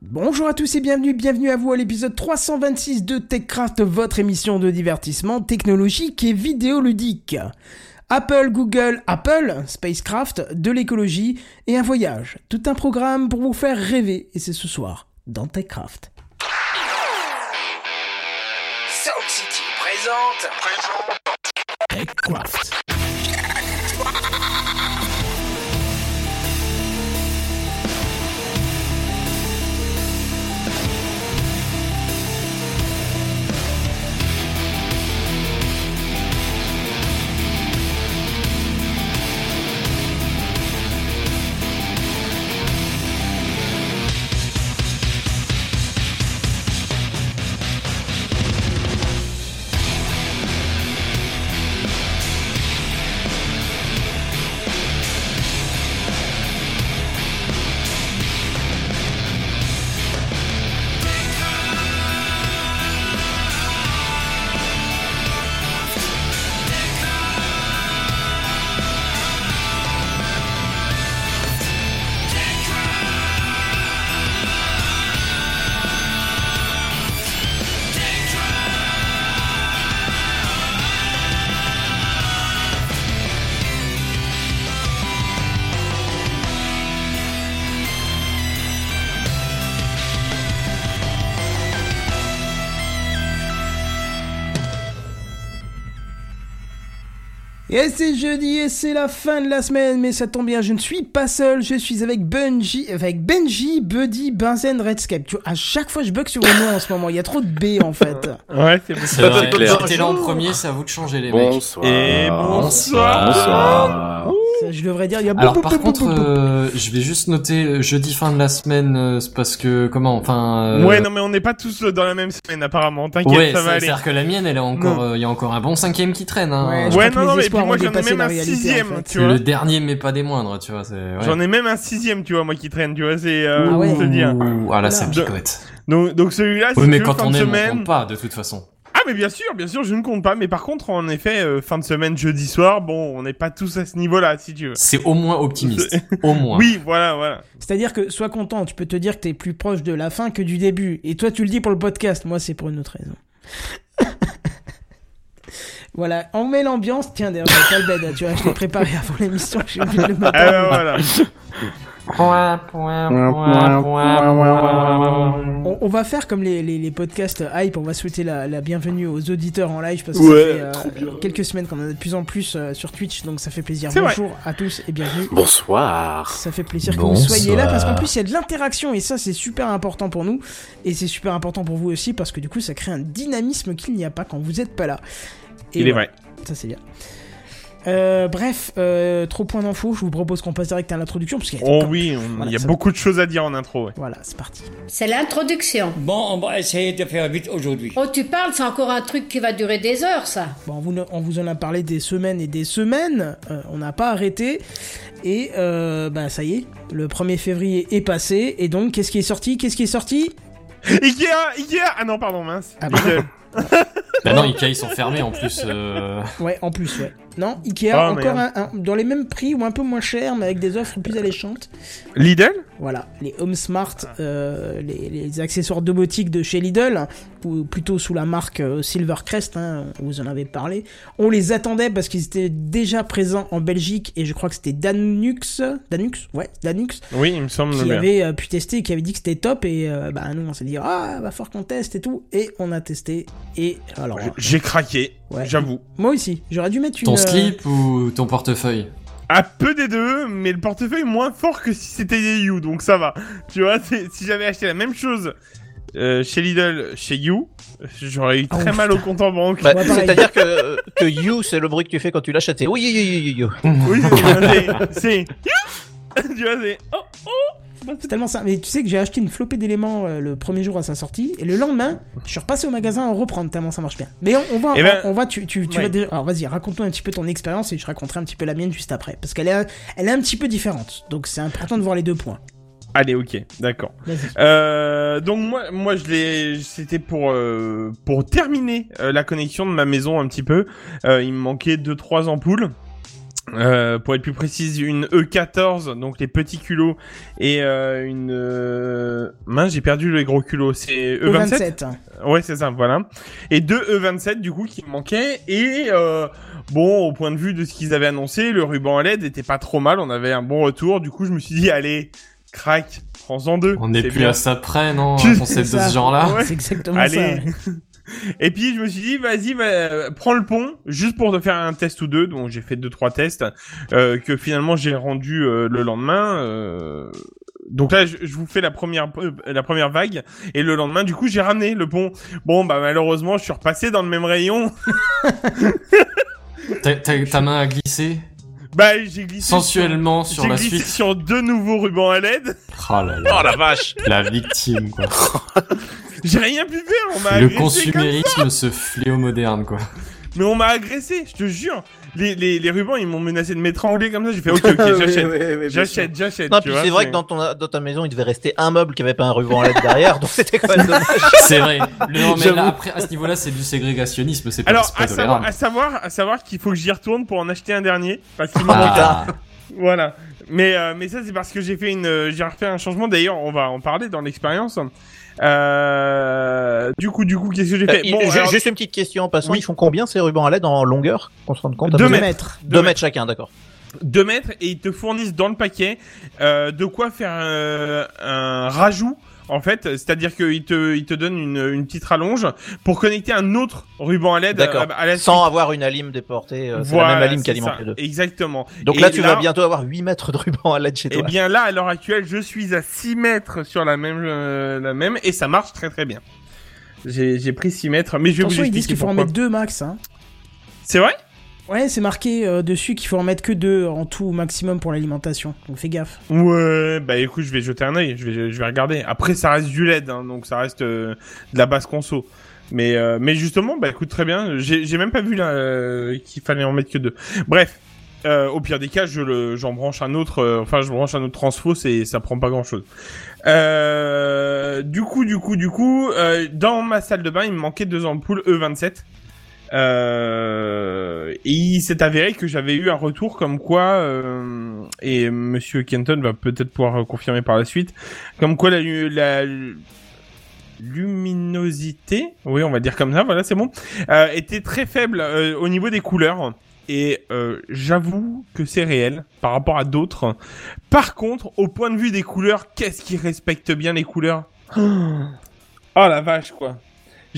Bonjour à tous et bienvenue, bienvenue à vous à l'épisode 326 de TechCraft, votre émission de divertissement technologique et vidéoludique. Apple, Google, Apple, Spacecraft, de l'écologie et un voyage. Tout un programme pour vous faire rêver et c'est ce soir dans TechCraft. Sound City présente. TechCraft. Et c'est jeudi et c'est la fin de la semaine, mais ça tombe bien, je ne suis pas seul, je suis avec Benji, avec Benji, Buddy, Benzen, Redscape. Tu vois, à chaque fois je bug sur le nom en ce moment, il y a trop de B en fait. Ouais, c'est bon. C'est vrai. clair. J'étais là en premier, c'est à vous de changer les mecs. Bonsoir. Et bonsoir. Bonsoir. Je devrais dire, il y a Alors boum, par boum, contre, boum, boum. euh, je vais juste noter euh, jeudi fin de la semaine, euh, c'est parce que comment, enfin. euh, Ouais, non, mais on n'est pas tous dans la même semaine, apparemment. T'inquiète, Ouais, ça c'est- va aller. c'est-à-dire que la mienne, elle est encore, euh, il y a encore un bon cinquième qui traîne. Hein. Ouais, non, non, mais puis moi j'en ai même un réalité, en sixième, fait. tu vois. Le dernier, mais pas des moindres, tu vois. c'est- ouais. J'en ai même un sixième, tu vois, moi qui traîne, tu vois, c'est, euh, Ah ouais. te dire. Ah là, ça picote. Donc, donc celui-là, si Oui, mais quand on on semaine. compte pas, de toute façon. Mais bien sûr, bien sûr, je ne compte pas. Mais par contre, en effet, euh, fin de semaine, jeudi soir, bon, on n'est pas tous à ce niveau-là, si tu veux. C'est au moins optimiste. Au moins. Oui, voilà, voilà. C'est-à-dire que sois content, tu peux te dire que t'es plus proche de la fin que du début. Et toi tu le dis pour le podcast, moi c'est pour une autre raison. voilà, on met l'ambiance. Tiens d'ailleurs, j'ai pas le bed, tu vois, je l'ai préparé avant l'émission, j'ai oublié de le mettre. Ah, bah, voilà. On, on va faire comme les, les, les podcasts hype, on va souhaiter la, la bienvenue aux auditeurs en live parce que Ouais, ça fait euh, quelques semaines qu'on en a de plus en plus euh, sur Twitch, donc ça fait plaisir. Vrai. Bonjour à tous et bienvenue. Bonsoir. Ça fait plaisir que Bonsoir. vous soyez là parce qu'en plus il y a de l'interaction et ça c'est super important pour nous et c'est super important pour vous aussi parce que du coup ça crée un dynamisme qu'il n'y a pas quand vous n'êtes pas là. Et Il est vrai. Ça c'est bien. Euh, bref, euh, trop point d'infos, je vous propose qu'on passe direct à l'introduction parce qu'il y a Oh comme- oui, on- Voilà, il y a beaucoup de choses à dire en intro, ouais. Voilà, c'est parti. C'est l'introduction. Bon, on va essayer de faire vite aujourd'hui. Oh, tu parles, c'est encore un truc qui va durer des heures, ça. Bon, on vous, on vous en a parlé des semaines et des semaines, euh, on n'a pas arrêté et euh, bah ça y est, le 1er février est passé et donc qu'est-ce qui est sorti? Qu'est-ce qui est sorti? Ikea, Ikea Ah non, pardon, mince. Ah bah. Bah non, Ikea, ils sont fermés en plus. euh. Ouais, en plus, ouais. Non, Ikea, Ah, encore un, dans les mêmes prix ou un peu moins cher, mais avec des offres plus alléchantes. Lidl? Voilà, les Home Smart, euh, les, les accessoires domotiques de chez Lidl, ou plutôt sous la marque euh, Silvercrest, hein, vous en avez parlé. On les attendait parce qu'ils étaient déjà présents en Belgique et je crois que c'était Danux, Danux, ouais, Danux, Oui, il me semble qui bien. avait euh, pu tester, qui avait dit que c'était top et euh, bah nous on s'est dit ah va falloir qu'on teste et tout et on a testé et alors J'ai craqué, Ouais. j'avoue. moi aussi j'aurais dû mettre une Ton euh, slip ou ton portefeuille À peu des deux, mais le portefeuille moins fort que si c'était des You, donc ça va. Tu vois, si j'avais acheté la même chose euh, chez Lidl, chez You, j'aurais eu Ah, très oh, mal au compte en banque. Bah. C'est-à-dire que, que you, c'est le bruit que tu fais quand tu l'achètes. Oui, oui, oui, oui, oui. Oui, c'est- c'est You Tu vois, c'est oh oh C'est tellement ça. Mais tu sais que j'ai acheté une flopée d'éléments euh, le premier jour à sa sortie et le lendemain, je suis repassé au magasin en reprendre tellement ça marche bien. Mais on, on va, Eh ben, on, on va, tu, tu, tu ouais. vas déjà. Alors vas-y, raconte-nous un petit peu ton expérience et je raconterai un petit peu la mienne juste après, parce qu'elle est, elle est un petit peu différente. Donc c'est important de voir les deux points. Allez, ok, d'accord. Euh, donc moi, moi, je l'ai, c'était pour euh, pour terminer euh, la connexion de ma maison un petit peu. Il me manquait deux trois ampoules. Euh, pour être plus précise, une E14, donc les petits culots, et euh, une... Euh... Mince, j'ai perdu les gros culots, c'est E27 27. Ouais, c'est ça, voilà. Et deux E27, du coup, qui me manquaient, et... Euh... Bon, au point de vue de ce qu'ils avaient annoncé, le ruban à LED était pas trop mal, on avait un bon retour, du coup je me suis dit, allez, crac, prends-en deux. On n'est plus bien. à ça près, non Tu- Un concept de ce genre-là Ouais. C'est exactement Allez. ça. ouais. Et puis je me suis dit, vas-y, va, prends le pont, juste pour te faire un test ou deux. Donc j'ai fait deux trois tests euh, que finalement j'ai rendu euh, le lendemain. euh, Donc là, je, je vous fais la première euh, la première vague et le lendemain, du coup, j'ai ramené le pont. Bon, bah malheureusement, je suis repassé dans le même rayon. Ta- ta, ta main a glissé Bah j'ai glissé sensuellement sur, sur j'ai la glissé suite. sur deux nouveaux rubans à LED. Oh là là, Oh la vache la victime, quoi. J'ai rien pu faire. On m'a Le consumérisme, ce fléau moderne, quoi. Mais on m'a agressé, je te jure. Les, les, les rubans, ils m'ont menacé de m'étrangler comme ça. J'ai fait ok, ok, j'achète. J'achète, j'achète. Non, tu puis vois, c'est vrai que dans, ton, dans ta maison, il devait rester un meuble qui avait pas un ruban à LED derrière, donc c'était quand même dommage. C'est vrai. Le- Non, mais là, après, à ce niveau-là, c'est du ségrégationnisme, c'est pas, Alors, c'est pas à savoir, à savoir, à savoir qu'il faut que j'y retourne pour en acheter un dernier. Parce qu'il Ah, Voilà. Mais, euh, mais ça, c'est parce que j'ai fait une, euh, j'ai refait un changement. D'ailleurs, on va en parler dans l'expérience. Euh, du coup, du coup, qu'est-ce que j'ai Euh, fait Bon, alors, Juste une petite question en passant, Oui. ils font combien ces rubans à LED en longueur Qu'on se rende compte Deux à peu mètres. près mètres. Deux mètres chacun, d'accord. 2 mètres et ils te fournissent dans le paquet euh, de quoi faire euh, un rajout en fait, c'est-à-dire qu'ils te, ils te donnent une, une petite rallonge pour connecter un autre ruban à LED D'accord. à, à la Sans avoir une alim déportée, euh, c'est Voilà, la même alim c'est qui alimente ça, les deux. Exactement. Donc Et là, tu vas bientôt avoir 8 mètres de ruban à LED chez Eh toi. bien là, à l'heure actuelle, je suis à 6 mètres sur la même, euh, la même, et ça marche très très bien. J'ai j'ai pris 6 mètres, mais je vais Attention, vous ils disent expliquer qu'il faut en mettre deux max. Hein. C'est vrai? Ouais, c'est marqué euh, dessus qu'il faut en mettre que deux en tout maximum pour l'alimentation. Donc fais gaffe. Ouais, bah écoute, je vais jeter un œil, je vais, je vais regarder. Après, ça reste du LED, hein, donc ça reste euh, de la basse conso. Mais, euh, mais justement, bah écoute, très bien. J'ai même pas vu qu'il fallait en mettre que deux. Bref, au pire des cas, je j'en branche un autre. enfin, je branche un autre transfo, c'est, ça prend pas grand chose. Du coup, du coup, du coup, dans ma salle de bain, il me manquait deux ampoules E27. Euh, et il s'est avéré que j'avais eu un retour comme quoi, euh, et Monsieur Kenton va peut-être pouvoir confirmer par la suite, comme quoi la, la luminosité, oui on va dire comme ça, voilà c'est bon, euh, était très faible euh, au niveau des couleurs. Et euh, j'avoue que c'est réel par rapport à d'autres. Par contre, au point de vue des couleurs, qu'est-ce qui respecte bien les couleurs? Oh la vache quoi.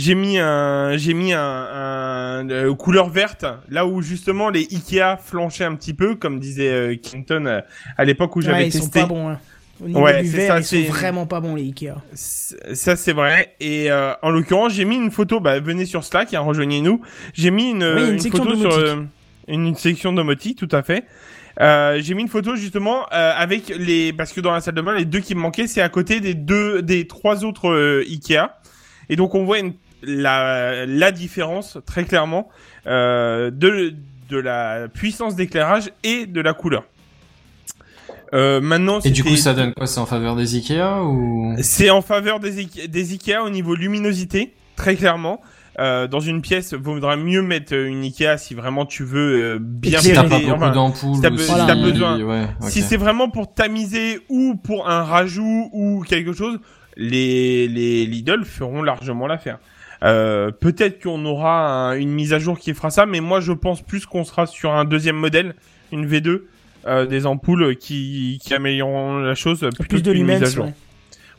J'ai mis un, j'ai mis un, un euh, couleur verte là où justement les Ikea flanchaient un petit peu, comme disait euh, Kenton euh, à l'époque où j'avais Ouais, ils sont testé. pas bons. Hein. Au niveau Ouais, du c'est vert, ça, ils sont vraiment pas bons les Ikea. Ça c'est vrai. Et euh, en l'occurrence, j'ai mis une photo. Bah, venez sur Slack, hein, rejoignez-nous. J'ai mis une, Oui, une une photo sur domotique. euh, une, une section domotique, tout à fait. Euh, j'ai mis une photo justement euh, avec les parce que dans la salle de bain, les deux qui me manquaient, c'est à côté des deux, des trois autres euh, Ikea. Et donc on voit une, la la différence très clairement euh, de de la puissance d'éclairage et de la couleur. Euh, maintenant, Et du coup, ça donne quoi? C'est en faveur des Ikea ou? C'est en faveur des, Ike- des Ikea au niveau luminosité, très clairement. Euh, dans une pièce, vaudra mieux mettre une Ikea si vraiment tu veux euh, bien Si t'as pas briller. beaucoup Enfin, d'ampoules si t'as si besoin. Ouais, Si c'est vraiment pour tamiser ou pour un rajout ou quelque chose, les, les Lidl feront largement l'affaire. Euh, Peut-être qu'on aura un- une mise à jour qui fera ça, mais moi je pense plus qu'on sera sur un deuxième modèle, une V2, euh, des ampoules qui, qui amélioreront la chose plutôt Plus de qu'une mise à jour. ouais.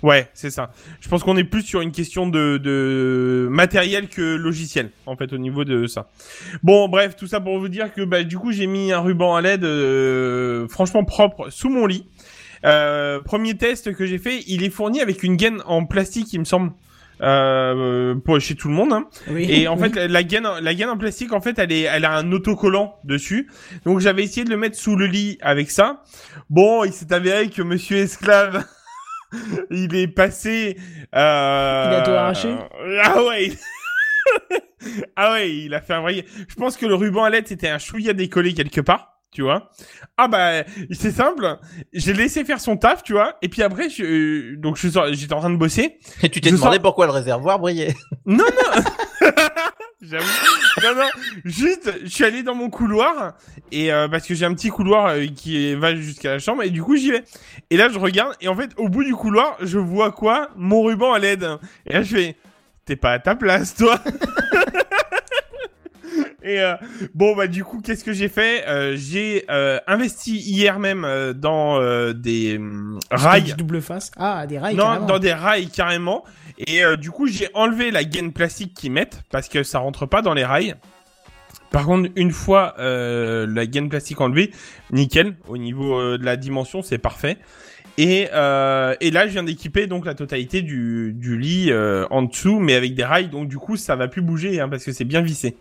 Ouais, c'est ça. Je pense qu'on est plus sur une question de, de matériel que logiciel, en fait, au niveau de ça. Bon, bref, tout ça pour vous dire que bah, du coup, j'ai mis un ruban à LED euh, franchement propre sous mon lit. Euh, premier test que j'ai fait, il est fourni avec une gaine en plastique, il me semble. Euh, pour chez tout le monde hein. Oui. et en fait la, gaine la gaine en plastique en fait elle est elle a un autocollant dessus donc j'avais essayé de le mettre sous le lit avec ça bon il s'est avéré que monsieur esclave il est passé. Euh... Il a tout arraché Ah ouais. il- ah ouais, il a fait un vrai. Je pense que le ruban à LED c'était un chouïa décollé quelque part, tu vois. Ah bah c'est simple. J'ai laissé faire son taf, tu vois. Et puis après, je... euh, donc je j'étais en train de bosser. Et tu t'es demandé pourquoi le réservoir brillait. Non non. j'avoue. Non, non, juste, je suis allé dans mon couloir, et euh, parce que j'ai un petit couloir euh, qui va jusqu'à la chambre, et du coup, j'y vais. Et là, je regarde, et en fait, au bout du couloir, je vois quoi? Mon ruban à LED. Et là, je fais, t'es pas à ta place, toi Et euh, bon bah du coup qu'est-ce que j'ai fait? Euh, J'ai euh, investi hier même dans des hum, rails Double face? Ah, des rails. non, carrément. dans des rails carrément. Et du coup, j'ai enlevé la gaine plastique qu'ils mettent parce que ça rentre pas dans les rails. Par contre, une fois la gaine plastique enlevée, nickel. Au niveau de la dimension, c'est parfait. Et, euh, et là, je viens d'équiper donc la totalité du, du lit euh, en dessous, mais avec des rails. Donc du coup, ça va plus bouger hein, parce que c'est bien vissé.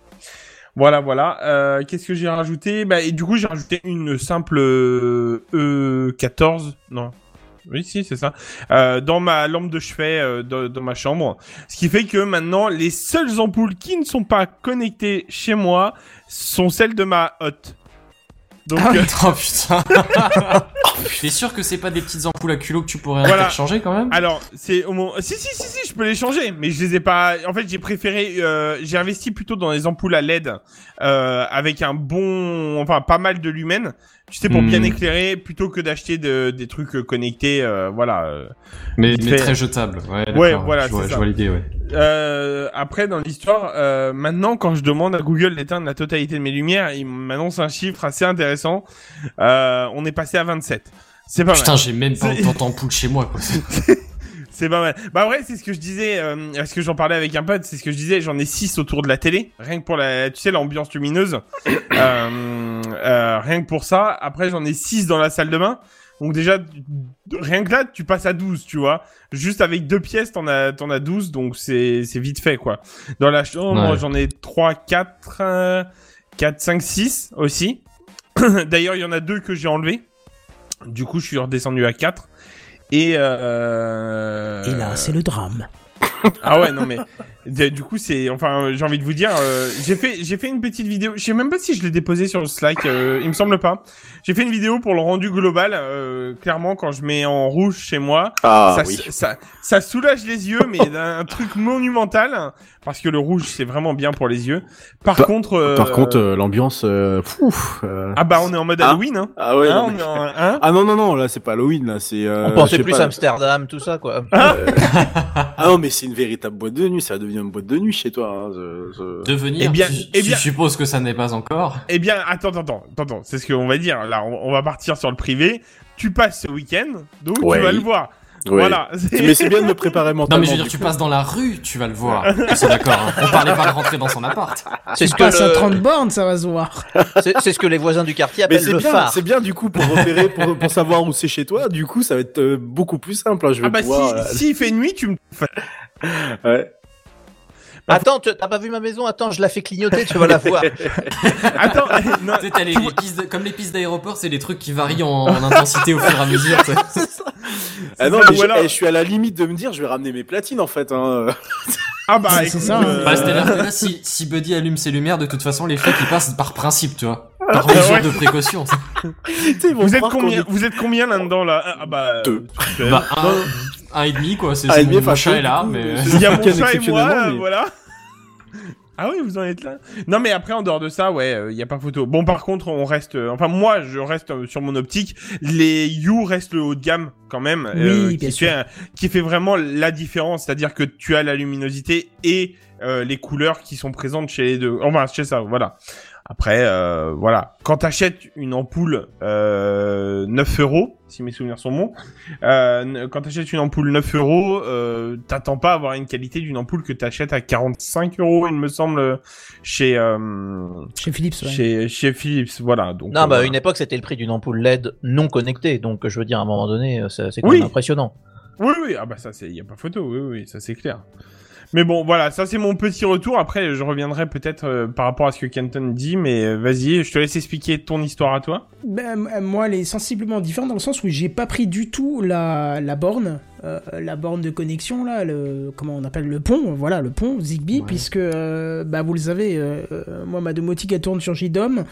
Voilà, voilà. Euh, Qu'est-ce que j'ai rajouté? Bah, et du coup, j'ai rajouté une simple euh, E14. Non. Oui, si, c'est ça. Euh, dans ma lampe de chevet euh, dans ma chambre. Ce qui fait que maintenant, les seules ampoules qui ne sont pas connectées chez moi sont celles de ma hotte. Donc, Ah oui. euh, Oh putain. T'es sûr que c'est pas des petites ampoules à culot que tu pourrais Voilà. interchanger quand même? Alors, c'est au moment. Si, si, si, si, je peux les changer, mais je les ai pas. En fait, j'ai préféré. Euh, j'ai investi plutôt dans les ampoules à LED euh, avec un bon, enfin, pas mal de lumens. Tu sais, pour Hmm. bien éclairer, plutôt que d'acheter de, des trucs euh, connectés. euh, voilà. euh. Mais, mais très jetable. Ouais, Ouais, voilà, je vois, je vois l'idée, ouais. Euh, après, dans l'histoire, euh, maintenant, quand je demande à Google d'éteindre la totalité de mes lumières, il m'annonce un chiffre assez intéressant. Euh, on est passé à 27. C'est pas Putain, mal. j'ai même pas autant d'ampoule chez moi, quoi. C'est pas mal. Bah ouais, c'est ce que je disais, euh, parce que j'en parlais avec un pote, c'est ce que je disais, j'en ai 6 autour de la télé, rien que pour la, tu sais, l'ambiance lumineuse. euh, euh, rien que pour ça. Après, j'en ai 6 dans la salle de bain. Donc déjà, rien que là, tu passes à 12, tu vois. Juste avec deux pièces, t'en as, t'en as 12, donc c'est, c'est vite fait, quoi. Dans la chambre, Ouais. j'en ai 3, 4, euh, 4, 5, 6 aussi. D'ailleurs, il y en a deux que j'ai enlevés. Du coup, je suis redescendu à 4. Et, euh... Et là, c'est le drame. Ah ouais, non mais du coup c'est enfin j'ai envie de vous dire euh, j'ai fait j'ai fait une petite vidéo, je sais même pas si je l'ai déposé sur le Slack, euh, il me semble pas. J'ai fait une vidéo pour le rendu global euh, clairement quand je mets en rouge chez moi, Ah ça, oui. ça ça soulage les yeux mais d'un truc monumental parce que le rouge c'est vraiment bien pour les yeux. Par Par- contre euh, Par contre, euh, l'ambiance, euh, euh, ah bah on est en mode Ah. Halloween hein. ah ouais. Hein, non, on mais- est en- hein Ah non non non, là c'est pas Halloween, là c'est. euh, On pensait plus pas, Amsterdam, tout ça, quoi. Ah non mais c'est une véritable boîte de nuit, ça va devenir une boîte de nuit chez toi. Hein, je- je- Devenir, Eh bien- tu, eh supposes que ça n'est pas encore. Eh bien, attends, attends, attends, c'est ce qu'on va dire. Là, on, on va partir sur le privé. Tu passes ce week-end, donc Ouais. tu vas le voir. Ouais. Voilà. c'est- Mais c'est bien de me préparer Non mentalement. mais je veux dire, tu coup. passes dans la rue, tu vas le voir. C'est d'accord. hein. On parlait pas de rentrer dans son appart. C'est ce, que passes à le- 30 bornes, ça va se voir. c'est ce que les voisins du quartier Mais appellent c'est le bien, phare. c'est bien du coup pour repérer, pour, pour savoir où c'est chez toi. Du coup, ça va être euh, beaucoup plus simple. hein, Je vais Ah bah pouvoir. euh, si, s'il fait nuit, tu me. ouais. Attends, tu- t'as pas vu ma maison? Attends, je la fais clignoter, tu vas la voir. Attends, non, Tu sais, t'as les, les pistes de- comme les pistes d'aéroport, c'est des trucs qui varient en, en intensité au fur et à mesure. tu sais. Ah non, ça, mais je, alors- eh, je suis à la limite de me dire, je vais ramener mes platines en fait. Hein. Ah bah C'est- ça, hein. euh, Bah, c'est-à-dire que là, si, si Buddy allume ses lumières, de toute façon, les flics, ils passent par principe, tu vois. Par mesure ouais. de précaution. Vous êtes combien est- Vous êtes combien là-dedans là? Ah bah Deux. Bah, un, un et demi, quoi. C'est Un c'est et demi, mon, chat est là, mais... Il y a mon chat et moi, exceptionnellement, mais- voilà. Ah oui, vous en êtes là. Non mais après en dehors de ça, ouais, il y a pas photo. Bon par contre, on reste euh, enfin moi, je reste euh, sur mon optique, les You restent le haut de gamme quand même euh, Oui, bien qui sûr. fait qui fait vraiment la différence, c'est-à-dire que tu as la luminosité et euh, les couleurs qui sont présentes chez les deux. Enfin, chez ça, voilà. Après, euh, voilà. Quand t'achètes une ampoule euh, 9 euros, si mes souvenirs sont bons, euh, quand t'achètes une ampoule 9 euros, euh, t'attends pas à avoir une qualité d'une ampoule que t'achètes à 45 euros, il me semble, chez euh, Chez Philips, ouais. chez chez Philips. Voilà. Donc. Non, euh, bah, à une époque, c'était le prix d'une ampoule LED non connectée. Donc, je veux dire, à un moment donné, c'est quand Oui. même impressionnant. Oui, oui, ah bah ça, c'est, y a pas photo, oui, oui, ça c'est clair. Mais bon, voilà, ça c'est mon petit retour. Après, je reviendrai peut-être euh, par rapport à ce que Kenton dit, mais euh, vas-y, je te laisse expliquer ton histoire à toi. Ben, euh, moi, elle est sensiblement différente dans le sens où j'ai pas pris du tout la, la borne, euh, la borne de connexion, là, le, comment on appelle le pont, voilà, le pont Zigbee, Ouais. puisque, euh, bah, vous le savez, moi, ma domotique, elle tourne sur JDOM,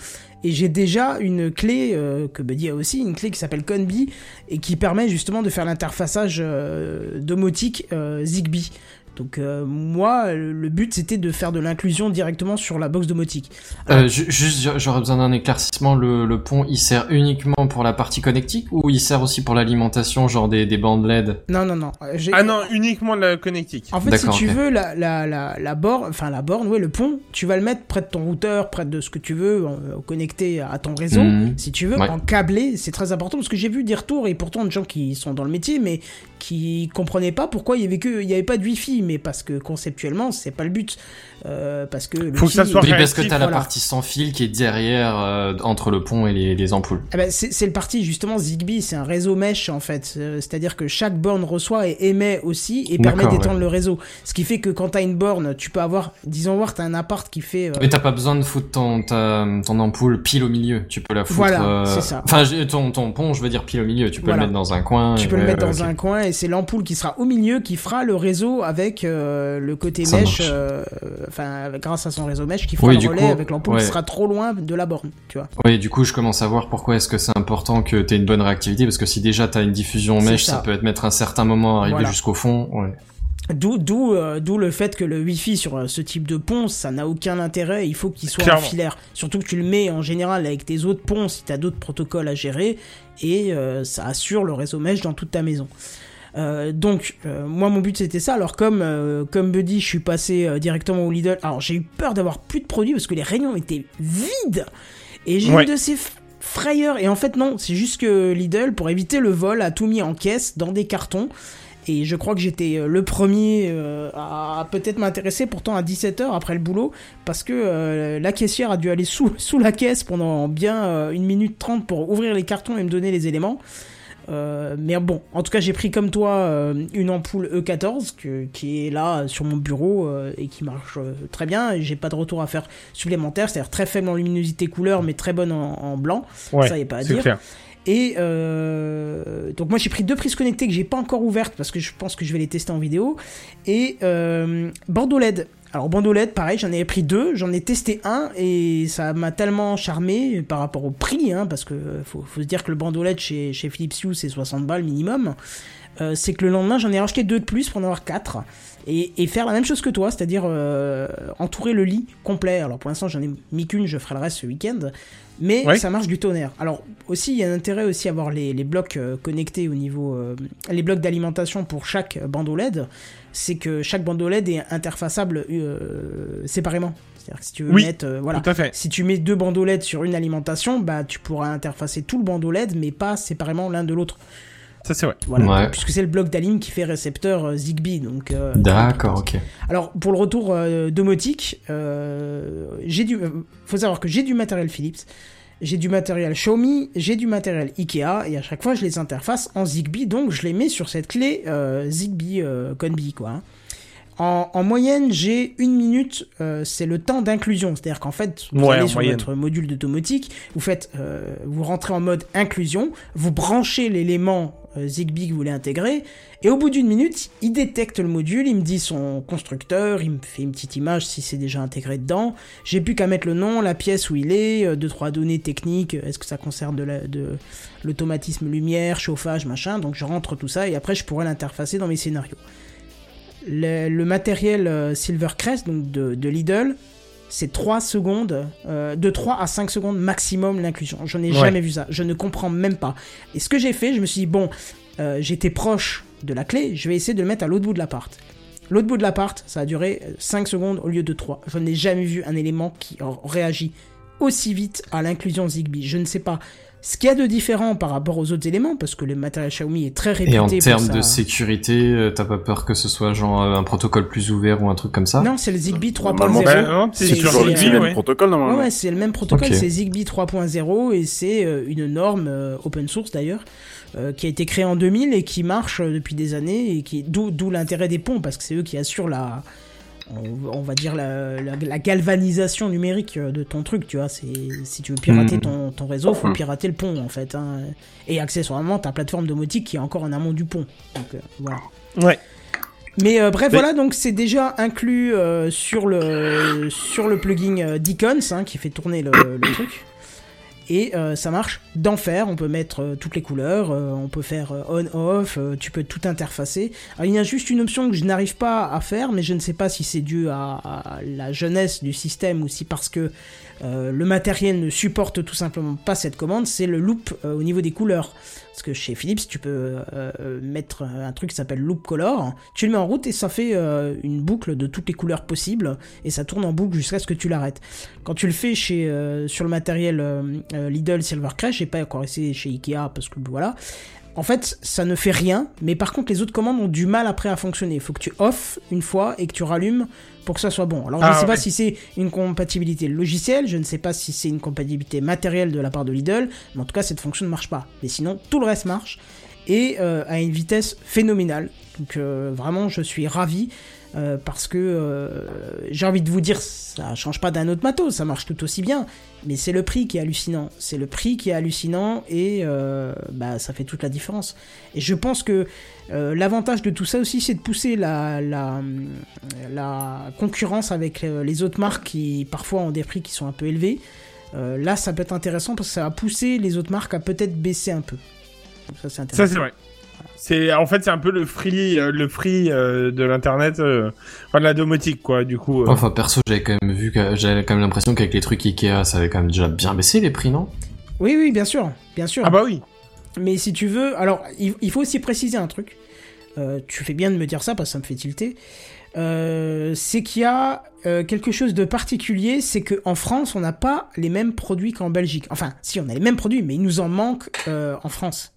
et j'ai déjà une clé, euh, que Buddy a aussi, une clé qui s'appelle Conbi, et qui permet justement de faire l'interfaçage euh, domotique euh, Zigbee. Donc euh, moi, le but c'était de faire de l'inclusion directement sur la box domotique. Euh, ju- juste, j'a- j'aurais besoin d'un éclaircissement. Le, le pont, il sert uniquement pour la partie connectique ou il sert aussi pour l'alimentation, genre des, des bandes LED? Non, non, non. euh, Ah non, uniquement la connectique. En fait, si tu veux, la, la, la, la borne, enfin la borne, ouais, le pont, tu vas le mettre près de ton routeur, près de ce que tu veux, euh, connecté à ton réseau. Mhm. Si tu veux, Ouais. en câblé, c'est très important parce que j'ai vu des retours et pourtant de gens qui sont dans le métier, mais qui comprenaient pas pourquoi il y avait que, il y avait pas de Wi-Fi, mais parce que conceptuellement, c'est pas le but, Euh, parce que le Faut que ça fil- soit Oui, parce que t'as la voilà. partie sans fil qui est derrière, euh, entre le pont et les, les ampoules. Ah bah, c'est le parti justement Zigbee, c'est un réseau mesh en fait. Euh, C'est-à-dire que chaque borne reçoit et émet aussi et permet d'étendre ouais. le réseau. Ce qui fait que quand t'as une borne, tu peux avoir, disons voir, t'as un appart qui fait. euh, Mais t'as pas besoin de foutre ton, ta, ton ampoule pile au milieu. Tu peux la foutre. Voilà, euh, c'est ça. Enfin, ton, ton pont, je veux dire pile au milieu. Tu peux Voilà. le mettre dans un coin. Tu peux le mettre ouais, dans un coin et c'est l'ampoule qui sera au milieu qui fera le réseau avec euh, le côté Ça euh, enfin grâce à son réseau mesh qui fera Oui, le relais coup, avec l'ampoule qui ouais. sera trop loin de la borne, tu vois. Oui, du coup, je commence à voir pourquoi est-ce que c'est important que t'aies une bonne réactivité, parce que si déjà t'as une diffusion mesh, ça. ça. peut être mettre un certain moment à arriver Voilà. jusqu'au fond. Ouais. D'où d'où euh, d'où le fait que le Wi-Fi sur euh, ce type de pont, ça n'a aucun intérêt. Il faut qu'il soit Clairement. en filaire. Surtout que tu le mets en général avec tes autres ponts si t'as d'autres protocoles à gérer et euh, ça assure le réseau mesh dans toute ta maison. Euh, donc euh, moi mon but c'était ça. Alors comme euh, comme Buddy, je suis passé directement au Lidl. Alors j'ai eu peur d'avoir plus de produits parce que les rayons étaient vides et j'ai Ouais. une de ces frayeurs. Et en fait non, c'est juste que Lidl pour éviter le vol a tout mis en caisse dans des cartons. Et je crois que j'étais le premier à peut-être m'intéresser pourtant à 17h après le boulot parce que la caissière a dû aller sous, sous la caisse pendant bien une minute trente pour ouvrir les cartons et me donner les éléments. Euh, mais bon, en tout cas, j'ai pris comme toi euh, une ampoule E14 que- qui est là sur mon bureau euh, et qui marche euh, très bien. J'ai pas de retour à faire supplémentaire, c'est-à-dire très faible en luminosité couleur, mais très bonne en, en blanc. Ouais, Ça y est pas à dire. clair. Et euh, donc moi j'ai pris deux prises connectées que j'ai pas encore ouvertes parce que je pense que je vais les tester en vidéo. Et euh, bandeau LED. Alors bandeau LED, pareil, j'en avais pris deux, j'en ai testé un et ça m'a tellement charmé par rapport au prix, hein, parce que euh, faut, faut se dire que le bandeau LED chez, chez Philips Hue c'est 60 balles minimum. Euh, c'est que le lendemain j'en ai racheté deux de plus pour en avoir quatre et, et faire la même chose que toi, c'est-à-dire euh, entourer le lit complet. Alors pour l'instant j'en ai mis qu'une, je ferai le reste ce week-end, mais Ouais. ça marche du tonnerre. Alors aussi il y a un intérêt aussi à avoir les, les blocs connectés au niveau, euh, les blocs d'alimentation pour chaque bandeau LED, c'est que chaque bandeau LED est interfaçable euh, séparément. C'est-à-dire que si tu veux Oui, mettre, euh, voilà, Tout à fait. si tu mets deux bandeaux LED sur une alimentation, bah tu pourras interfacer tout le bandeau LED, mais pas séparément l'un de l'autre. Ça, c'est vrai. Voilà, Ouais. puisque c'est le bloc d'alim qui fait récepteur euh, Zigbee, donc. euh, D'accord, ok. alors pour le retour euh, domotique, euh, j'ai du, euh, faut savoir que j'ai du matériel Philips, j'ai du matériel Xiaomi, j'ai du matériel Ikea et à chaque fois je les interface en Zigbee, donc je les mets sur cette clé euh, Zigbee euh, Conbi quoi. En, en moyenne, j'ai une minute, euh, c'est le temps d'inclusion. C'est-à-dire qu'en fait, vous Ouais, allez sur moyenne. votre module de domotique, vous faites, euh, vous rentrez en mode inclusion, vous branchez l'élément euh, Zigbee que vous voulez intégrer, et au bout d'une minute, il détecte le module, il me dit son constructeur, il me fait une petite image si c'est déjà intégré dedans. J'ai plus qu'à mettre le nom, la pièce où il est, euh, deux trois données techniques. Est-ce que ça concerne de la- de l'automatisme lumière, chauffage, machin. Donc je rentre tout ça et après je pourrais l'interfacer dans mes scénarios. Le, le matériel euh, Silvercrest, donc de, de Lidl, c'est 3 secondes, euh, de 3 à 5 secondes maximum l'inclusion. Je n'ai Ouais. jamais vu ça, je ne comprends même pas. Et ce que j'ai fait, je me suis dit, bon, euh, j'étais proche de la clé, je vais essayer de le mettre à l'autre bout de l'appart. L'autre bout de l'appart, ça a duré 5 secondes au lieu de 3. Je n'ai jamais vu un élément qui réagit aussi vite à l'inclusion Zigbee. Je ne sais pas ce qu'il y a de différent par rapport aux autres éléments, parce que le matériel Xiaomi est très réputé Et en pour termes sa- de sécurité, euh, t'as pas peur que ce soit genre euh, un protocole plus ouvert ou un truc comme ça? Non, c'est le Zigbee 3.0. Normalement, Bah, non, c'est toujours le même ouais. protocole normalement. ouais, c'est le même protocole, c'est Zigbee 3.0 et c'est euh, une norme euh, open source d'ailleurs euh, qui a été créée en 2000 et qui marche euh, depuis des années et qui d'où d'où l'intérêt des ponts parce que c'est eux qui assurent la on, on va dire la, la- la galvanisation numérique euh, de ton truc, tu vois. C'est si tu veux pirater Mhm. ton, ton réseau, faut Mhm. pirater le pont en fait. hein. Et accessoirement, ta plateforme domotique qui est encore en amont du pont. Donc euh, voilà. Ouais. Mais euh, bref, Mais- voilà, donc c'est déjà inclus euh, sur le sur le plugin Deacons hein, qui fait tourner le, le truc. Et euh, ça marche d'enfer, on peut mettre euh, toutes les couleurs, euh, on peut faire on-off, tu peux tout interfacer. Il y a juste une option que je n'arrive pas à faire, mais je ne sais pas si c'est dû à, la jeunesse du système ou si parce que le matériel ne supporte tout simplement pas cette commande, c'est le loop au niveau des couleurs. Parce que chez Philips, tu peux mettre un truc qui s'appelle Loop Color, tu le mets en route et ça fait une boucle de toutes les couleurs possibles et ça tourne en boucle jusqu'à ce que tu l'arrêtes. Quand tu le fais chez sur le matériel euh, Lidl Silvercrest, j'ai pas encore essayé chez Ikea parce que voilà. En fait, ça ne fait rien, mais par contre, les autres commandes ont du mal après à fonctionner. Il faut que tu off une fois et que tu rallumes pour que ça soit bon. Alors, je ne Ah, sais pas si c'est une compatibilité logicielle, je ne sais pas si c'est une compatibilité matérielle de la part de Lidl, mais en tout cas, cette fonction ne marche pas. Mais sinon, tout le reste marche et euh, à une vitesse phénoménale. Donc, euh, vraiment, je suis ravi. Euh, parce que euh, j'ai envie de vous dire, ça change pas d'un autre matos, ça marche tout aussi bien, mais c'est le prix qui est hallucinant. C'est le prix qui est hallucinant et euh, bah, ça fait toute la différence. Et je pense que l'avantage de tout ça aussi, c'est de pousser la, la, la concurrence avec les autres marques qui parfois ont des prix qui sont un peu élevés. Là, ça peut être intéressant parce que ça va pousser les autres marques à peut-être baisser un peu. Donc ça, c'est intéressant. Ça c'est vrai. C'est en fait c'est un peu le free euh, le free euh, de l'internet euh, enfin de la domotique quoi du coup. euh. Enfin, perso, j'avais quand même vu que j'avais quand même l'impression qu'avec les trucs Ikea, ça avait quand même déjà bien baissé les prix, non? Oui, oui, bien sûr, bien sûr. Ah bah oui. Mais si tu veux, alors il, il faut aussi préciser un truc. Euh, tu fais bien de me dire ça parce que ça me fait tilter. Euh, c'est qu'il y a euh, quelque chose de particulier, c'est qu'en France, on n'a pas les mêmes produits qu'en Belgique. Enfin, si, on a les mêmes produits, mais il nous en manque euh, en France.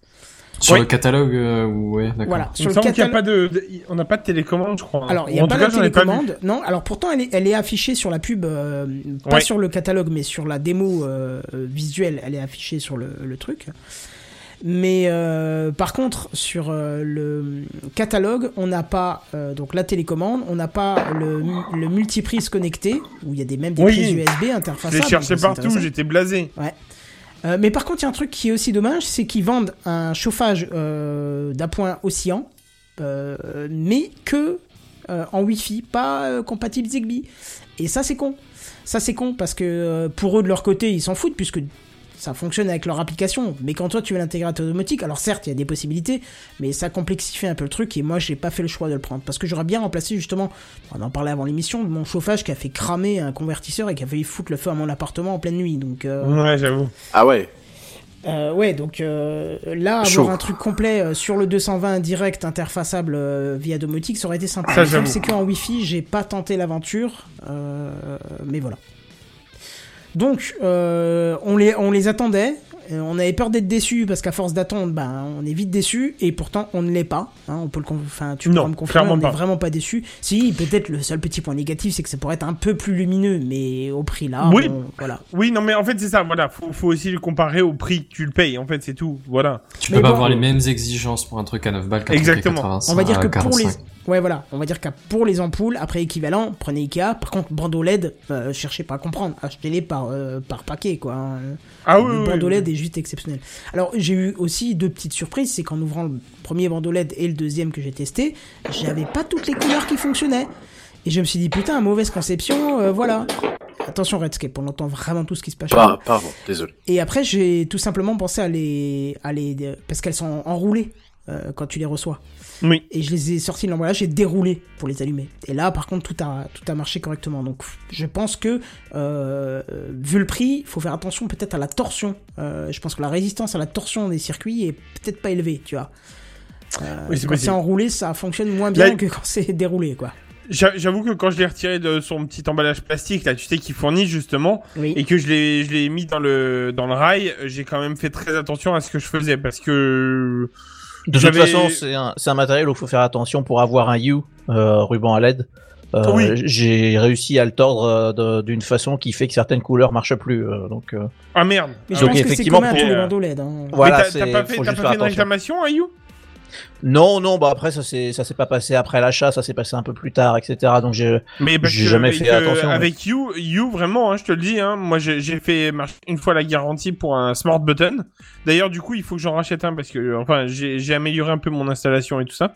Sur Oui. le catalogue, euh, ouais, d'accord. Voilà, Il sur me le semble qu'il y a catalogue. pas de, de- on n'a pas de télécommande je crois. Alors, il n'y a en pas vu. télécommande. Non, alors pourtant, elle est, elle est affichée sur la pub, euh, pas Ouais. sur le catalogue, mais sur la démo euh, visuelle, elle est affichée sur le, le truc. Mais euh, par contre, sur euh, le catalogue, on n'a pas euh, donc la télécommande, on n'a pas le, le multiprise connecté, où il y a des, même des Oui. prises USB Je interfaçables. l'ai cherché partout, j'étais blasé. Euh, mais par contre, il y a un truc qui est aussi dommage, c'est qu'ils vendent un chauffage euh, d'appoint oscillant, euh, mais que en Wi-Fi, pas compatible Zigbee. Et ça, c'est con. Ça, c'est con parce que pour eux, de leur côté, ils s'en foutent puisque ça fonctionne avec leur application. Mais quand toi, tu veux l'intégrer à ta domotique, alors certes, il y a des possibilités, mais ça complexifie un peu le truc. Et moi, j'ai pas fait le choix de le prendre parce que j'aurais bien remplacé justement, on en parlait avant l'émission, mon chauffage qui a fait cramer un convertisseur et qui a failli foutre le feu à mon appartement en pleine nuit. Donc. euh, Ouais, j'avoue. Ah ouais. euh, ouais, donc euh, là, avoir Chaud. un truc complet euh, sur le 220 direct interfaçable euh, via domotique, ça aurait été sympa. C'est qu'en Wi-Fi, j'ai pas tenté l'aventure, euh, mais voilà. Donc, euh, on, les, on les attendait. euh, On avait peur d'être déçus parce qu'à force d'attendre, ben, on est vite déçus et pourtant on ne l'est pas. hein, on peut le, enfin, tu Non, me confirmer, on n'est vraiment pas déçus. Si, peut-être le seul petit point négatif, c'est que ça pourrait être un peu plus lumineux, mais au prix là, Oui. voilà. Oui, non mais en fait c'est ça, voilà, faut, faut aussi le comparer au prix que tu le payes, en fait c'est tout, voilà. Tu Mais peux pas avoir les mêmes exigences pour un truc à 9 balles qu'un Exactement. truc à 85, On va dire que pour les 45. Ouais voilà, on va dire que pour les ampoules après équivalent, prenez Ikea. Par contre bandeau LED, euh, cherchez pas à comprendre, achetez-les par euh, par paquet quoi. hein. Ah oui, le oui, bandeau oui. LED est juste exceptionnel. Alors j'ai eu aussi deux petites surprises, c'est qu'en ouvrant le premier bandeau LED et le deuxième que j'ai testé, j'avais pas toutes les couleurs qui fonctionnaient. Et je me suis dit putain, mauvaise conception, euh, voilà. Attention Redscape, on entend vraiment tout ce qui se passe. Pas, pardon, désolé. Et après, j'ai tout simplement pensé à les, à les, parce qu'elles sont enroulées euh, quand tu les reçois. Oui. Et je les ai sortis de l'emballage et déroulés pour les allumer. Et là, par contre, tout a, tout a marché correctement. Donc, je pense que, euh, vu le prix, il faut faire attention peut-être à la torsion. Euh, je pense que la résistance à la torsion des circuits est peut-être pas élevée, tu vois. Euh, Oui, c'est quand c'est enroulé, ça fonctionne moins bien Là- que quand c'est déroulé, quoi. J'a- J'avoue que quand je l'ai retiré de son petit emballage plastique, là, tu sais, qu'il fournit justement, Oui. et que je l'ai, je l'ai mis dans le, dans le rail, j'ai quand même fait très attention à ce que je faisais, parce que, De toute façon, c'est un, c'est un matériel où il faut faire attention pour avoir un U, euh, ruban à LED. Euh, Oui. J'ai réussi à le tordre euh, de- d'une façon qui fait que certaines couleurs marchent plus. euh, donc, euh, ah merde. Mais je Donc, pense que c'est commun à tous les bandeaux LED. hein. voilà, t'as- pas fait, pas fait une réclamation, Ayou Non, non, bah après ça s'est pas passé après l'achat, ça s'est passé un peu plus tard, etc. Donc j'ai que- jamais fait attention, mais- Avec You, You vraiment, hein, je te le dis, hein, moi j'ai fait une fois la garantie pour un smart button. D'ailleurs, du coup, il faut que j'en rachète un parce que, enfin, j'ai amélioré un peu mon installation et tout ça.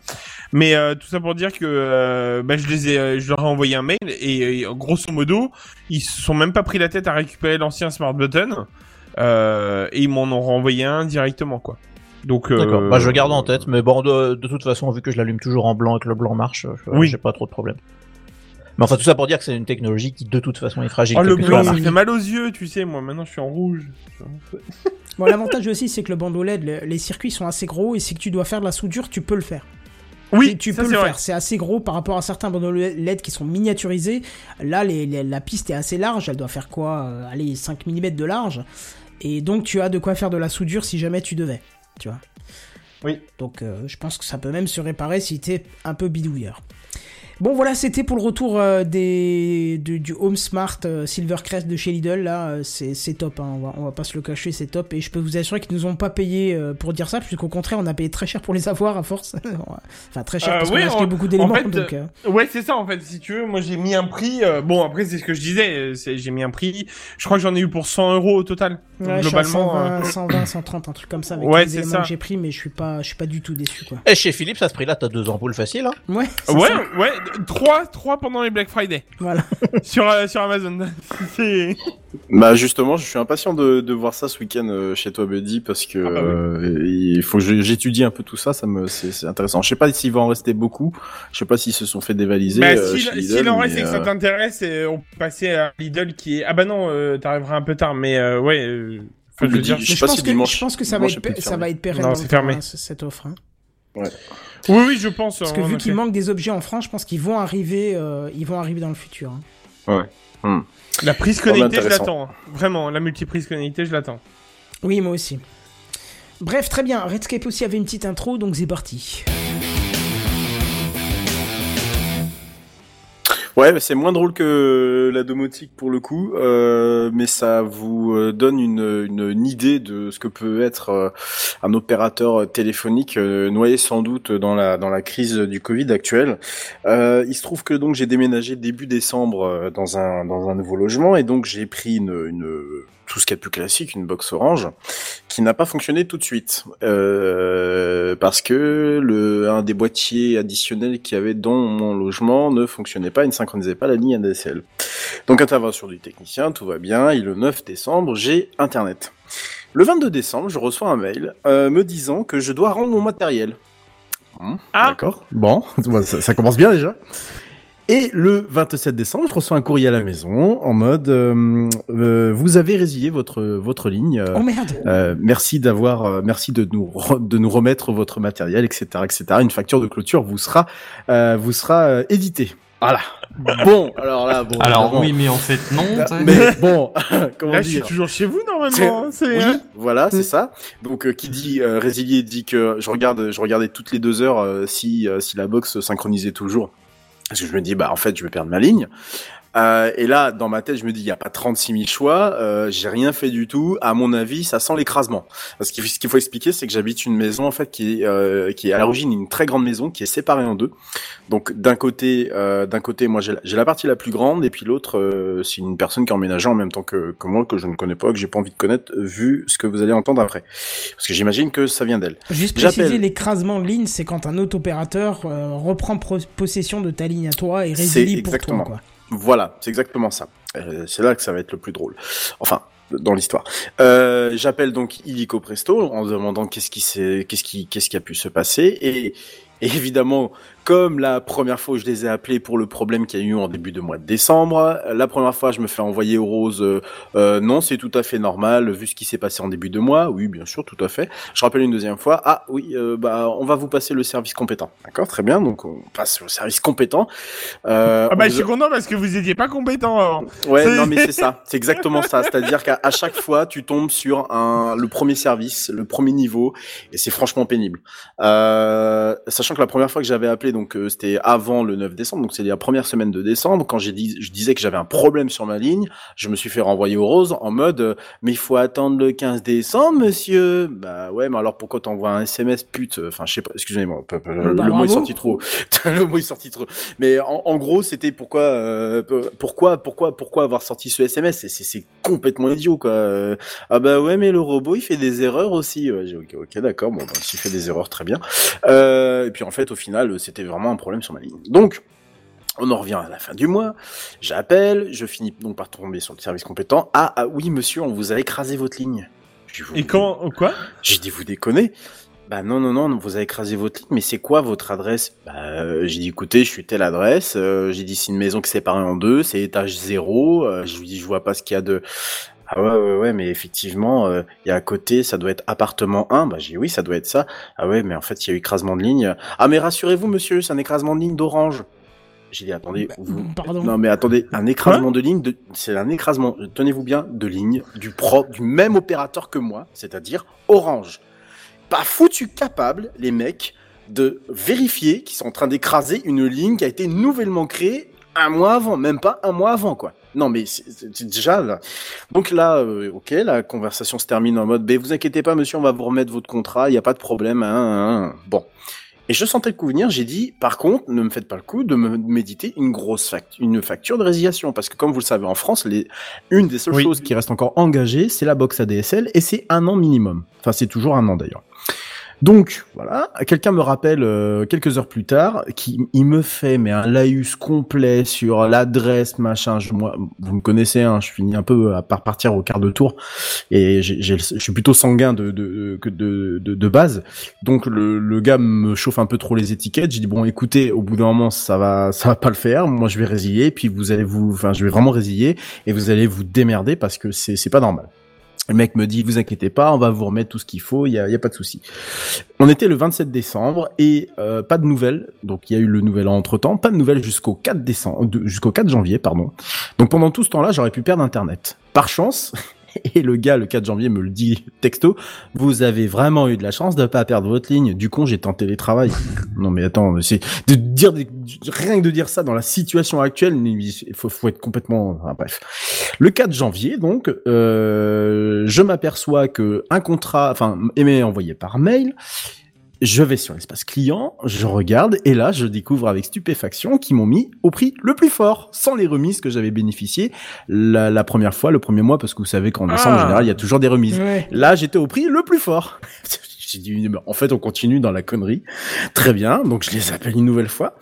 Mais euh, tout ça pour dire que euh, bah, je les ai, euh, je leur ai envoyé un mail et, et, grosso modo, ils se sont même pas pris la tête à récupérer l'ancien smart button. Euh, et ils m'en ont renvoyé un directement, quoi. Donc, euh, D'accord. Bah, je le garde en tête, mais bon, de, de toute façon, vu que je l'allume toujours en blanc et que le blanc marche, je- Oui. j'ai pas trop de problème. Mais enfin, tout ça pour dire que c'est une technologie qui, de toute façon, est fragile. Oh, le blanc, la ça fait mal aux yeux, tu sais. Moi, maintenant, je suis en rouge. Bon, l'avantage aussi, c'est que le bandeau LED, le- les circuits sont assez gros et si que tu dois faire de la soudure, tu peux le faire. Oui, tu, tu ça, peux le vrai. faire. C'est assez gros par rapport à certains bandeaux LED qui sont miniaturisés. Là, les- les- la piste est assez large. Elle doit faire quoi euh, Allez, 5 mm de large. Et donc, tu as de quoi faire de la soudure si jamais tu devais. Tu vois Oui. Donc, euh, je pense que ça peut même se réparer si t'es un peu bidouilleur. Bon, voilà, c'était pour le retour euh, des, du, du Home Smart euh, Silvercrest de chez Lidl. Là, euh, c'est c'est top, hein, on, va, on va pas se le cacher, c'est top. Et je peux vous assurer qu'ils nous ont pas payé euh, pour dire ça, puisqu'au contraire, on a payé très cher pour les avoir à force. enfin, très cher Euh, parce oui, qu'on a acheté beaucoup d'éléments. en fait, donc, euh, Ouais, c'est ça en fait. Si tu veux, moi j'ai mis un prix. euh, bon, après c'est ce que je disais. euh, J'ai mis un prix. Je crois que j'en ai eu pour 100 euros au total. Donc, ouais, je suis à globalement. 120, euh, 120, 130, un truc comme ça avec Ouais, les c'est éléments ça. que j'ai pris, mais je suis pas, je suis pas du tout déçu, quoi. Et chez Philips, à ce prix-là, t'as deux ampoules faciles. Hein Ouais, Ouais, ça. ouais, trois, trois pendant les Black Friday Voilà. sur euh, sur Amazon. C'est Bah justement, je suis impatient de, de voir ça ce week-end euh, chez toi, Buddy, parce que Ah bah oui. euh, il faut j'étudie un peu tout ça. Ça me, c'est c'est intéressant. Je sais pas s'il va en rester beaucoup. Je sais pas s'ils se sont fait dévaliser. Bah, euh, si, chez si Lidl, l'en reste et que ça t'intéresse, on peut passer à Lidl qui est. Ah bah non, euh, t'arriveras un peu tard, mais euh, ouais. euh, enfin, je veux dire. pense, si que, dimanche- je pense que ça va être, ça va être pérenne Non, fermé. temps, hein, ce- cette offre. hein. Oui, oui, je pense. Parce que en vu qu'il manque des objets en France, je pense qu'ils vont arriver, euh, ils vont arriver dans le futur. hein. La prise connectée, je intéressant. l'attends. hein. Vraiment, la multiprise connectée, je l'attends. Oui, moi aussi. Bref, très bien. Redscape aussi avait une petite intro, donc c'est parti. Ouais, c'est moins drôle que la domotique pour le coup, euh, mais ça vous euh, donne une, une, idée de ce que peut être euh, un opérateur téléphonique euh, noyé sans doute dans la dans la crise du Covid actuelle. Euh, il se trouve que donc j'ai déménagé début décembre dans un dans un nouveau logement et donc j'ai pris une, une tout ce qu'il y a de plus classique, une box orange, qui n'a pas fonctionné tout de suite euh, parce que le un des boîtiers additionnels qu'il y avait dans mon logement ne fonctionnait pas, il ne synchronisait pas la ligne ADSL. Donc intervention du technicien, tout va bien. Et le 9 décembre, j'ai internet. Le 22 décembre, je reçois un mail euh, me disant que je dois rendre mon matériel. Hum, Ah. D'accord. Bon, ça, ça commence bien déjà. Et le 27 décembre, je reçois un courrier à la maison en mode euh, euh, vous avez résilié votre votre ligne. euh, Oh merde euh, merci d'avoir, euh, merci de nous re- de nous remettre votre matériel, etc., etc. Une facture de clôture vous sera euh, vous sera euh, éditée. Voilà. Bon, alors là, bon. Alors oui, mais en fait non. t'sais. mais bon, comment Là, je suis dire toujours chez vous normalement. hein, C'est. Oui, hein. voilà, c'est ça. Donc euh, qui dit euh, résilier dit que je regarde, je regardais toutes les deux heures euh, si euh, si la box synchronisait toujours. Parce que je me dis bah en fait je vais perdre ma ligne. Euh, et là, dans ma tête, je me dis, il n'y a pas 36 000 choix, euh, j'ai rien fait du tout. À mon avis, ça sent l'écrasement. Parce que ce qu'il faut expliquer, c'est que j'habite une maison en fait qui est, euh, qui est à l'origine une très grande maison qui est séparée en deux. Donc d'un côté, euh, d'un côté, moi j'ai la- partie la plus grande, et puis l'autre, euh, c'est une personne qui est emménageant en même temps que, que moi, que je ne connais pas, que j'ai pas envie de connaître, vu ce que vous allez entendre après. Parce que j'imagine que ça vient d'elle. Juste préciser, l'écrasement de ligne, c'est quand un autre opérateur euh, reprend possession de ta ligne à toi et résilie pour toi. exactement. Quoi. Voilà, c'est exactement ça. Euh, c'est là que ça va être le plus drôle. Enfin, dans l'histoire. Euh, J'appelle donc Illico Presto en demandant qu'est-ce qui qu'est-ce qui, qu'est-ce qui a pu se passer et évidemment, comme la première fois où je les ai appelés pour le problème qu'il y a eu en début de mois de décembre, la première fois je me fais envoyer au rose, euh, euh, non c'est tout à fait normal vu ce qui s'est passé en début de mois, oui bien sûr tout à fait. Je rappelle une deuxième fois, ah oui euh, bah on va vous passer le service compétent, d'accord très bien donc on passe au service compétent. Euh, Ah bah je suis content parce que vous étiez pas compétent avant. Ouais, non, mais c'est ça. C'est exactement ça. C'est-à-dire qu'à chaque fois, tu tombes sur un, le premier service, le premier niveau, et c'est franchement pénible. Euh, sachant que la première fois que j'avais appelé, donc euh, c'était avant le 9 décembre, donc c'est la première semaine de décembre, quand j'ai dit, je disais que j'avais un problème sur ma ligne, je me suis fait renvoyer au rose en mode, euh, mais il faut attendre le 15 décembre, monsieur. Bah ouais, mais alors pourquoi t'envoies un SMS pute? Enfin, je sais pas. Excusez-moi, peu- le Bah, mot est sorti trop. le mot est sorti trop. Mais en, en gros, c'était pourquoi, euh, pourquoi, pourquoi, pourquoi avoir sorti ce SMS C'est- complètement idiot, quoi. Euh, ah bah ouais, mais le robot, il fait des erreurs aussi. Ouais, j'ai- ok, ok, d'accord. Bon, bah, s'il fait des erreurs, très bien. Euh, et puis en fait, au final, c'était vraiment un problème sur ma ligne. Donc. On en revient à la fin du mois. J'appelle, je finis donc par tomber sur le service compétent. Ah, ah oui, monsieur, on vous a écrasé votre ligne. Je vous- Et quand quoi? J'ai dit, vous déconnez Bah non, non, non, vous avez écrasé votre ligne, mais c'est quoi votre adresse? Bah, euh, j'ai dit, écoutez, je suis telle adresse, euh, j'ai dit, c'est une maison qui est séparée en deux, c'est étage zéro, euh, je lui dis, je vois pas ce qu'il y a de... Ah ouais, ouais, ouais, mais effectivement, euh, il y a à côté, ça doit être appartement 1, bah j'ai dit, oui, ça doit être ça. Ah ouais, mais en fait, il y a eu écrasement de ligne. Ah mais rassurez-vous, monsieur, c'est un écrasement de ligne d'orange. J'ai dit, attendez, vous... pardon. Non mais attendez, un écrasement de ligne, de... c'est un écrasement, tenez-vous bien, de ligne du propre, du même opérateur que moi, c'est-à-dire Orange. Pas foutu capable, les mecs, de vérifier qu'ils sont en train d'écraser une ligne qui a été nouvellement créée un mois avant, même pas un mois avant, quoi. Non, mais c'est déjà là. Donc là, euh, ok, la conversation se termine en mode, ben vous inquiétez pas, monsieur, on va vous remettre votre contrat, il y a pas de problème. Hein, hein, hein. Bon. Et je sentais le coup venir, j'ai dit, par contre, ne me faites pas le coup de me méditer une grosse facture, une facture de résiliation, parce que comme vous le savez en France, les, une des seules Oui. choses Chose qui reste encore engagée, c'est la box ADSL et c'est un an minimum. Enfin, c'est toujours un an d'ailleurs. Donc voilà, quelqu'un me rappelle euh, quelques heures plus tard, qui il me fait mais un laïus complet sur l'adresse machin. Je, moi, vous me connaissez, hein, je finis un peu à par partir au quart de tour et j'ai- je suis plutôt sanguin de de de, de, de base. Donc le, le gars me chauffe un peu trop les étiquettes. J'ai dit bon, écoutez, au bout d'un moment ça va ça va pas le faire. Moi je vais résilier, puis vous allez vous, enfin je vais vraiment résilier et vous allez vous démerder parce que c'est c'est pas normal. Le mec me dit, vous inquiétez pas, on va vous remettre tout ce qu'il faut, il y a, y a pas de souci. On était le 27 décembre et euh, pas de nouvelles. Donc il y a eu le nouvel an entre temps, pas de nouvelles jusqu'au 4 décembre, jusqu'au 4 janvier, pardon. Donc pendant tout ce temps-là, j'aurais pu perdre Internet. Par chance. Et le gars, le 4 janvier, me le dit texto. Vous avez vraiment eu de la chance de pas perdre votre ligne. Du con, j'étais en télétravail. non, mais attends, c'est de dire rien que de dire ça dans la situation actuelle, il faut, faut être complètement. enfin, bref. Le 4 janvier, donc, euh, je m'aperçois que un contrat, enfin, est envoyé par mail. Je vais sur l'espace client, je regarde, et là, je découvre avec stupéfaction qu'ils m'ont mis au prix le plus fort, sans les remises que j'avais bénéficiées la, la première fois, le premier mois, parce que vous savez qu'en décembre, Ah. en général, il y a toujours des remises. Ouais. Là, j'étais au prix le plus fort. J'ai dit, en fait, on continue dans la connerie. Très bien. Donc, je les appelle une nouvelle fois.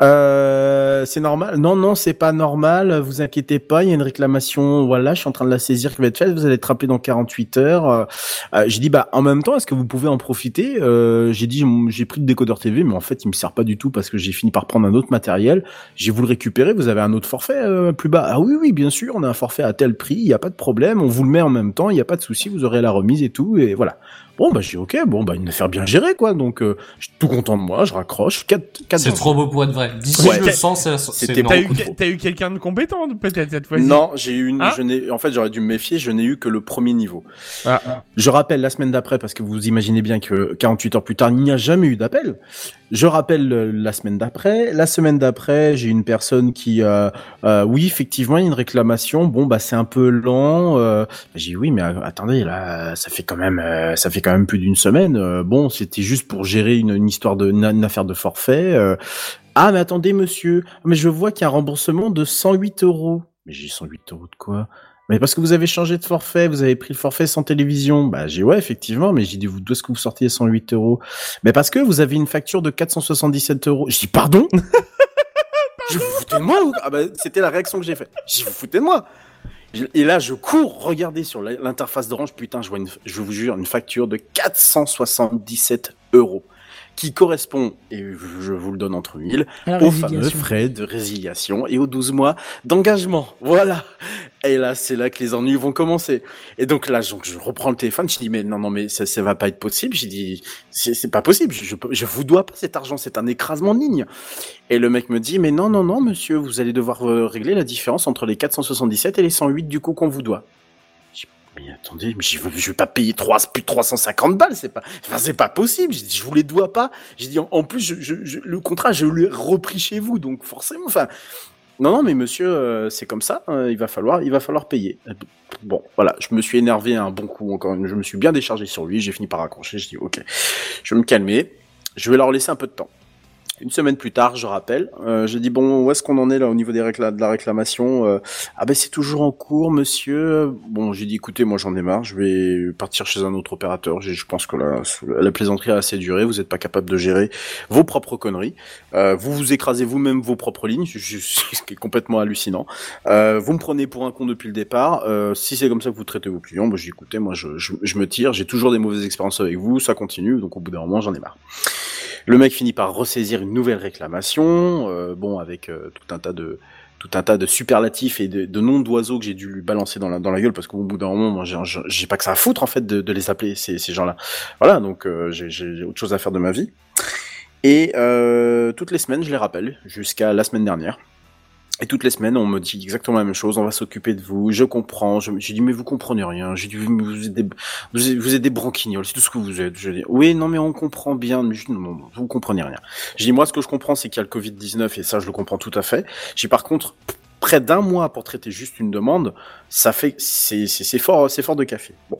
Euh, c'est normal? Non, non, c'est pas normal. Vous inquiétez pas. Il y a une réclamation. Voilà, je suis en train de la saisir qui va être faite? Vous allez être rappelé dans 48 heures. Euh, j'ai dit, bah, en même temps, est-ce que vous pouvez en profiter? Euh, j'ai dit, j'ai pris le décodeur TV, mais en fait, il me sert pas du tout parce que j'ai fini par prendre un autre matériel. J'ai voulu le récupérer. Vous avez un autre forfait euh, plus bas. Ah oui, oui, bien sûr. On a un forfait à tel prix. Il y a pas de problème. On vous le met en même temps. Il y a pas de souci. Vous aurez la remise et tout. Et voilà. Bon, bah, j'ai dit, ok. Bon, bah, une affaire bien gérée, quoi. Donc, euh, je suis tout content de moi. Je raccroche. 4, 4 C'est trop beau pour être vrai. D'ici, Ouais. je le sens, c'est. T'as eu, quelqu'un de compétent peut-être cette fois-ci Non, j'ai eu une, Hein je n'ai, en fait, j'aurais dû me méfier, je n'ai eu que le premier niveau. Ah. Je rappelle la semaine d'après, parce que vous imaginez bien que 48 heures plus tard, il n'y a jamais eu d'appel. Je rappelle la semaine d'après. La semaine d'après, j'ai une personne qui, euh, euh, oui, effectivement, il y a une réclamation. Bon, bah, c'est un peu lent. Euh, j'ai dit, oui, mais euh, attendez, là, ça fait quand même, euh, ça fait quand même plus d'une semaine. Euh, bon, c'était juste pour gérer une, histoire de, une, une affaire de forfait. Ah, mais attendez, monsieur. Mais je vois qu'il y a un remboursement de 108 euros. Mais j'ai 108 euros de quoi? Mais parce que vous avez changé de forfait, vous avez pris le forfait sans télévision. Bah, j'ai ouais, effectivement, mais j'ai dit, vous, d'où est-ce que vous sortiez 108 euros? Mais parce que vous avez une facture de 477 euros. J'ai dit, pardon? Je vous foutais de moi ou... Ah bah, c'était la réaction que j'ai faite. J'ai dit, vous foutez de moi et là, je cours regarder sur l'interface d'Orange. Putain, je vois une, je vous jure, une facture de 477 euros qui correspond, et je vous le donne entre mille, résiliation. fameux frais de résiliation et aux 12 mois d'engagement. Voilà. Et là, c'est là que les ennuis vont commencer. Et donc là, donc, je reprends le téléphone, je dis, mais non, non, mais ça, ça va pas être possible. J'ai dit, c'est pas possible. Je, je vous dois pas cet argent, c'est un écrasement de ligne. Et le mec me dit, mais non, non, non, monsieur, vous allez devoir euh, régler la différence entre les 477 et les 108 du coup qu'on vous doit. Je Mais attendez, mais je je vais pas payer 3, plus de 350 balles, c'est pas, enfin, c'est pas possible. Dit, je vous les dois pas. J'ai dit, en, plus, je, je- je- le contrat, je l'ai repris chez vous, donc forcément, enfin, non, non, mais monsieur, euh, c'est comme ça, euh, il va falloir, il va falloir payer. Euh, Bon, voilà, je me suis énervé un bon coup encore, je me suis bien déchargé sur lui, j'ai fini par raccrocher, je dis, ok, je vais me calmer, je vais leur laisser un peu de temps. Une semaine plus tard, je rappelle, euh, je dis bon, où est-ce qu'on en est là au niveau des de la réclamation Euh, Ah ben c'est toujours en cours, monsieur. Bon, j'ai dit écoutez, moi j'en ai marre, je vais partir chez un autre opérateur. J'ai- Je pense que la plaisanterie a assez duré. Vous n'êtes pas capable de gérer vos propres conneries. Euh, vous vous écrasez vous-même vos propres lignes, ce qui est complètement hallucinant. Euh, vous me prenez pour un con depuis le départ. Euh, si c'est comme ça que vous traitez vos clients, bah, j'ai dit, écoutez, moi je, je, je me tire. J'ai toujours des mauvaises expériences avec vous, ça continue. Donc au bout d'un moment, j'en ai marre. Le mec finit par ressaisir une nouvelle réclamation, euh, bon avec euh, tout un tas de superlatifs et de, noms d'oiseaux que j'ai dû lui balancer dans la dans la gueule parce qu'au bout d'un moment, moi j'ai- pas que ça à foutre en fait de, les appeler ces, gens-là. Voilà, donc euh, j'ai autre chose à faire de ma vie. Et toutes les semaines, je les rappelle jusqu'à la semaine dernière. Et toutes les semaines, on me dit exactement la même chose. On va s'occuper de vous. Je comprends. Je- J'ai dit mais vous comprenez rien. J'ai dit vous, êtes des vous êtes, des branquignoles. C'est tout ce que vous êtes. Je dis oui non mais on comprend bien. Mais je, non, non, vous comprenez rien. J'ai dit moi ce que je comprends c'est qu'il y a le Covid 19 et ça je le comprends tout à fait. J'ai par contre près d'un mois pour traiter juste une demande, ça fait c'est c'est c'est fort c'est fort de café. Bon.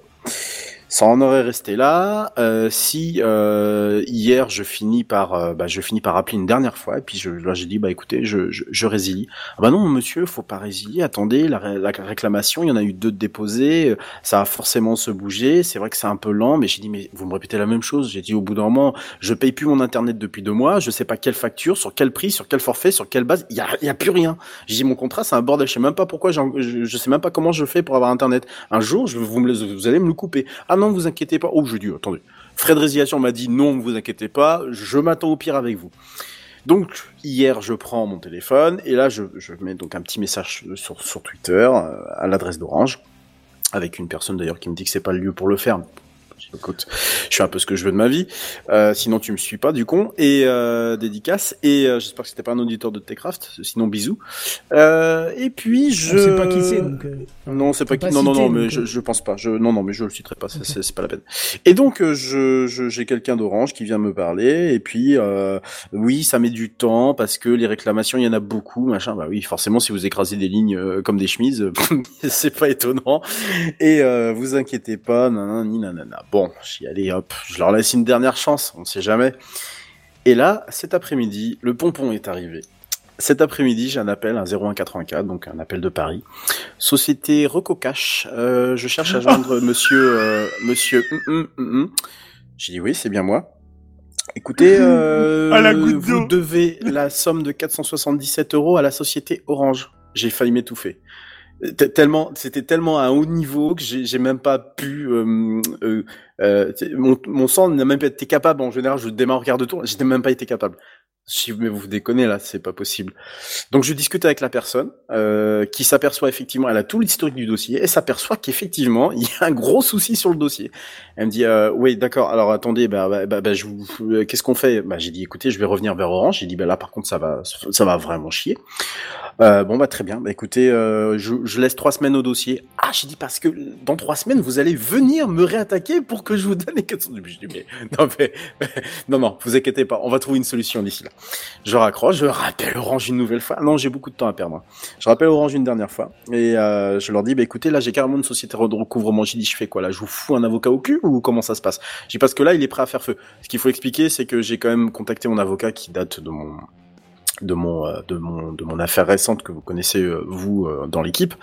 Ça en aurait resté là. Euh, si euh, hier je finis par euh, bah, je finis par appeler une dernière fois et puis je, là j'ai dit bah écoutez je, je, je résilie. Ah bah non monsieur faut pas résilier. Attendez la, ré- la réclamation il y en a eu deux de déposés euh, ça va forcément se bouger. C'est vrai que c'est un peu lent mais j'ai dit mais vous me répétez la même chose. J'ai dit au bout d'un moment je paye plus mon internet depuis deux mois je sais pas quelle facture sur quel prix sur quel forfait sur quelle base il y a, y a plus rien. J'ai dit mon contrat c'est un bordel. Je sais même pas pourquoi je, sais même pas comment je fais pour avoir internet. Un jour vous me vous allez me le couper. Ah non vous inquiétez pas oh je dis attendez de résiliation m'a dit non, vous inquiétez pas, je m'attends au pire avec vous. Donc hier, je prends mon téléphone et là, je, mets donc un petit message sur, sur Twitter euh, à l'adresse d'Orange, avec une personne d'ailleurs qui me dit que c'est pas le lieu pour le faire. Écoute, je fais un peu ce que je veux de ma vie. Euh, sinon, tu me suis pas du con. Et euh, dédicace. Et euh, j'espère que c'était pas un auditeur de Techcraft. Sinon, bisous. Euh, et puis je. On sait pas qui c'est, donc. euh, Non, c'est pas qui. pas Non, non, non, mais donc, je, euh. je pense pas. Je, non, non, mais je le citerai pas. c'est- C'est c'est pas la peine. Et donc, je, je- j'ai quelqu'un d'Orange qui vient me parler. Et puis, euh, oui, ça met du temps parce que les réclamations, il y en a beaucoup, machin. Bah oui, forcément, si vous écrasez des lignes euh, comme des chemises, c'est pas étonnant. Et euh, vous inquiétez pas, nanana, ni nanana. Bon, j'y allais, hop, je leur laisse une dernière chance. On ne sait jamais. Et là, cet après-midi, le pompon est arrivé. Cet après-midi, j'ai un appel, un 0184, donc un appel de Paris. Société Recocash. Euh, je cherche à joindre monsieur, euh, monsieur. hum, hum, hum. J'ai dit oui, c'est bien moi. Écoutez, euh, À la vous devez la somme de 477 euros à la société Orange. J'ai failli m'étouffer. Tellement, c'était tellement à un haut niveau que j'ai même pas pu. euh, euh, euh, mon, mon sang n'a même pas été capable. En général, je démarre au quart de tour. Même pas été capable. Si mais vous vous déconnez là, c'est pas possible. Donc je discute avec la personne euh, qui s'aperçoit effectivement, elle a tout l'historique du dossier et s'aperçoit qu'effectivement il y a un gros souci sur le dossier. Elle me dit euh, oui d'accord. Alors attendez, bah, bah, bah, bah, qu'est-ce qu'on fait? Bah j'ai dit écoutez, je vais revenir vers Orange. J'ai dit bah là par contre ça va, ça va vraiment chier. Euh, bon bah très bien. Bah écoutez, euh, je, je laisse trois semaines au dossier. Ah j'ai dit parce que dans trois semaines vous allez venir me réattaquer pour que je vous donne les 400. Je dis mais non mais non non, vous inquiétez pas, on va trouver une solution d'ici là. Je raccroche, je rappelle Orange une nouvelle fois. Non, j'ai beaucoup de temps à perdre. Je rappelle Orange une dernière fois et euh, je leur dis bah écoutez là j'ai carrément une société de recouvrement. J'ai dit je fais quoi là? Je vous fous un avocat au cul ou comment ça se passe? J'ai parce que là il est prêt à faire feu. Ce qu'il faut expliquer c'est que j'ai quand même contacté mon avocat qui date de mon de mon euh, de mon de mon affaire récente que vous connaissez euh, vous dans l'équipe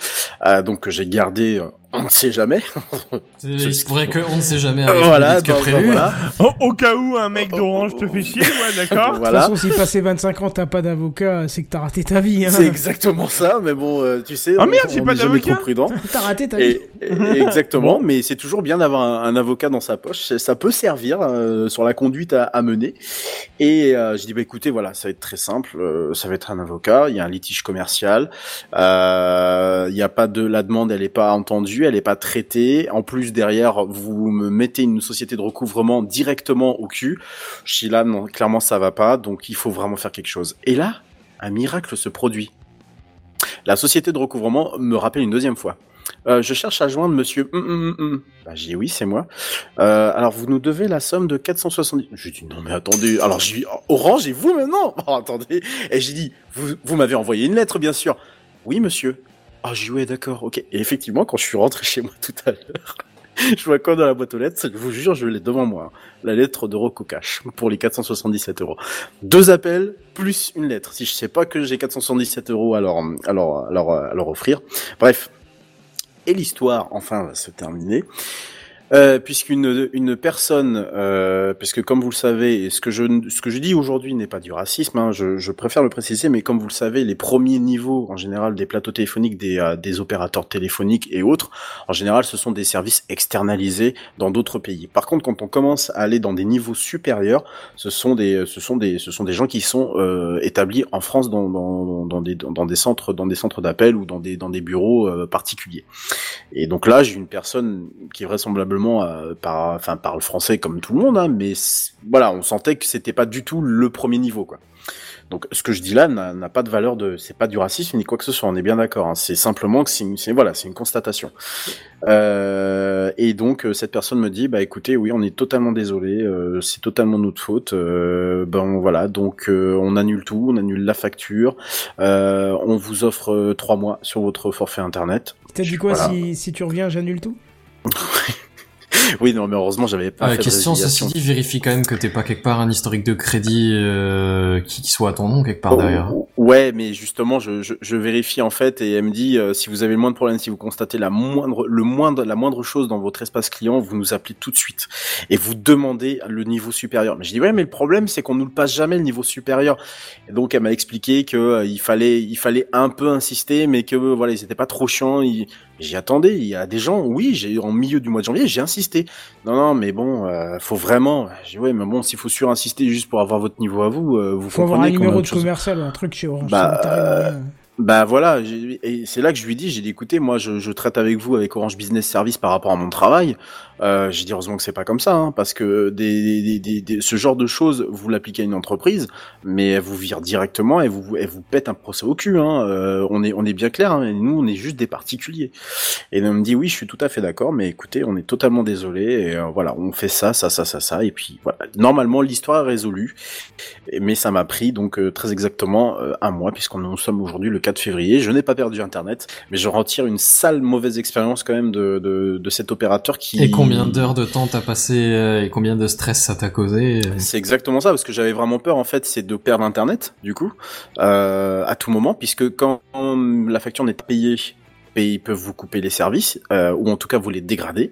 donc j'ai gardé on ne sait jamais C'est- Il se pourrait qu'on ne sait jamais arrive voilà, que prévu. voilà. Au, au cas où un mec d'Orange te fait chier, ouais, d'accord. De toute façon, si passé 25 ans, t'as pas d'avocat, c'est que t'as raté ta vie. Hein. c'est exactement ça mais bon euh, tu sais Ah on- merde, j'ai on pas d'avocat trop prudent T'as raté ta vie. Et, et- exactement, mais c'est toujours bien d'avoir un, un avocat dans sa poche. Ça- peut servir euh, sur la conduite à, à mener. Et euh, je dis bah écoutez, voilà, ça va être très simple. euh, ça va être un avocat. Il y a un litige commercial. Euh, Il n'y a pas de la demande, elle n'est pas entendue, elle n'est pas traitée. En plus derrière, vous me mettez une société de recouvrement directement au cul. Je là, non, clairement ça va pas. Donc il faut vraiment faire quelque chose. Et là, un miracle se produit. La société de recouvrement me rappelle une deuxième fois. Euh, je cherche à joindre monsieur. Hum, hum, hum. Bah, j'ai dit oui, c'est moi. Euh, alors, vous nous devez la somme de 470. J'ai dit non, mais attendez. Alors, j'ai dit Orange et vous maintenant. Oh, attendez. Et j'ai dit vous, vous m'avez envoyé une lettre, bien sûr. Oui, monsieur. Ah, dit ouais, d'accord, ok. Et effectivement, quand je suis rentré chez moi tout à l'heure, je vois quoi dans la boîte aux lettres Je vous jure, je l'ai devant moi. La lettre de Rocco Cash pour les 477 euros. Deux appels plus une lettre. Si je sais pas que j'ai 477 euros à leur, à leur, à leur offrir. Bref. Et l'histoire, enfin, va se terminer. Euh, puisqu'une une personne, euh, puisque comme vous le savez, ce que je ce que je dis aujourd'hui n'est pas du racisme, hein, je, je préfère le préciser, mais comme vous le savez, les premiers niveaux en général des plateaux téléphoniques, des euh, des opérateurs téléphoniques et autres, en général, ce sont des services externalisés dans d'autres pays. Par contre, quand on commence à aller dans des niveaux supérieurs, ce sont des ce sont des ce sont des gens qui sont euh, établis en France dans dans, dans des dans des centres dans des centres d'appel ou dans des dans des bureaux euh, particuliers. Et donc là, j'ai une personne qui vraisemblablement euh, par, enfin, parle français comme tout le monde, hein, mais voilà, on sentait que c'était pas du tout le premier niveau, quoi. Donc, ce que je dis là n'a pas de valeur de, c'est pas du racisme ni quoi que ce soit. On est bien d'accord. hein. C'est simplement que c'est, voilà, c'est une constatation. Euh, et donc, euh, cette personne me dit, bah écoutez, oui, on est totalement désolé, euh, c'est totalement notre faute. Ben voilà, donc on annule tout, on annule la facture, on vous offre trois mois sur votre forfait internet. T'as dit quoi Voilà. si, si tu reviens, j'annule tout? Oui, non, mais heureusement, j'avais pas Ah, fait de question, ceci résiliation. dit, vérifie quand même que t'es pas quelque part un historique de crédit euh, qui, qui soit à ton nom quelque part derrière. Oh, Ouais, mais justement, je, je, je vérifie en fait et elle me dit euh, si vous avez le moindre problème, si vous constatez la moindre, le moindre, la moindre chose dans votre espace client, vous nous appelez tout de suite et vous demandez le niveau supérieur. Mais je dis ouais, mais le problème c'est qu'on nous le passe jamais le niveau supérieur. Et donc elle m'a expliqué que euh, il fallait, il fallait un peu insister, mais que voilà, ils étaient pas trop chiants. Ils... J'y attendais. Il y a des gens, oui, j'ai en milieu du mois de janvier, j'ai insisté. Non, non, mais bon, euh, faut vraiment. J'ai dit, ouais, mais bon, s'il faut surinsister juste pour avoir votre niveau à vous, euh, vous Faut avoir un numéro de chose- commercial un truc chez Orange. Bah, bah voilà, et c'est là que je lui dis, j'ai dit écoutez, moi je, je traite avec vous avec Orange Business Service par rapport à mon travail. Euh, j'ai dit heureusement que c'est pas comme ça, hein, parce que des, des, des, des- ce genre de choses, vous l'appliquez à une entreprise, mais elle vous vire directement et vous elle vous pète un procès au cul. Hein. Euh, on est on est bien clair, hein, nous on est juste des particuliers. Et elle me dit oui, je suis tout à fait d'accord, mais écoutez, on est totalement désolé. Et euh, voilà, on fait ça, ça, ça, ça, ça, et puis voilà. Normalement l'histoire est résolue, mais ça m'a pris donc euh, très exactement euh, un mois puisqu'on nous sommes aujourd'hui le 4 février. Je n'ai pas perdu Internet, mais je retire une sale mauvaise expérience quand même de, de, de cet opérateur qui. Et combien d'heures de temps t'as passé euh, et combien de stress ça t'a causé euh, C'est exactement ça, parce que j'avais vraiment peur en fait, c'est de perdre Internet, du coup, euh, à tout moment, puisque quand la facture n'est pas payée, et ils peuvent vous couper les services, euh, ou en tout cas vous les dégrader.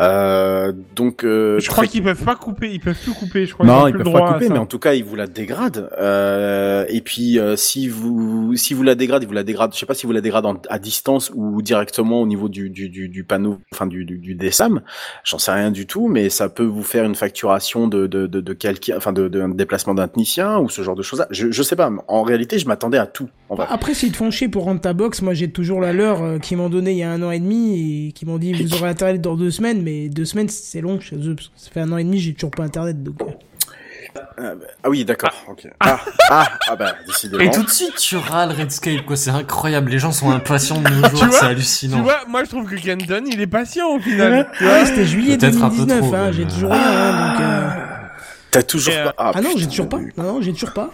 Euh, donc, euh, Je crois très- qu'ils peuvent pas couper, ils peuvent plus couper. Je crois Non, ils plus peuvent le pas droit couper, mais en tout cas, ils vous la dégradent. Euh, et puis, euh, si vous si vous la dégradez, ils vous la dégradent. Je sais pas si vous la dégradez en- à distance ou directement au niveau du du, du, du panneau, enfin du du, du DSAM. J'en sais rien du tout, mais ça peut vous faire une facturation de de de, de quelqu'un, enfin de, de déplacement d'un technicien ou ce genre de choses. Je je sais pas. En réalité, je m'attendais à tout. En vrai. Après, s'ils te font chier pour rendre ta box, moi j'ai toujours la leur euh, qui m'ont donné il y a un an et demi et qui m'ont dit vous aurez internet dans deux semaines, mais deux semaines c'est long chez eux parce que ça fait un an et demi j'ai toujours pas internet donc. euh. Ah oui, d'accord. ok. Ah ah ah bah décidément. Et tout de suite, tu râles Redscape, quoi. C'est incroyable. Les gens sont impatients de nos Tu jours. C'est Tu hallucinant. vois, moi je trouve que Kenton, il est patient au final. Tu vois Ouais, c'était juillet Peut-être un peu 2019, trop, hein, mais, j'ai euh, toujours rien, hein, donc. euh. T'as toujours euh, pas. Ah, non, j'ai toujours pas. Non, non, j'ai toujours pas.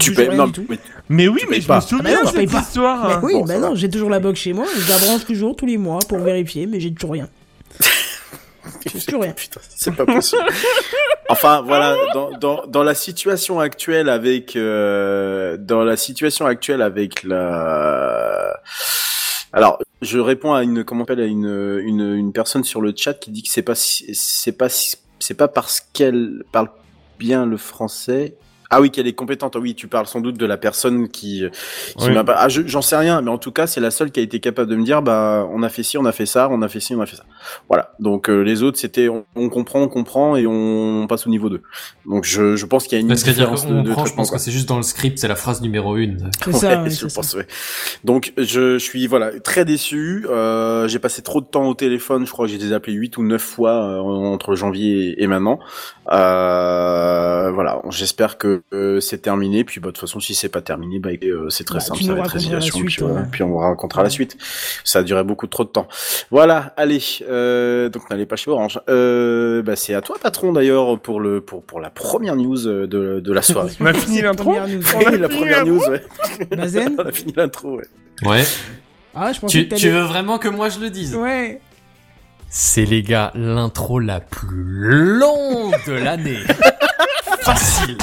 Tu payes non, mais Mais oui, mais je me souviens Ah de cette pas. histoire. Oui, bah non, j'ai toujours la box chez moi, je la branche toujours tous les mois pour vérifier, mais j'ai toujours rien. J'ai toujours rien. Putain, c'est pas possible. enfin voilà, dans, dans, dans la situation actuelle avec euh, dans la situation actuelle avec la alors, je réponds à une comment on appelle à une, une une personne sur le chat qui dit que c'est pas c'est pas c'est pas parce qu'elle parle bien le français. Ah oui, qu'elle est compétente. Ah oui, tu parles sans doute de la personne qui, qui Oui. m'a pas. Ah, je- j'en sais rien, mais en tout cas, c'est la seule qui a été capable de me dire, bah, on a fait ci, on a fait ça, on a fait ci, on a fait ça. Voilà. Donc euh, les autres, c'était, on, on comprend, on comprend, et on passe au niveau 2. Donc je, je pense qu'il y a une Parce qu'à dire différence de, de prend, je pense que c'est juste dans le script, c'est la phrase numéro une. C'est ça, Ouais, ouais, je ça. pense, ouais. Donc je, je suis voilà très déçu. Euh, j'ai passé trop de temps au téléphone. Je crois que j'ai été appelé 8 ou 9 fois euh, entre janvier et, et maintenant. Euh, voilà. J'espère que euh, c'est terminé. Puis bah, de toute façon, si c'est pas terminé, bah, euh, c'est très Bah, simple. Ça va être raconteras la résiliation. suite, puis, euh, ouais. puis on vous racontera la suite. Ça a duré beaucoup trop de temps. Voilà. Allez. Euh, donc n'allez pas chez Orange. Euh, bah, c'est à toi, patron d'ailleurs, pour le pour pour la première news de, de la soirée. On a fini l'intro. On a la première news. Ouais. Bazen on a fini l'intro. Ouais. Ouais. Ah, je Tu, que tu veux vraiment que moi je le dise Ouais. C'est les gars, l'intro la plus longue de l'année. Facile.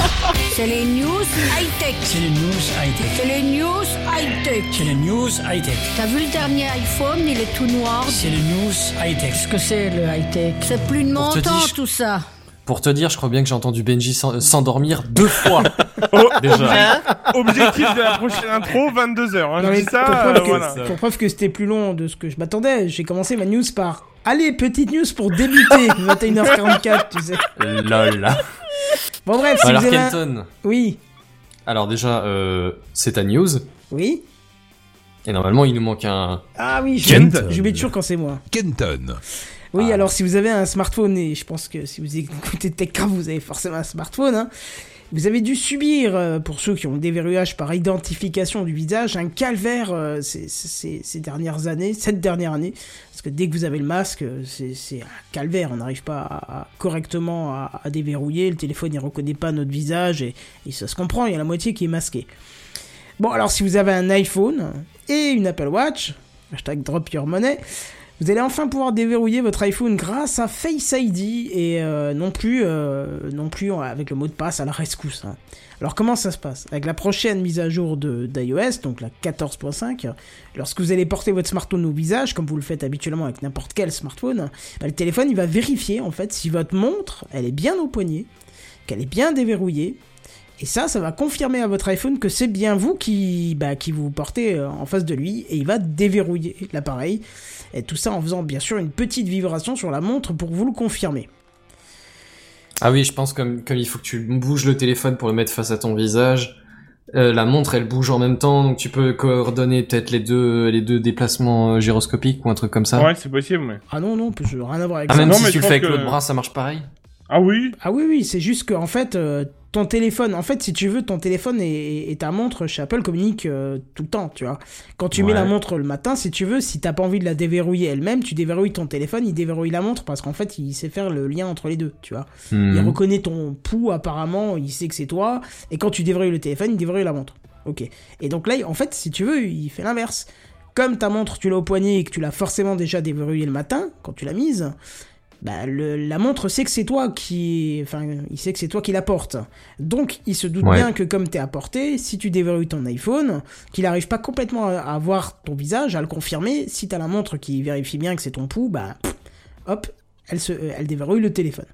C'est les news high-tech. C'est les news high-tech. C'est les news high-tech. C'est les news high-tech. T'as vu le dernier iPhone, il est tout noir. C'est les news high-tech. Qu'est-ce que c'est le high-tech? C'est plus de mon temps tout ça. Pour te dire, je crois bien que j'ai entendu Benji s'en- s'endormir deux fois. Oh, Déjà. Objectif de la prochaine intro, 22h. Hein. Non, Je mais dis ça, pour, preuve euh, que, voilà. pour preuve que c'était plus long de ce que je m'attendais, j'ai commencé ma news par Allez, petite news pour débuter 21h44, tu sais. Lol. Bon, bref, si Alors vous avez un- Kenton, Oui, alors déjà, euh, c'est ta news. oui. Et normalement, il nous manque un... Ah oui, je Kenton. j'oublie toujours quand c'est moi. Kenton. Oui, Ah. alors si vous avez un smartphone, et je pense que si vous écoutez TechCraft, vous avez forcément un smartphone, hein, vous avez dû subir, euh, pour ceux qui ont le déverrouillage par identification du visage, un calvaire euh, ces, dernières années, cette dernière année, parce que dès que vous avez le masque, euh, c'est un calvaire, on n'arrive pas correctement à, déverrouiller, le téléphone il reconnaît pas notre visage, et, et ça se comprend, il y a la moitié qui est masquée. Bon, alors si vous avez un iPhone et une Apple Watch, hashtag drop your money, vous allez enfin pouvoir déverrouiller votre iPhone grâce à Face ID et euh, non plus euh, non plus avec le mot de passe à la rescousse. hein. Alors comment ça se passe? Avec la prochaine mise à jour d'iOS, donc la 14.5, lorsque vous allez porter votre smartphone au visage, comme vous le faites habituellement avec n'importe quel smartphone, bah, le téléphone va vérifier en fait si votre montre elle est bien au poignet, qu'elle est bien déverrouillée. Et ça, ça va confirmer à votre iPhone que c'est bien vous qui, bah, qui vous portez euh, en face de lui et il va déverrouiller l'appareil. Et tout ça en faisant bien sûr une petite vibration sur la montre pour vous le confirmer. Ah oui, je pense comme, comme il faut que tu bouges le téléphone pour le mettre face à ton visage. Euh, la montre, elle bouge en même temps, donc tu peux coordonner peut-être les deux, les deux déplacements euh, gyroscopiques ou un truc comme ça. Ouais, c'est possible, mais... Ah non, non, je rien à voir avec Ah, ça. même Non, si mais tu le fais avec que- l'autre bras, ça marche pareil Ah oui? Ah oui, oui, c'est juste qu'en fait, euh, ton téléphone, en fait, si tu veux, ton téléphone et, et ta montre chez Apple communiquent euh, tout le temps, tu vois. Quand tu mets la montre le matin, si tu veux, si t'as pas envie de la déverrouiller elle-même, tu déverrouilles ton téléphone, il déverrouille la montre parce qu'en fait, il sait faire le lien entre les deux, tu vois. Il Mhm. reconnaît ton pouls apparemment, il sait que c'est toi, et quand tu déverrouilles le téléphone, il déverrouille la montre. Ok. Et donc là, en fait, si tu veux, il fait l'inverse. Comme ta montre, tu l'as au poignet et que tu l'as forcément déjà déverrouillée le matin, quand tu l'as mise, bah, le- la montre sait que c'est toi qui, enfin, il sait que c'est toi qui la porte. Donc, il se doute Ouais. bien que comme t'es à portée, si tu déverrouilles ton iPhone, qu'il n'arrive pas complètement à, à voir ton visage, à le confirmer, si t'as la montre qui vérifie bien que c'est ton pouls, bah, pff, hop, elle se, elle déverrouille le téléphone.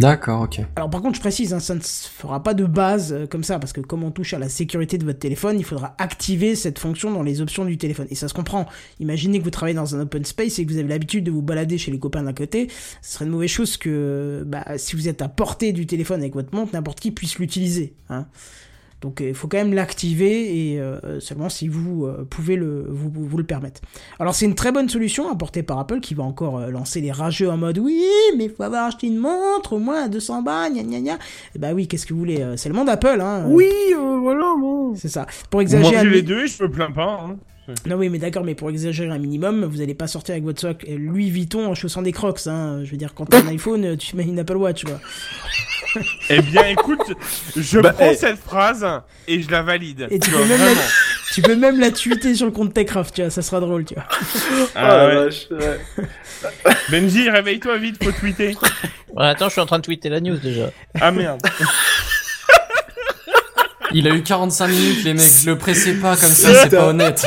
D'accord, ok. Alors par contre, je précise, hein, ça ne se fera pas de base euh, comme ça, parce que comme on touche à la sécurité de votre téléphone, il faudra activer cette fonction dans les options du téléphone. Et ça se comprend. Imaginez que vous travaillez dans un open space et que vous avez l'habitude de vous balader chez les copains d'à côté. Ce serait une mauvaise chose que, bah, si vous êtes à portée du téléphone avec votre montre, n'importe qui puisse l'utiliser. Hein. Donc euh, il faut quand même l'activer et euh, seulement si vous euh, pouvez le, vous, le permettre. Alors c'est une très bonne solution apportée par Apple qui va encore euh, lancer les rageux en mode oui mais il faut avoir acheté une montre au moins à 200 balles gna gna gna. Et bah oui qu'est-ce que vous voulez c'est le monde Apple hein. Oui, euh, voilà, bon. C'est ça. Pour Moi, exagérer mi- les deux je me plains pas. Hein. Non oui mais d'accord mais pour exagérer un minimum vous allez pas sortir avec votre soc euh, Louis Vuitton en chaussant des crocs hein. Je veux dire quand t'as un iPhone tu mets une Apple Watch quoi. Eh bien, écoute, je Bah, prends eh. cette phrase et je la valide. Et tu vois, peux même la, tu peux même la tweeter sur le compte Techcraft tu vois ça sera drôle tu vois. Ah, ouais. vache, ouais. Benji, réveille-toi vite, faut tweeter. Ouais, attends, je suis en train de tweeter la news déjà. Ah merde. Il a eu 45 minutes, les mecs. Le pressez pas comme ça, c'est pas honnête.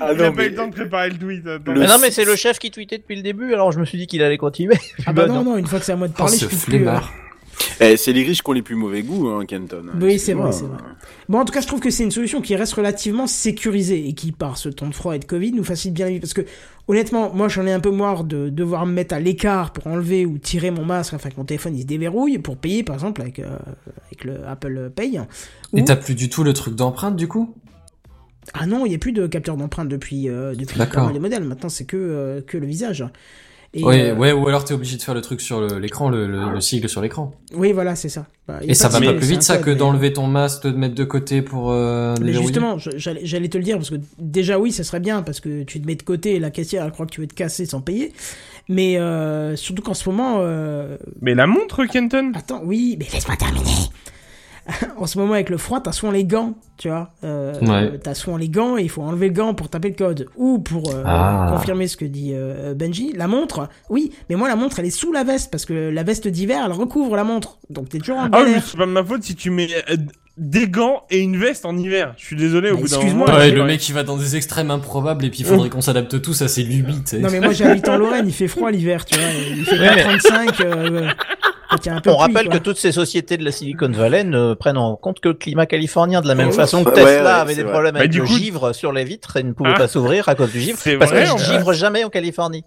Ah Il a non, pas eu mais... le temps de préparer le tweet. attends. Le- Mais non, mais c'est le chef qui tweetait depuis le début, alors je me suis dit qu'il allait continuer. Ah bah Bah, non non. non une fois que c'est à moi de Oh, parler je suis plus. euh, flemmard. Eh, c'est les riches qui ont les plus mauvais goûts, hein, Kenton. Oui, c'est vrai, c'est vrai. Bon, en tout cas, je trouve que c'est une solution qui reste relativement sécurisée et qui, par ce temps de froid et de Covid, nous facilite bien la vie. Parce que, honnêtement, moi, j'en ai un peu marre de devoir me mettre à l'écart pour enlever ou tirer mon masque afin que mon téléphone il se déverrouille pour payer, par exemple, avec, euh, avec le Apple Pay. Et t'as plus du tout le truc d'empreinte, du coup? Ah non, il n'y a plus de capteur d'empreinte depuis, euh, depuis de modèles. Maintenant, c'est que, euh, que le visage. Et, ouais, euh, ouais, ou alors t'es obligé de faire le truc sur l'écran, le, le, le sigle sur l'écran. Oui, voilà, c'est ça. Bah, Et ça va pas plus vite ça code, que mais- d'enlever ton masque, de te mettre de côté pour euh, Mais justement, j'allais te le dire parce que déjà oui, ça serait bien parce que tu te mets de côté et la caissière elle croit que tu veux te casser sans payer. Mais euh, surtout qu'en ce moment, euh, Mais la montre, Kenton? Attends, oui, mais laisse-moi terminer. en ce moment avec le froid, t'as souvent les gants, tu vois. Euh, Ouais. T'as souvent les gants et il faut enlever le gant pour taper le code. Ou pour euh, Ah. confirmer ce que dit euh, Benji, la montre, oui, mais moi la montre elle est sous la veste parce que la veste d'hiver elle recouvre la montre. Donc t'es toujours en Ah oui, mais galère. c'est pas de ma faute si tu mets des gants et une veste en hiver. Je suis désolé au Bah, bout d'un excuse-moi, moment. Ouais, le mec il va dans des extrêmes improbables et puis il faudrait qu'on s'adapte tous à ses lubies. Non mais moi j'habite en Lorraine, il fait froid l'hiver, tu vois. Il fait Ouais, pas mais- 35. euh, quand il y a un peu On pluie, rappelle quoi. que toutes ces sociétés de la Silicon Valley ne prennent en compte que le climat californien, de la même Ouais, façon que Tesla ouais, avait des vrai. problèmes Bah, avec du le coup- givre sur les vitres et ne pouvait Ah. pas s'ouvrir à cause du givre. C'est Parce vrai, que en je vrai. givre jamais en Californie.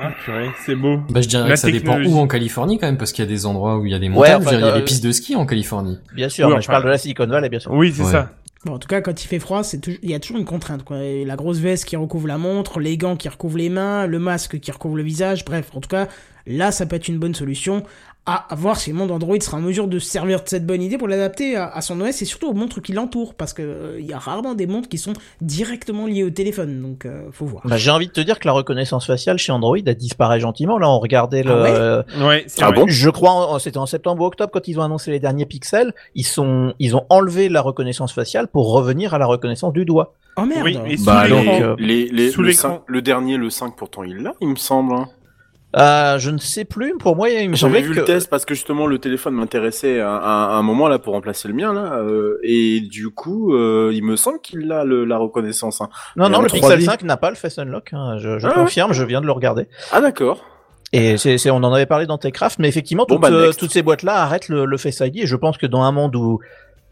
Ah, purée, c'est beau. Bah, je dirais La que ça dépend où en Californie quand même, parce qu'il y a des endroits où il y a des montagnes. enfin, je veux dire, il y a euh, des pistes de ski en Californie. Bien sûr, Oui, mais je parle de la Silicon Valley, bien sûr. Oui, c'est Ouais. ça. Bon, en tout cas, quand il fait froid, c'est toujours- il y a toujours une contrainte. Quoi. Et la grosse veste qui recouvre la montre, les gants qui recouvrent les mains, le masque qui recouvre le visage. Bref, en tout cas, là, ça peut être une bonne solution. À, à voir si le monde Android sera en mesure de se servir de cette bonne idée pour l'adapter à, à son OS et surtout aux montres qui l'entourent. Parce que euh, il y a rarement des montres qui sont directement liées au téléphone. Donc, euh, faut voir. Bah, J'ai envie de te dire que la reconnaissance faciale chez Android a disparu gentiment. Là, on regardait le. Ah ouais euh, Ouais, Ah bon? Je crois, c'était en septembre ou octobre quand ils ont annoncé les derniers pixels. Ils sont, ils ont enlevé la reconnaissance faciale pour revenir à la reconnaissance du doigt. Oh merde Oui, et sous Bah, donc, euh, Les, les, Sous le, l'écran. 5 le dernier, le 5, pourtant, il l'a, il me semble. hein. Euh, je ne sais plus. Pour moi, il me semblait vu que. le test parce que justement le téléphone m'intéressait à, à- à un moment là pour remplacer le mien là euh, et du coup euh, il me semble qu'il a le, la reconnaissance. hein. Non, non, le 3D. Pixel 5 n'a pas le Face Unlock. hein. Je, je Ah ouais. confirme, je viens de le regarder. Ah d'accord. Et c'est, on en avait parlé dans Techcraft, mais effectivement, Bon, toutes, bah, euh, toutes ces boîtes-là arrêtent le, le Face ID. Et je pense que dans un monde où,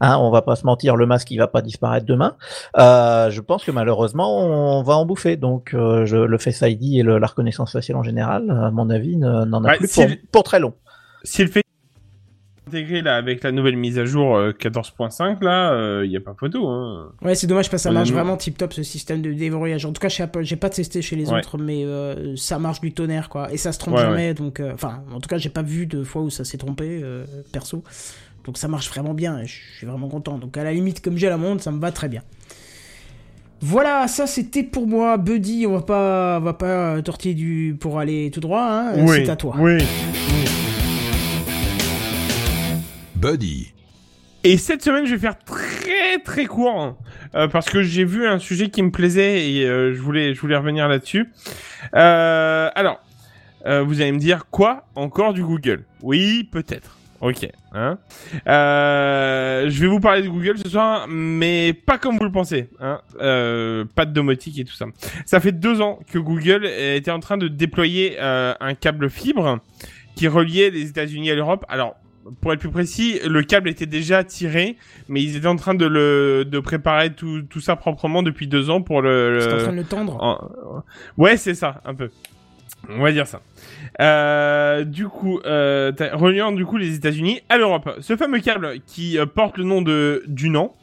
hein, on va pas se mentir, le masque il va pas disparaître demain. Euh, je pense que malheureusement, on va en bouffer. Donc, euh, je, le Face ID et le- la reconnaissance faciale en général, à mon avis, ne- n'en a Ouais, plus si pour, le- pour très long. Si le fait intégré là avec la nouvelle mise à jour euh, 14.5 là, il y a pas photo. Hein. Ouais, c'est dommage parce que ça marche vraiment tip top ce système de déverrouillage. En tout cas, chez Apple, j'ai pas testé chez les Ouais. autres, mais euh, ça marche du tonnerre quoi. Et ça se trompe Ouais, jamais. Donc, euh, enfin, en tout cas, j'ai pas vu de fois où ça s'est trompé euh, perso. Donc ça marche vraiment bien. Et je suis vraiment content. Donc à la limite, comme j'ai la montre, ça me va très bien. Voilà, ça c'était pour moi, Buddy. On va pas, on va pas euh, tortiller du pour aller tout droit. Hein. Oui. C'est à toi. Oui. Buddy. Et cette semaine, je vais faire très très court hein, euh, parce que j'ai vu un sujet qui me plaisait et euh, je voulais je voulais revenir là-dessus. Euh, alors, euh, vous allez me dire quoi encore du Google? Oui, peut-être. Ok. Hein euh, je vais vous parler de Google ce soir, mais pas comme vous le pensez. Hein euh, pas de domotique et tout ça. Ça fait deux ans que Google était en train de déployer euh, un câble fibre qui reliait les États-Unis à l'Europe. Alors, pour être plus précis, le câble était déjà tiré, mais ils étaient en train de le de préparer tout, tout ça proprement depuis deux ans pour le. C'est en le- train de le tendre. en- Ouais, c'est ça, un peu. On va dire ça. Euh, du coup, euh, reliant du coup les États-Unis à l'Europe. Ce fameux câble qui euh, porte le nom de Dunant.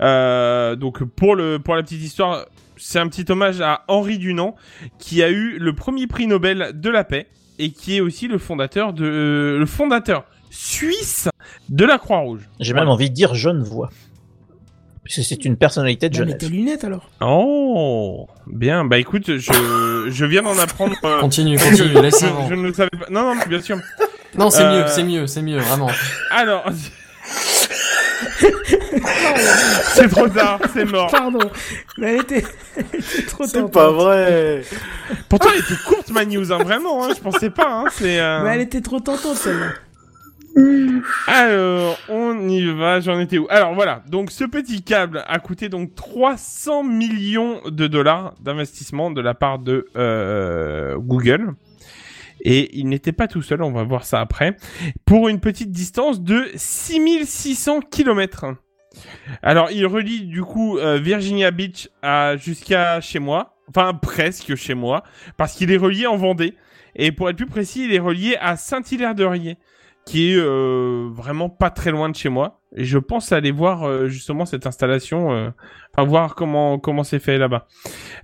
Euh, donc pour le pour la petite histoire, c'est un petit hommage à Henri Dunant qui a eu le premier prix Nobel de la paix et qui est aussi le fondateur de euh, le fondateur suisse de la Croix-Rouge. J'ai même envie de dire Genevois. C'est une personnalité de Bah, mets Genève. tes lunettes alors. Oh, bien. Bah écoute, je je viens d'en apprendre. euh, Continue, continue, laisse je, je ne le savais pas. Non, non, bien sûr. Non, c'est Euh, mieux, c'est mieux, c'est mieux, vraiment. Alors, c'est trop tard, c'est mort. Pardon. Mais elle était, elle était trop C'est pas vrai. Pourtant, elle était courte ma news, hein, vraiment. Hein, je pensais pas. Hein, c'est. euh, Mais elle était trop tentante celle-là. Alors, on y va, j'en étais où? Alors voilà, donc ce petit câble a coûté donc 300 millions de dollars d'investissement de la part de euh, Google. Et il n'était pas tout seul, on va voir ça après, pour une petite distance de 6600 km. Alors, il relie du coup euh, Virginia Beach à jusqu'à chez moi, enfin presque chez moi, parce qu'il est relié en Vendée. Et pour être plus précis, il est relié à Saint-Hilaire-de-Riez qui est euh, vraiment pas très loin de chez moi. Et je pense aller voir euh, justement cette installation, euh, enfin voir comment comment c'est fait là-bas.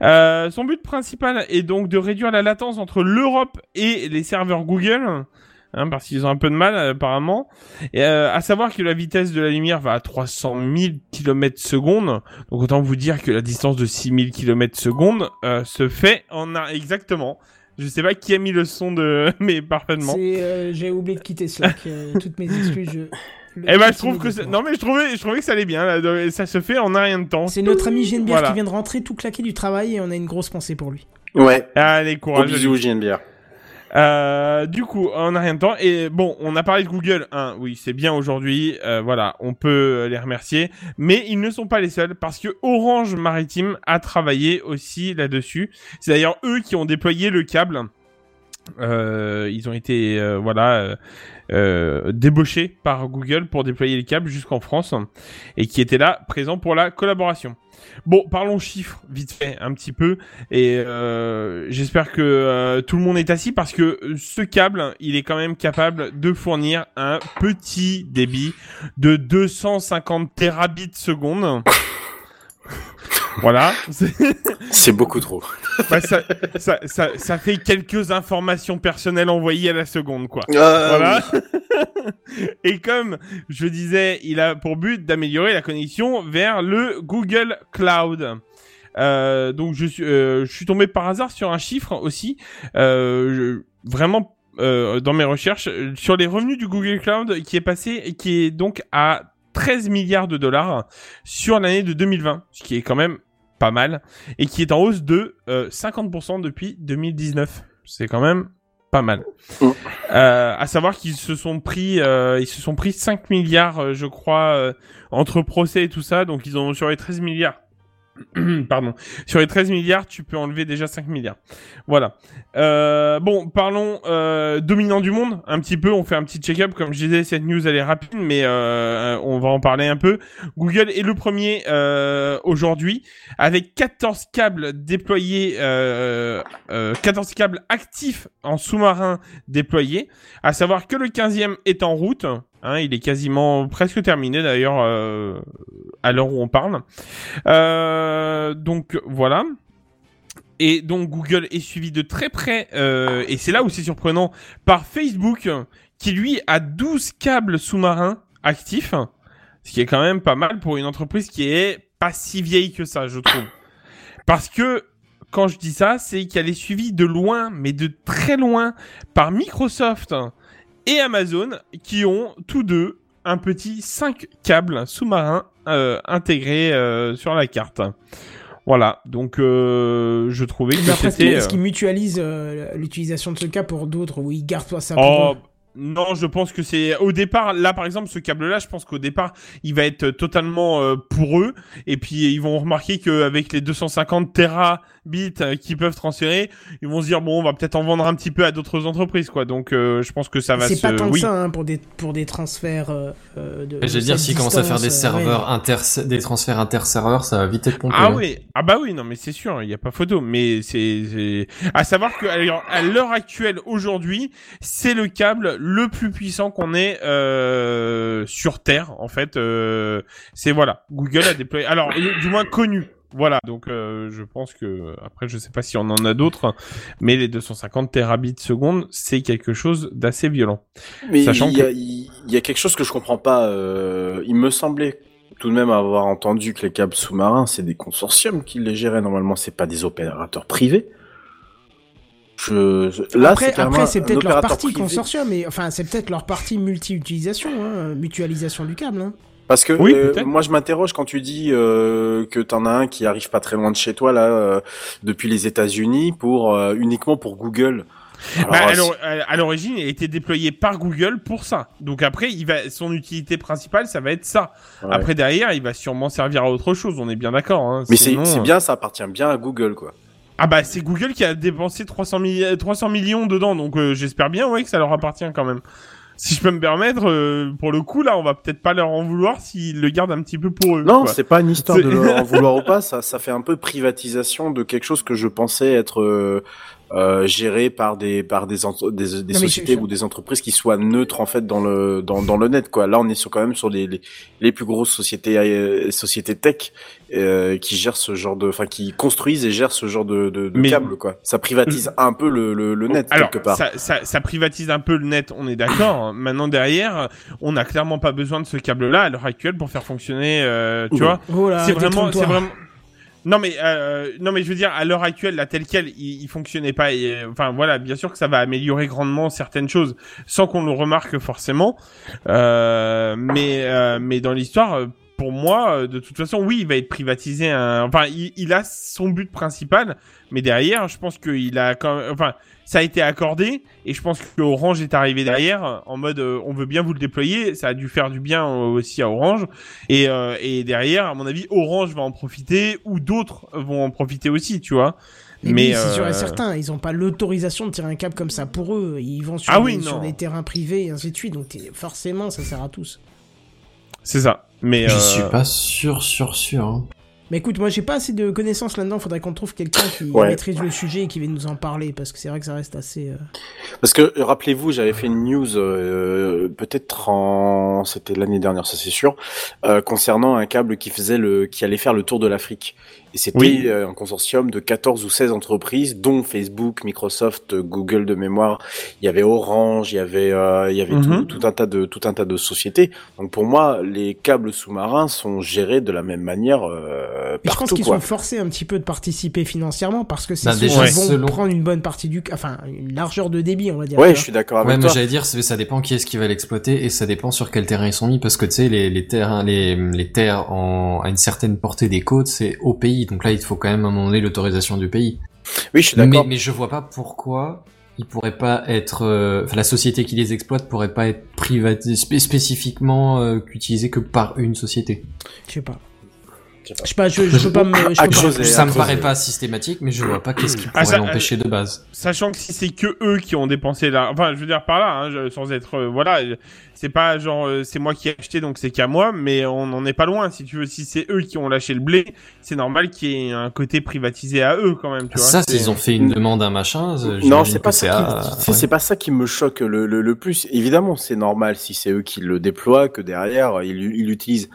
Euh, son but principal est donc de réduire la latence entre l'Europe et les serveurs Google. Hein, parce qu'ils ont un peu de mal apparemment. Et, euh, à savoir que la vitesse de la lumière va à 300 000 km secondes. Donc autant vous dire que la distance de 6000 km secondes euh, se fait en un... exactement. Je sais pas qui a mis le son de mais parfaitement. C'est, euh, j'ai oublié de quitter Slack. euh, toutes mes excuses. Je... Le Eh ben, truc je trouve que c'est- non mais je trouvais, je trouvais que ça allait bien. là, ça se fait en un rien de temps. C'est notre ami Genebière Voilà. qui vient de rentrer tout claqué du travail et on a une grosse pensée pour lui. Ouais. Allez, courage. bisous, JNBR. Euh, du coup, on n'a rien de temps. Et bon, on a parlé de Google. Hein, oui, c'est bien aujourd'hui. Euh, voilà, on peut les remercier. Mais ils ne sont pas les seuls parce que Orange Maritime a travaillé aussi là-dessus. C'est d'ailleurs eux qui ont déployé le câble. Euh, ils ont été euh, voilà euh, débauchés par Google pour déployer les câbles jusqu'en France et qui étaient là présents pour la collaboration. Bon, parlons chiffres vite fait un petit peu et euh, j'espère que euh, tout le monde est assis parce que ce câble, il est quand même capable de fournir un petit débit de 250 terabits seconde. voilà. C'est- beaucoup trop. bah, ça, ça, ça, ça fait quelques informations personnelles envoyées à la seconde, quoi. Ah, Voilà. Et comme je disais, il a pour but d'améliorer la connexion vers le Google Cloud. Euh, donc je suis, euh, je suis tombé par hasard sur un chiffre aussi, euh, je- vraiment euh, dans mes recherches euh, sur les revenus du Google Cloud qui est passé et qui est donc à 13 milliards de dollars sur l'année de 2020, ce qui est quand même pas mal et qui est en hausse de euh, 50% depuis 2019. C'est quand même pas mal. Euh, à savoir qu'ils se sont pris, euh, ils se sont pris 5 milliards, euh, je crois, euh, entre procès et tout ça. Donc ils ont sur les 13 milliards. Pardon. Sur les 13 milliards, tu peux enlever déjà 5 milliards. Voilà. Euh, bon, parlons euh, dominant du monde un petit peu. On fait un petit check-up. Comme je disais, cette news elle est rapide, mais euh, on va en parler un peu. Google est le premier euh, aujourd'hui avec 14 câbles déployés, euh, euh, 14 câbles actifs en sous-marin déployés. À savoir que le 15e est en route. Hein, il est quasiment presque terminé d'ailleurs euh, à l'heure où on parle. Euh, donc voilà. Et donc Google est suivi de très près, euh, et c'est là où c'est surprenant, par Facebook, qui lui a 12 câbles sous-marins actifs, ce qui est quand même pas mal pour une entreprise qui est pas si vieille que ça, je trouve. Parce que quand je dis ça, c'est qu'elle est suivie de loin, mais de très loin, par Microsoft et Amazon, qui ont tous deux un petit 5 câbles sous-marins euh, intégrés euh, sur la carte. Voilà, donc euh, je trouvais que c'était... est-ce qu'ils mutualisent l'utilisation de ce cas pour d'autres où ils gardent ça pour Oh, eux non, je pense que c'est au départ. Là, par exemple, ce câble-là, je pense qu'au départ, il va être totalement euh, pour eux. Et puis, ils vont remarquer qu'avec les 250 terabits euh, qu'ils peuvent transférer, ils vont se dire bon, on va peut-être en vendre un petit peu à d'autres entreprises, quoi. Donc, euh, je pense que ça va se. C'est pas tant oui. que ça hein, pour des pour des transferts euh, euh, de. Je veux dire, s'ils commencent à faire des serveurs ouais. inter, des transferts inter-serveurs, ça va vite être pompé. Ah hein. oui, ah bah oui, non mais c'est sûr, il n'y a pas photo. Mais c'est, c'est... à savoir que à l'heure actuelle, aujourd'hui, c'est le câble le plus puissant qu'on ait euh, sur Terre. En fait, euh, c'est voilà, Google a déployé, alors du moins connu. Voilà, donc euh, je pense que après je sais pas si on en a d'autres, mais les 250 terabits seconde, c'est quelque chose d'assez violent. Mais Sachant il y, que- y a quelque chose que je comprends pas. euh, il me semblait tout de même avoir entendu que les câbles sous-marins, c'est des consortiums qui les géraient normalement, c'est pas des opérateurs privés. Je, je- là, après, après, c'est peut-être leur partie privé. consortium, mais enfin, c'est peut-être leur partie multi-utilisation, hein, mutualisation du câble. Hein. Parce que Oui, euh, moi je m'interroge quand tu dis euh, que t'en as un qui arrive pas très loin de chez toi là euh, depuis les États-Unis pour euh, uniquement pour Google. Alors, Bah, à l'or- à l'origine, il a été déployé par Google pour ça. Donc après, il va, son utilité principale, ça va être ça. ouais. Après derrière, il va sûrement servir à autre chose. On est bien d'accord. Hein. mais c'est euh, bien, ça appartient bien à Google quoi. Ah bah c'est Google qui a dépensé 300, mi- 300 millions dedans. Donc euh, j'espère bien ouais que ça leur appartient quand même. Si je peux me permettre, euh, pour le coup là, on va peut-être pas leur en vouloir s'ils le gardent un petit peu pour eux. Non, c'est pas une histoire de leur en vouloir ou pas. Ça, ça fait un peu privatisation de quelque chose que je pensais être euh, euh, géré par des par des des, des sociétés ou des entreprises qui soient neutres en fait dans le dans, dans le net quoi. Là, on est sur quand même sur les les, les plus grosses sociétés euh, sociétés tech euh, qui gèrent ce genre de, enfin qui construisent et gèrent ce genre de de, de Mais- câbles quoi. Ça privatise un peu le le, le net Alors, quelque part. ça, ça, ça privatise un peu le net, on est d'accord. Maintenant derrière, on n'a clairement pas besoin de ce câble-là à l'heure actuelle pour faire fonctionner, euh, tu vois. Oh là, c'est vraiment, c'est vraiment. Non mais euh, non mais je veux dire à l'heure actuelle là tel quel il, il fonctionnait pas et, euh, enfin voilà bien sûr que ça va améliorer grandement certaines choses sans qu'on le remarque forcément. Euh, mais euh, mais dans l'histoire euh, pour moi de toute façon oui il va être privatisé enfin il, il a son but principal mais derrière je pense qu'il a quand même- enfin ça a été accordé et je pense que Orange est arrivé derrière en mode euh, on veut bien vous le déployer ça a dû faire du bien euh, aussi à Orange et, euh, et derrière, à mon avis, Orange va en profiter ou d'autres vont en profiter aussi, tu vois. Mais, c'est sûr et certain, ils ont pas l'autorisation de tirer un câble comme ça pour eux. Ils vont sur, Ah des, sur terrains privés et ainsi de suite. Donc forcément, ça sert à tous. c'est ça. Mais Je euh, suis pas sûr, sûr, sûr. hein. Mais écoute, moi j'ai pas assez de connaissances là-dedans. Faudrait qu'on trouve quelqu'un qui Ouais. maîtrise le sujet et qui vienne nous en parler parce que c'est vrai que ça reste assez. euh, Parce que rappelez-vous, j'avais fait une news euh, peut-être en c'était l'année dernière, ça c'est sûr, euh, concernant un câble qui faisait le qui allait faire le tour de l'Afrique. Et c'était Oui. euh, un consortium de 14 ou 16 entreprises, dont Facebook, Microsoft, Google de mémoire. Il y avait Orange, il y avait euh, il y avait Mhm. tout, tout un tas de tout un tas de sociétés. Donc pour moi, les câbles sous-marins sont gérés de la même manière euh, Mais je pense partout qu'ils sont forcés un petit peu de participer financièrement parce que c'est Bah, qui vont selon- prendre une bonne partie du, enfin une largeur de débit, on va dire. Ouais, tu je suis d'accord Ouais, avec mais toi. j'allais dire, ça dépend qui est-ce qui va l'exploiter et ça dépend sur quel terrain ils sont mis parce que tu sais, les, les terrains, les, les terres en, à une certaine portée des côtes, c'est au pays. Donc là, il faut quand même à un moment donné l'autorisation du pays. Oui, je suis Mais, d'accord. mais je vois pas pourquoi ils pourraient pas être, euh, enfin, la société qui les exploite pourrait pas être privatisée, spé- spécifiquement euh, qu'utilisée que par une société. Je sais pas. Je sais pas. Je je, je peux pas me. je peux À pas- ça me creuser. paraît pas systématique, mais je vois pas qu'est-ce qui Ah, pourrait ça, l'empêcher de base. sachant que si c'est que eux qui ont dépensé là, enfin, je veux dire par là, hein, je- sans être, euh, voilà, c'est pas genre euh, c'est moi qui ai acheté donc c'est qu'à moi, mais on n'en est pas loin. Si tu veux, si c'est eux qui ont lâché le blé, c'est normal qu'il y ait un côté privatisé à eux quand même, tu vois. Ça, c'est- s'ils ont fait une demande, un machin, euh, Non, c'est pas ça. à- Qui, c'est- ouais. c'est pas ça qui me choque le, le, le plus. Évidemment, c'est normal si c'est eux qui le déploient, que derrière ils ils l'utilisent.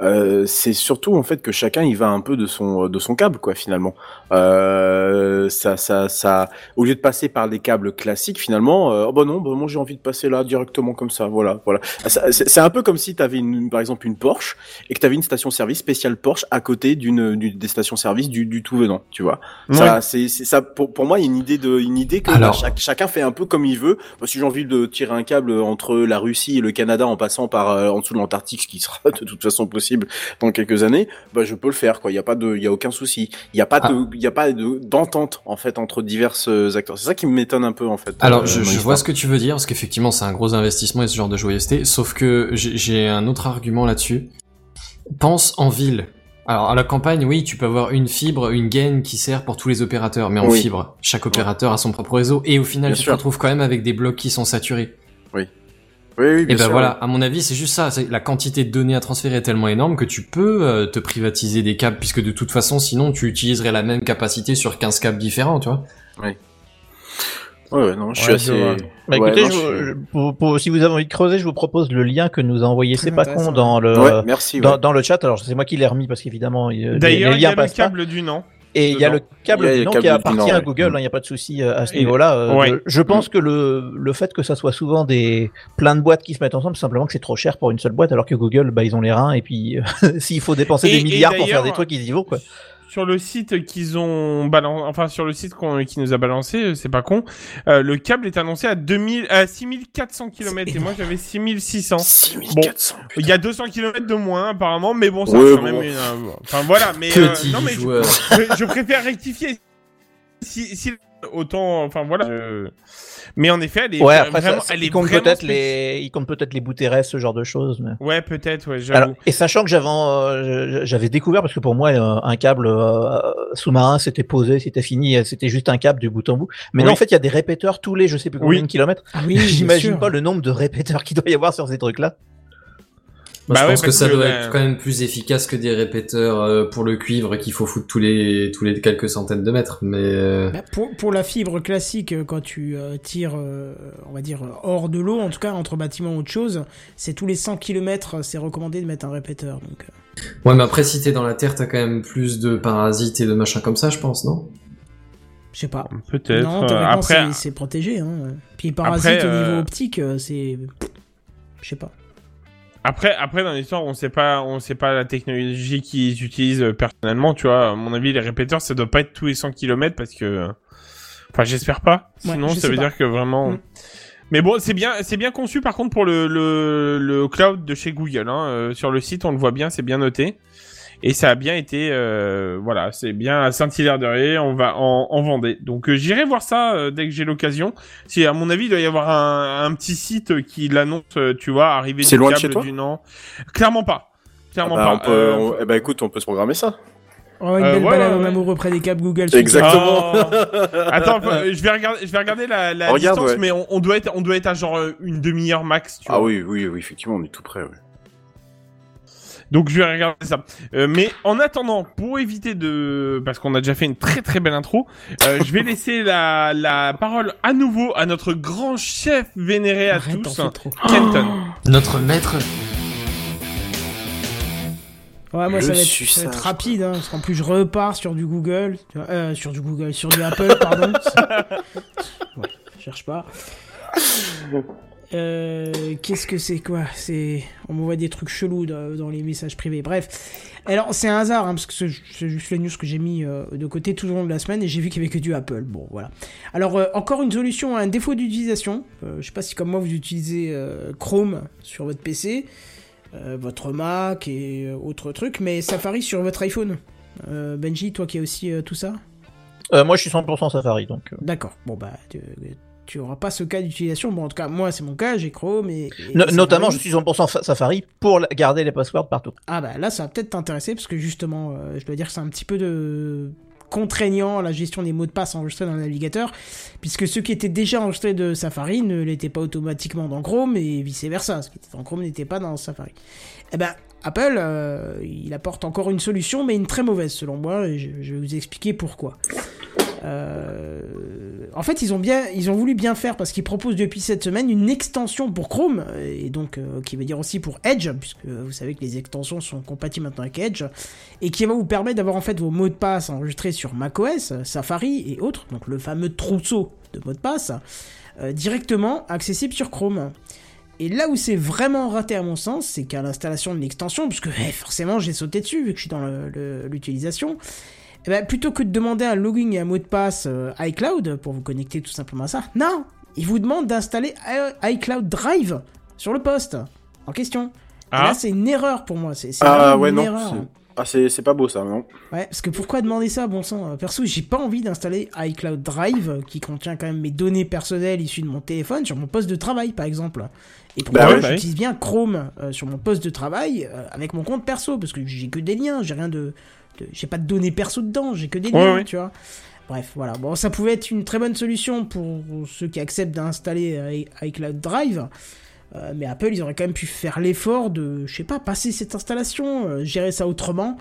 Euh, c'est surtout en fait que chacun il va un peu de son de son câble quoi finalement. Euh, ça ça ça au lieu de passer par des câbles classiques finalement euh, oh bah non bah moi j'ai envie de passer là directement comme ça voilà voilà. Ah, C'est un peu comme si tu avais une par exemple une Porsche et que tu avais une station service spéciale Porsche à côté d'une des stations service du du tout venant tu vois. Ça, c'est, ça pour, pour moi, il y a une idée de, une idée que bah, chaque- chacun fait un peu comme il veut. Bah, si j'ai envie de tirer un câble entre la Russie et le Canada en passant par euh, en dessous de l'Antarctique, ce qui sera de toute façon possible dans quelques années, bah je peux le faire. Quoi, il y a pas de, il y a aucun souci. Il y a pas Ah. de, il y a pas de d'entente en fait entre divers euh, acteurs. C'est ça qui m'étonne un peu en fait. Alors, euh, je, l'histoire. vois ce que tu veux dire, parce qu'effectivement, c'est un gros investissement et ce genre de joyeuseté, sauf que j'ai j'ai un autre argument là-dessus. Pense en ville. Alors, à la campagne, oui, tu peux avoir une fibre, une gaine qui sert pour tous les opérateurs, mais en Oui. fibre, chaque opérateur a son propre réseau, et au final, Bien tu sûr. te retrouves quand même avec des blocs qui sont saturés. Oui, oui, Et bien ben sûr, voilà, à mon avis, c'est juste ça. La quantité de données à transférer est tellement énorme que tu peux euh, te privatiser des câbles, puisque de toute façon, sinon, tu utiliserais la même capacité sur 15 câbles différents, tu vois. Ouais, ouais, non, je suis Ouais, assez. je. Bah Ouais, écoutez, non, je- je suis- je- pour- pour- si vous avez envie de creuser, je vous propose le lien que nous a envoyé C'est pas con dans le Ouais, merci. dans, ouais. dans le chat. Alors c'est moi qui l'ai remis parce qu'évidemment il- D'ailleurs, y a le pas. câble du Nant. Et il y a le câble a le qui appartient à. Google, Mm. il n'y a pas de souci euh, à ce niveau-là. euh, Ouais. je, pense que le, le fait que ça soit souvent des plein de boîtes qui se mettent ensemble, c'est simplement que c'est trop cher pour une seule boîte, alors que Google, bah, ils ont les reins, et puis euh, s'il faut dépenser Et- des milliards pour faire des trucs, ils y vont, quoi. Sur le site qu'ils ont balancé, enfin sur le site qu'on qui nous a balancé, euh, c'est pas con. euh, le câble est annoncé à 2000, à 6400 km et moi j'avais 6600. 6400. Il y a 200 km de moins apparemment, mais bon, ça Ouais, quand bon. même une, euh, Enfin voilà, mais euh, non mais je, joueur. je, je préfère rectifier. Si, si autant, enfin voilà. Mais en effet, elle est Ouais, vra- après, vraiment, ça, ça- elle est comptent vraiment peut-être les, ils comptent peut-être les bouts terrestres, ce genre de choses, mais. Ouais, peut-être, ouais, Alors, et sachant que j'avais euh, j'avais découvert parce que pour moi euh, un câble euh, sous-marin c'était posé, c'était fini, c'était juste un câble du bout en bout. Mais Oui. non, en fait, il y a des répéteurs tous les je sais plus combien Oui. de kilomètres. Ah oui, J'imagine pas le nombre de répéteurs qu'il doit y avoir sur ces trucs-là. Moi, Bah je ouais, pense que ça que, doit être quand même plus efficace que des répéteurs euh, pour le cuivre qu'il faut foutre tous les tous les quelques centaines de mètres. Mais euh, Bah, pour, pour la fibre classique, euh, quand tu tires, on va dire, hors de l'eau, en tout cas entre bâtiments ou autre chose, c'est tous les 100 km, c'est recommandé de mettre un répéteur. Donc, ouais, mais après si t'es dans la terre, t'as quand même plus de parasites et de machins comme ça, je pense, non? Je sais pas. Peut-être. Non, après, c'est- protégé. Hein. Puis les parasites Après, au euh, niveau optique, c'est. Je sais pas. Après, après dans l'histoire, on sait pas, on sait pas la technologie qu'ils utilisent euh, personnellement, tu vois. À mon avis, les répéteurs, ça doit pas être tous les 100 km parce que, enfin, j'espère pas. Sinon, ça veut pas. dire que vraiment. Mm. Mais bon, c'est bien, c'est bien conçu par contre pour le, le, le cloud de chez Google. Hein. Euh, sur le site, on le voit bien, c'est bien noté. Et ça a bien été, euh, voilà, c'est bien à Saint-Hilaire-de-Ré, on va en, en Vendée. Donc euh, j'irai voir ça euh, dès que j'ai l'occasion. Si à mon avis, il doit y avoir un, un petit site qui l'annonce, euh, tu vois, arriver C'est du loin de câble chez toi du Nord. Clairement pas. Ah Clairement bah, pas. on peut, Euh, on- eh ben, écoute, on peut se programmer ça. Oh, une Euh, belle ouais, balade ouais, en amour auprès des câbles Google. Exactement. Oh. Attends, euh, je vais regarder, je vais regarder la, la Regarde, distance, ouais. mais on, on doit être, on doit être à genre une demi-heure max. Tu Ah vois. oui, oui, oui, effectivement, on est tout près. ouais. Donc je vais regarder ça. Euh, mais en attendant, pour éviter de, parce qu'on a déjà fait une très très belle intro, euh, je vais laisser la, la parole à nouveau à notre grand chef vénéré à Arrête, tous. Kenton. Notre maître. Ouais, moi ça va être, ça va être rapide, hein, parce qu'en plus je repars sur du Google, euh, sur du Google, sur du Apple, pardon. ouais, cherche pas. Euh, Qu'est-ce que c'est quoi? C'est, on m'envoie des trucs chelous dans, dans les messages privés. Bref, alors c'est un hasard hein, parce que c'est juste la news que j'ai mis euh, de côté tout au long de la semaine et j'ai vu qu'il y avait que du Apple. Bon, voilà. Alors euh, encore une solution à un défaut d'utilisation. Je sais pas si comme moi vous utilisez Chrome sur votre PC votre Mac et autres trucs, mais Safari sur votre iPhone. Benji, toi qui as aussi tout ça? Euh, moi, je suis 100% Safari, donc. D'accord. Bon bah tu, tu auras pas ce cas d'utilisation. Bon en tout cas moi c'est mon cas, j'ai Chrome et, et no- Safari. notamment, je suis 100% fa- Safari pour garder les passwords partout. Ah bah là ça va peut-être t'intéresser parce que justement euh, je dois dire que c'est un petit peu de contraignant la gestion des mots de passe enregistrés dans le navigateur puisque ceux qui étaient déjà enregistrés de Safari ne l'étaient pas automatiquement dans Chrome et vice versa ce qui était dans Chrome n'était pas dans Safari et ben Apple euh, il apporte encore une solution mais une très mauvaise selon moi et je, je vais vous expliquer pourquoi euh, en fait, ils ont bien, ils ont voulu bien faire parce qu'ils proposent depuis cette semaine une extension pour Chrome et donc euh, qui veut dire aussi pour Edge, puisque vous savez que les extensions sont compatibles maintenant avec Edge et qui va vous permettre d'avoir en fait vos mots de passe enregistrés sur macOS, Safari et autres, donc le fameux trousseau de mots de passe euh, directement accessible sur Chrome. Et là où c'est vraiment raté à mon sens, c'est qu'à l'installation de l'extension, puisque eh, forcément j'ai sauté dessus vu que je suis dans le- l'utilisation, eh ben, plutôt que de demander un login et un mot de passe euh, iCloud pour vous connecter tout simplement à ça, non, il vous demande d'installer i- iCloud Drive sur le poste en question. Et Ah. là, c'est une erreur pour moi. C'est c'est Ah vraiment ouais, une non. erreur. c'est- Ah, c'est c'est pas beau ça, non Ouais, parce que pourquoi demander ça, bon sang Euh, Perso, j'ai pas envie d'installer iCloud Drive, euh, qui contient quand même mes données personnelles issues de mon téléphone, sur mon poste de travail, par exemple. Et pour Bah moi, ouais, bah oui. j'utilise bien Chrome euh, sur mon poste de travail euh, avec mon compte perso, parce que j'ai que des liens, j'ai rien de- j'ai pas de données perso dedans, j'ai que des liens, ouais. tu vois. Bref, voilà. Bon, ça pouvait être une très bonne solution pour ceux qui acceptent d'installer iCloud Drive. Euh, mais Apple, ils auraient quand même pu faire l'effort de, je sais pas, passer cette installation, euh, gérer ça autrement.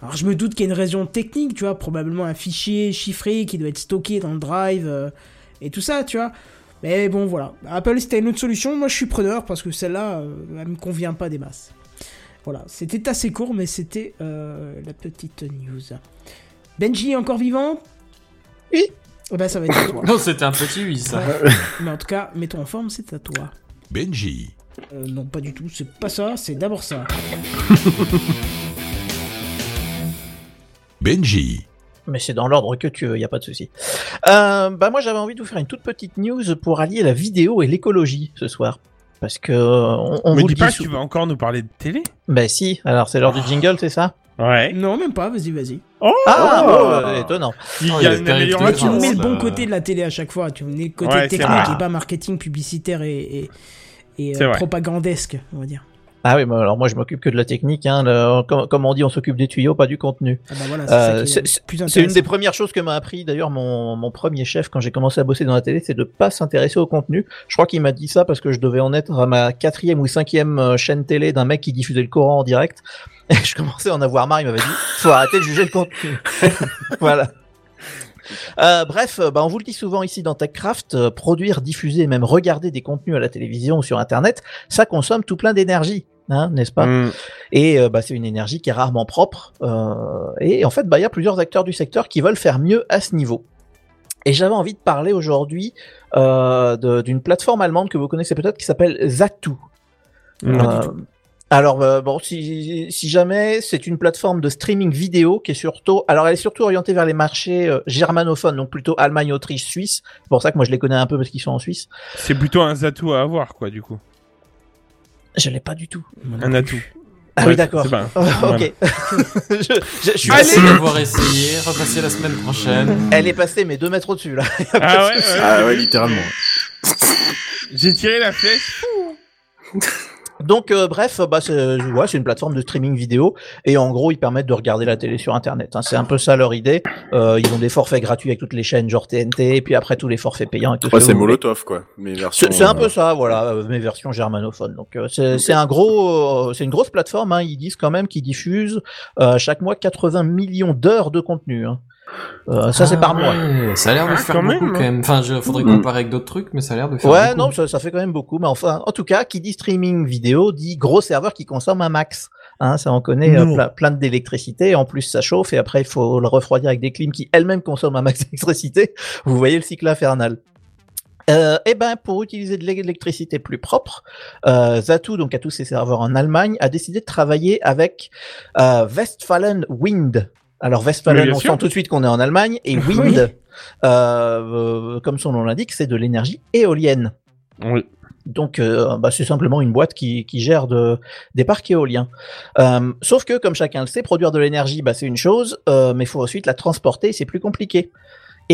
Alors je me doute qu'il y a une raison technique, tu vois, probablement un fichier chiffré qui doit être stocké dans le drive euh, et tout ça, tu vois. Mais bon, voilà. Apple, c'était une autre solution. Moi, je suis preneur parce que celle-là, elle me convient pas des masses. Voilà, c'était assez court, mais c'était euh, la petite news. Benji est encore vivant? Oui. Eh ben, ça va être à toi. Non, c'était un petit oui, ça. Ouais. Mais en tout cas, mets-toi en forme, c'est à toi. Benji. Euh, non, pas du tout, c'est pas ça, c'est d'abord ça. Benji. Mais c'est dans l'ordre que tu veux, y a pas de souci. Euh, bah moi j'avais envie de vous faire une toute petite news pour allier la vidéo et l'écologie ce soir. Parce que on, on Me vous dis le pas dit que sou- tu vas encore nous parler de télé Bah si, alors c'est l'heure du jingle, c'est ça? Ouais. Non, même pas, vas-y, vas-y. Oh, Ah, Oh. euh, étonnant. Il y a une tu amélioration. nous mets le bon côté de la télé à chaque fois. Tu nous mets le côté Ouais, c'est technique vrai. et pas marketing publicitaire et, et, et, euh, C'est vrai. propagandesque, on va dire. Ah oui, bah alors moi je m'occupe que de la technique. Hein, le- comme, comme on dit, on s'occupe des tuyaux, pas du contenu. Ah bah voilà, Euh, c'est une des premières choses que m'a appris d'ailleurs mon, mon premier chef quand j'ai commencé à bosser dans la télé, c'est de pas s'intéresser au contenu. Je crois qu'il m'a dit ça parce que je devais en être à ma quatrième ou cinquième euh, chaîne télé d'un mec qui diffusait le Coran en direct. Et je commençais à en avoir marre, il m'avait dit faut arrêter de juger le contenu. voilà. Euh, bref, euh, bah, on vous le dit souvent ici dans TechCraft, euh, produire, diffuser et même regarder des contenus à la télévision ou sur Internet, ça consomme tout plein d'énergie, hein, n'est-ce pas? Mm. et euh, bah, c'est une énergie qui est rarement propre. euh, et en fait, bah, il y a plusieurs acteurs du secteur qui veulent faire mieux à ce niveau. Et j'avais envie de parler aujourd'hui euh, de- d'une plateforme allemande que vous connaissez peut-être qui s'appelle. Euh, Alors euh, bon, si, si jamais c'est une plateforme de streaming vidéo qui est surtout, alors elle est surtout orientée vers les marchés euh, germanophones, donc plutôt Allemagne, Autriche, Suisse. C'est pour ça que moi je les connais un peu parce qu'ils sont en Suisse. C'est plutôt un atout à avoir, quoi, du coup. Je l'ai pas du tout. Un atout. Ah Ouais, oui, d'accord. c'est pas- ok. je, je- je suis Merci passé- d'avoir essayé. Repassez la semaine prochaine. Elle est passée mais deux mètres au-dessus là. Ah ouais, ouais, Ah ouais, littéralement. J'ai tiré la flèche. Donc euh, bref, bah c'est ouais, c'est une plateforme de streaming vidéo et en gros ils permettent de regarder la télé sur internet. hein. C'est un peu ça leur idée. Euh, ils ont des forfaits gratuits avec toutes les chaînes genre TNT et puis après tous les forfaits payants. Ouais, c'est. Molotov, quoi. Mais version. C'est un euh, peu ça, voilà, euh, mes versions germanophones. Donc euh, c'est un gros, euh, c'est une grosse plateforme. Hein, ils disent quand même qu'ils diffusent euh, chaque mois 80 millions d'heures de contenu. hein. Euh, ça c'est Ah par mois. ouais, Ça a l'air de Ah, faire quand beaucoup même. quand même. Enfin, je faudrait Mm. comparer avec d'autres trucs, mais ça a l'air de faire Ouais, beaucoup. non, ça, ça fait quand même beaucoup. Mais enfin, en tout cas, qui dit streaming vidéo dit gros serveur qui consomme un max. Hein, ça on connaît euh, plein, plein d'électricité. En plus, ça chauffe et après il faut le refroidir avec des clims qui elles-mêmes consomment un max d'électricité. Vous voyez le cycle infernal. Euh, et ben pour utiliser de l'électricité plus propre, euh, Zatu, donc à tous ses serveurs en Allemagne, a décidé de travailler avec euh, Westfalen Wind. Alors bien on sent tout de suite qu'on est en Allemagne, et. Wind, euh, euh, comme son nom l'indique, c'est de l'énergie éolienne. Oui. Donc, euh, bah, c'est simplement une boîte qui, qui gère de, des parcs éoliens. Euh, sauf que, comme chacun le sait, produire de l'énergie, bah, c'est une chose, euh, mais il faut ensuite la transporter, c'est plus compliqué.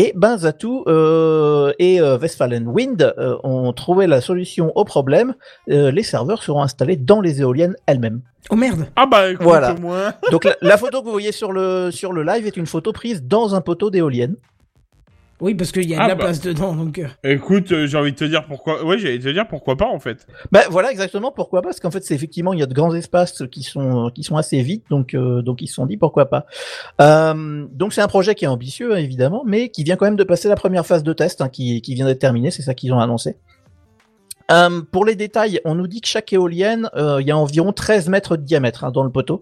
Et ben Zatu euh, et euh, Westfalen Wind euh, ont trouvé la solution au problème. Euh, les serveurs seront installés dans les éoliennes elles-mêmes. Oh merde Ah bah, écoute, Voilà. moins. Donc la, la photo que vous voyez sur le sur le live est une photo prise dans un poteau d'éolienne. Oui, parce qu'il y a Ah de la bah. place dedans, donc... euh, Écoute, euh, j'ai envie de te dire pourquoi. Ouais, j'allais te dire pourquoi pas, en fait. Ben voilà exactement pourquoi pas parce qu'en fait c'est effectivement il y a de grands espaces qui sont qui sont assez vides donc euh, donc ils se sont dit pourquoi pas. Euh, donc c'est un projet qui est ambitieux hein, évidemment mais qui vient quand même de passer la première phase de test hein, qui qui vient d'être terminée c'est ça qu'ils ont annoncé. Euh, pour les détails, on nous dit que chaque éolienne, euh, il y a environ 13 mètres de diamètre hein, dans le poteau,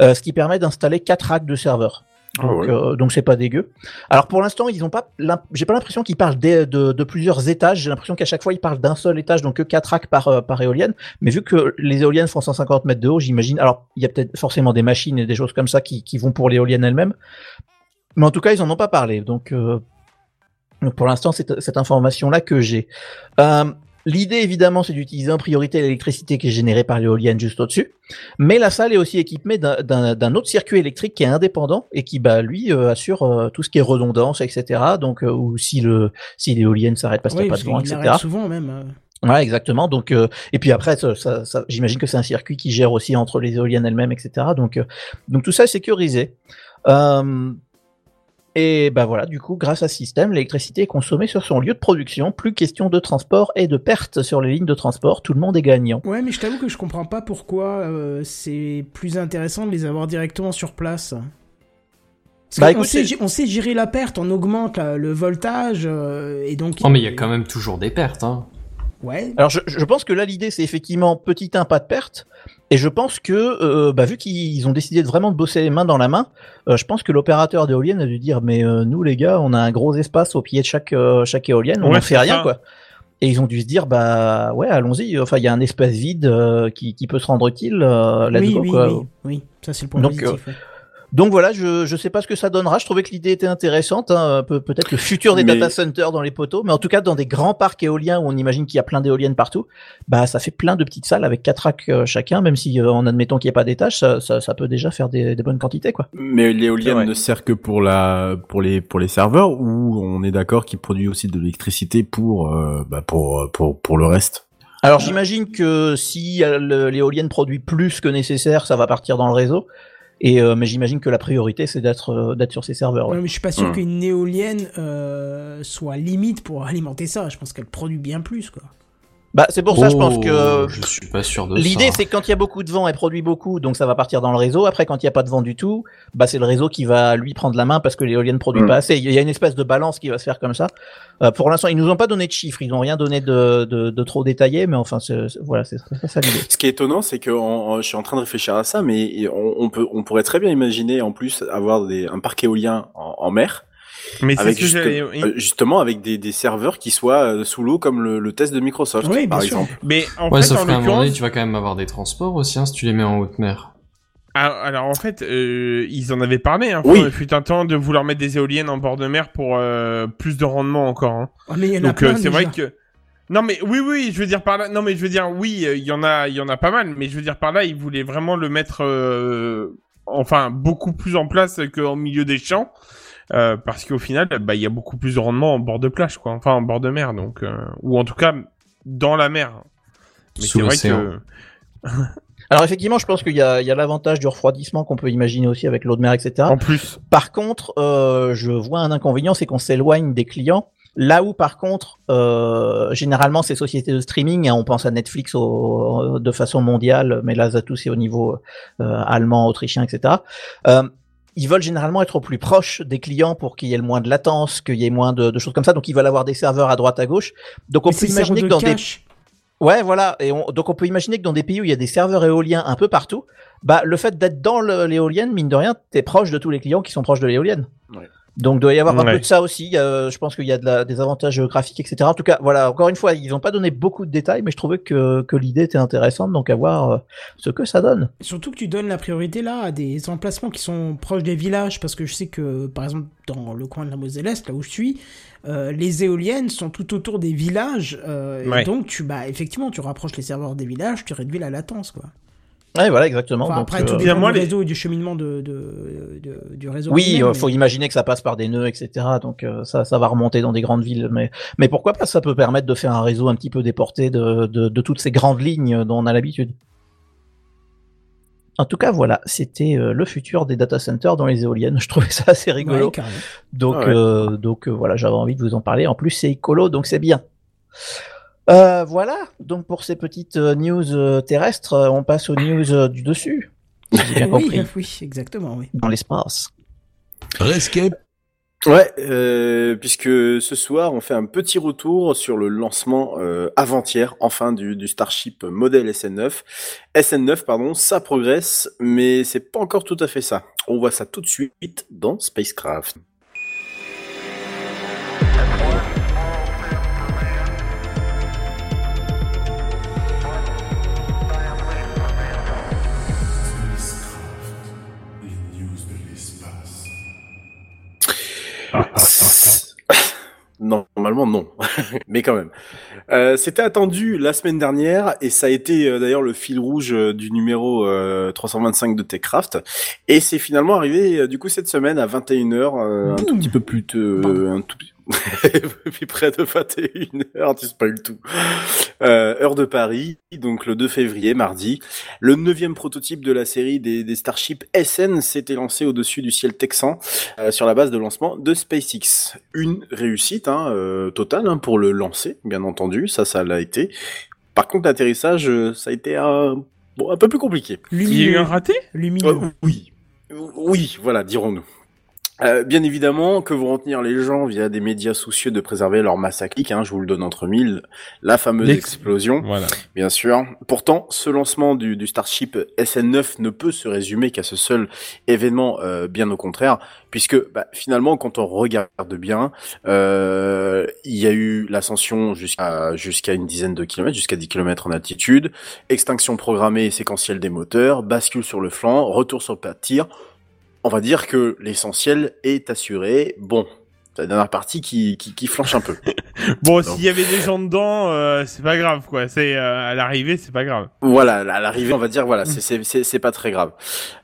euh, ce qui permet d'installer 4 racks de serveurs. Ah ouais. euh, donc c'est pas dégueu. Alors pour l'instant, ils ont pas, j'ai pas l'impression qu'ils parlent de, de plusieurs étages. J'ai l'impression qu'à chaque fois ils parlent d'un seul étage, donc que 4 racks par euh, par éolienne. Mais vu que les éoliennes font 150 mètres de haut, j'imagine. Alors il y a peut-être forcément des machines et des choses comme ça qui, qui vont pour l'éolienne elle-même. Mais en tout cas, ils en ont pas parlé. Donc, euh, donc pour l'instant, c'est cette information là que j'ai. Euh, L'idée, évidemment, c'est d'utiliser en priorité l'électricité qui est générée par l'éolienne juste au-dessus. Mais la salle est aussi équipée d'un- autre circuit électrique qui est indépendant et qui, bah, lui, euh, assure euh, tout ce qui est redondance, etc. Donc, euh, ou si le si l'éolienne s'arrête parce qu'il n'y a pas de vent, etc. souvent, même. euh. Ouais, exactement. Donc, euh, et puis après, ça, ça- ça- j'imagine que c'est un circuit qui gère aussi entre les éoliennes elles-mêmes, etc. Donc, euh, donc tout ça est sécurisé. Euh, et ben voilà, du coup, grâce à ce système, l'électricité est consommée sur son lieu de production. Plus question de transport et de perte sur les lignes de transport. Tout le monde est gagnant. Ouais, mais je t'avoue que je comprends pas pourquoi euh, c'est plus intéressant de les avoir directement sur place. Parce Bah, écoute, sait, on sait gérer la perte, on augmente la- le voltage, euh, et donc... Oh, mais il y a quand même toujours des pertes, hein. Ouais. Alors, je, je pense que là, l'idée, c'est effectivement petit 1, pas de perte. Et je pense que, euh, bah, vu qu'ils ont décidé de vraiment de bosser les mains dans la main, euh, je pense que l'opérateur d'éolienne a dû dire, mais euh, nous, les gars, on a un gros espace au pied de chaque, euh, chaque éolienne, on Ouais, n'en fait rien, ça. quoi. Et ils ont dû se dire, bah ouais, allons-y. Enfin, il y a un espace vide euh, qui, qui peut se rendre utile. Euh, let's oui, oui, quoi. oui, oui, ça c'est le point Donc, positif. ouais. Donc voilà, je je sais pas ce que ça donnera. Je trouvais que l'idée était intéressante. Hein. Pe- Peut-être le futur des Mais- data centers dans les poteaux, mais en tout cas dans des grands parcs éoliens où on imagine qu'il y a plein d'éoliennes partout, bah ça fait plein de petites salles avec quatre racks euh, chacun. Même si euh, en admettant qu'il n'y ait pas d'étage, ça, ça ça peut déjà faire des, des bonnes quantités quoi. Mais l'éolienne ne sert que pour la pour les pour les serveurs ou on est d'accord qu'il produit aussi de l'électricité pour euh, bah pour pour pour le reste? Alors j'imagine que si l'éolienne produit plus que nécessaire, ça va partir dans le réseau. Et euh, mais j'imagine que la priorité c'est d'être euh, d'être sur ces serveurs. ouais. Ouais, mais je suis pas sûr Hmm. qu'une éolienne euh, soit limite pour alimenter ça. Je pense qu'elle produit bien plus, quoi. Bah c'est pour ça je pense Oh, que Je suis pas sûr de ça. L'idée, c'est que quand il y a beaucoup de vent, elle produit beaucoup, donc ça va partir dans le réseau. Après, quand il n'y a pas de vent du tout, bah c'est le réseau qui va lui prendre la main parce que l'éolienne produit Mm. pas assez. Il y a une espèce de balance qui va se faire comme ça. Euh, pour l'instant, ils nous ont pas donné de chiffres, ils n'ont rien donné de, de, de trop détaillé, mais enfin, c'est- c'est- voilà, c'est c'est ça l'idée. Ce qui est étonnant, c'est que en- en- je suis en train de réfléchir à ça, mais on, on peut, on pourrait très bien imaginer en plus avoir des, un parc éolien en, en mer Mais c'est avec ce que juste- j'allais- euh, justement avec des, des serveurs qui soient euh, sous l'eau comme le, le test de Microsoft Oui, par sûr. exemple. Mais en Ouais, fait, sauf en un moment donné, tu vas quand même avoir des transports aussi, hein, si tu les mets en haute mer. Ah, alors en fait, euh, ils en avaient parlé. Hein, Oui. Il fut un temps de vouloir mettre des éoliennes en bord de mer pour euh, plus de rendement encore. Hein. Oh, mais il y en a Donc euh, c'est vrai que non mais oui oui je veux dire par là non mais je veux dire oui il y en a il y en a pas mal mais je veux dire par là ils voulaient vraiment le mettre euh, enfin beaucoup plus en place qu'au milieu des champs euh, parce qu'au final bah il y a beaucoup plus de rendement en bord de plage quoi enfin en bord de mer donc euh, ou en tout cas dans la mer mais c'est vrai que Alors effectivement, je pense qu'il y a, il y a l'avantage du refroidissement qu'on peut imaginer aussi avec l'eau de mer, etc. en plus Par contre, euh, je vois un inconvénient, c'est qu'on s'éloigne des clients. Là où, par contre, euh, généralement, ces sociétés de streaming, hein, on pense à Netflix au- de façon mondiale, mais là, Zatou, c'est au niveau euh, allemand, autrichien, etc. Ils veulent généralement être au plus proche des clients pour qu'il y ait le moins de latence, qu'il y ait moins de, de choses comme ça. Donc, ils veulent avoir des serveurs à droite, à gauche. Donc, on Mais peut imaginer que de dans des. Ouais, voilà. Et on- donc on peut imaginer que dans des pays où il y a des serveurs éoliens un peu partout, bah le fait d'être dans l'éolienne, mine de rien, t'es proche de tous les clients qui sont proches de l'éolienne. Ouais. Donc doit y avoir un Ouais. peu de ça aussi. Euh, je pense qu'il y a de la- des avantages géographiques, etc. En tout cas, voilà. Encore une fois, ils n'ont pas donné beaucoup de détails, mais je trouvais que, que l'idée était intéressante. Donc à voir euh, ce que ça donne. Surtout que tu donnes la priorité là à des emplacements qui sont proches des villages, parce que je sais que, par exemple, dans le coin de la Moselle-Est, là où je suis, euh, les éoliennes sont tout autour des villages, euh, et donc tu, bah, effectivement, tu rapproches les serveurs des villages, tu réduis la latence, quoi. Ouais, voilà, exactement. Enfin, Donc, après, tout euh, dépend moi, du les- réseau et du cheminement de, de, de- du réseau. Oui, euh, faut imaginer que ça passe par des nœuds, etc. Donc euh, ça, ça va remonter dans des grandes villes. Mais, mais pourquoi pas Ça peut permettre de faire un réseau un petit peu déporté de, de, de toutes ces grandes lignes dont on a l'habitude. En tout cas, voilà, c'était euh, le futur des data centers dans les éoliennes. Je trouvais ça assez rigolo. Ouais, donc, Ah ouais. euh, donc euh, voilà, j'avais envie de vous en parler. En plus, c'est écolo, donc c'est bien. Euh, voilà, donc pour ces petites euh, news euh, terrestres, on passe aux news du dessus. Oui, compris, oui, exactement, oui. dans l'espace. Rescape. Ouais, euh, puisque ce soir on fait un petit retour sur le lancement euh, avant-hier, enfin du, du Starship modèle SN9. SN9, pardon, ça progresse, mais c'est pas encore tout à fait ça. On voit ça tout de suite dans Spacecraft. normalement non, mais quand même. Euh, C'était attendu la semaine dernière et ça a été euh, d'ailleurs le fil rouge euh, du numéro euh, 325 de TechCraft. Et c'est finalement arrivé euh, du coup cette semaine à 21h, euh, un tout petit peu plus tôt, euh, un tout petit- puis près de 21h, tu spoil tout. Euh, heure de Paris, donc le 2 février, mardi. Le neuvième prototype de la série des, des Starship SN s'était lancé au-dessus du ciel texan euh, sur la base de lancement de SpaceX. Une réussite hein, euh, totale hein, pour le lancer, bien entendu, ça, ça l'a été. Par contre, l'atterrissage, ça a été un, bon, un peu plus compliqué. il y a eu Lumineux. un raté? Lumineux. Euh, oui, oui, voilà, dirons-nous. Euh, bien évidemment, que vont retenir les gens via des médias soucieux de préserver leur masse à clic, hein, je vous le donne entre mille, la fameuse explosion. voilà Bien sûr. Pourtant, ce lancement du, du Starship SN9 ne peut se résumer qu'à ce seul événement, euh, bien au contraire, puisque bah, finalement, quand on regarde bien, euh, il y a eu l'ascension jusqu'à jusqu'à une dizaine de kilomètres, jusqu'à 10 kilomètres en altitude, extinction programmée et séquentielle des moteurs, bascule sur le flanc, retour sur le pas de tir. On va dire que l'essentiel est assuré. Bon, la dernière partie qui, qui, qui flanche un peu. bon s'il y avait des gens dedans euh, c'est pas grave quoi c'est euh, à l'arrivée c'est pas grave Voilà, à l'arrivée, on va dire, voilà, c'est- pas très grave.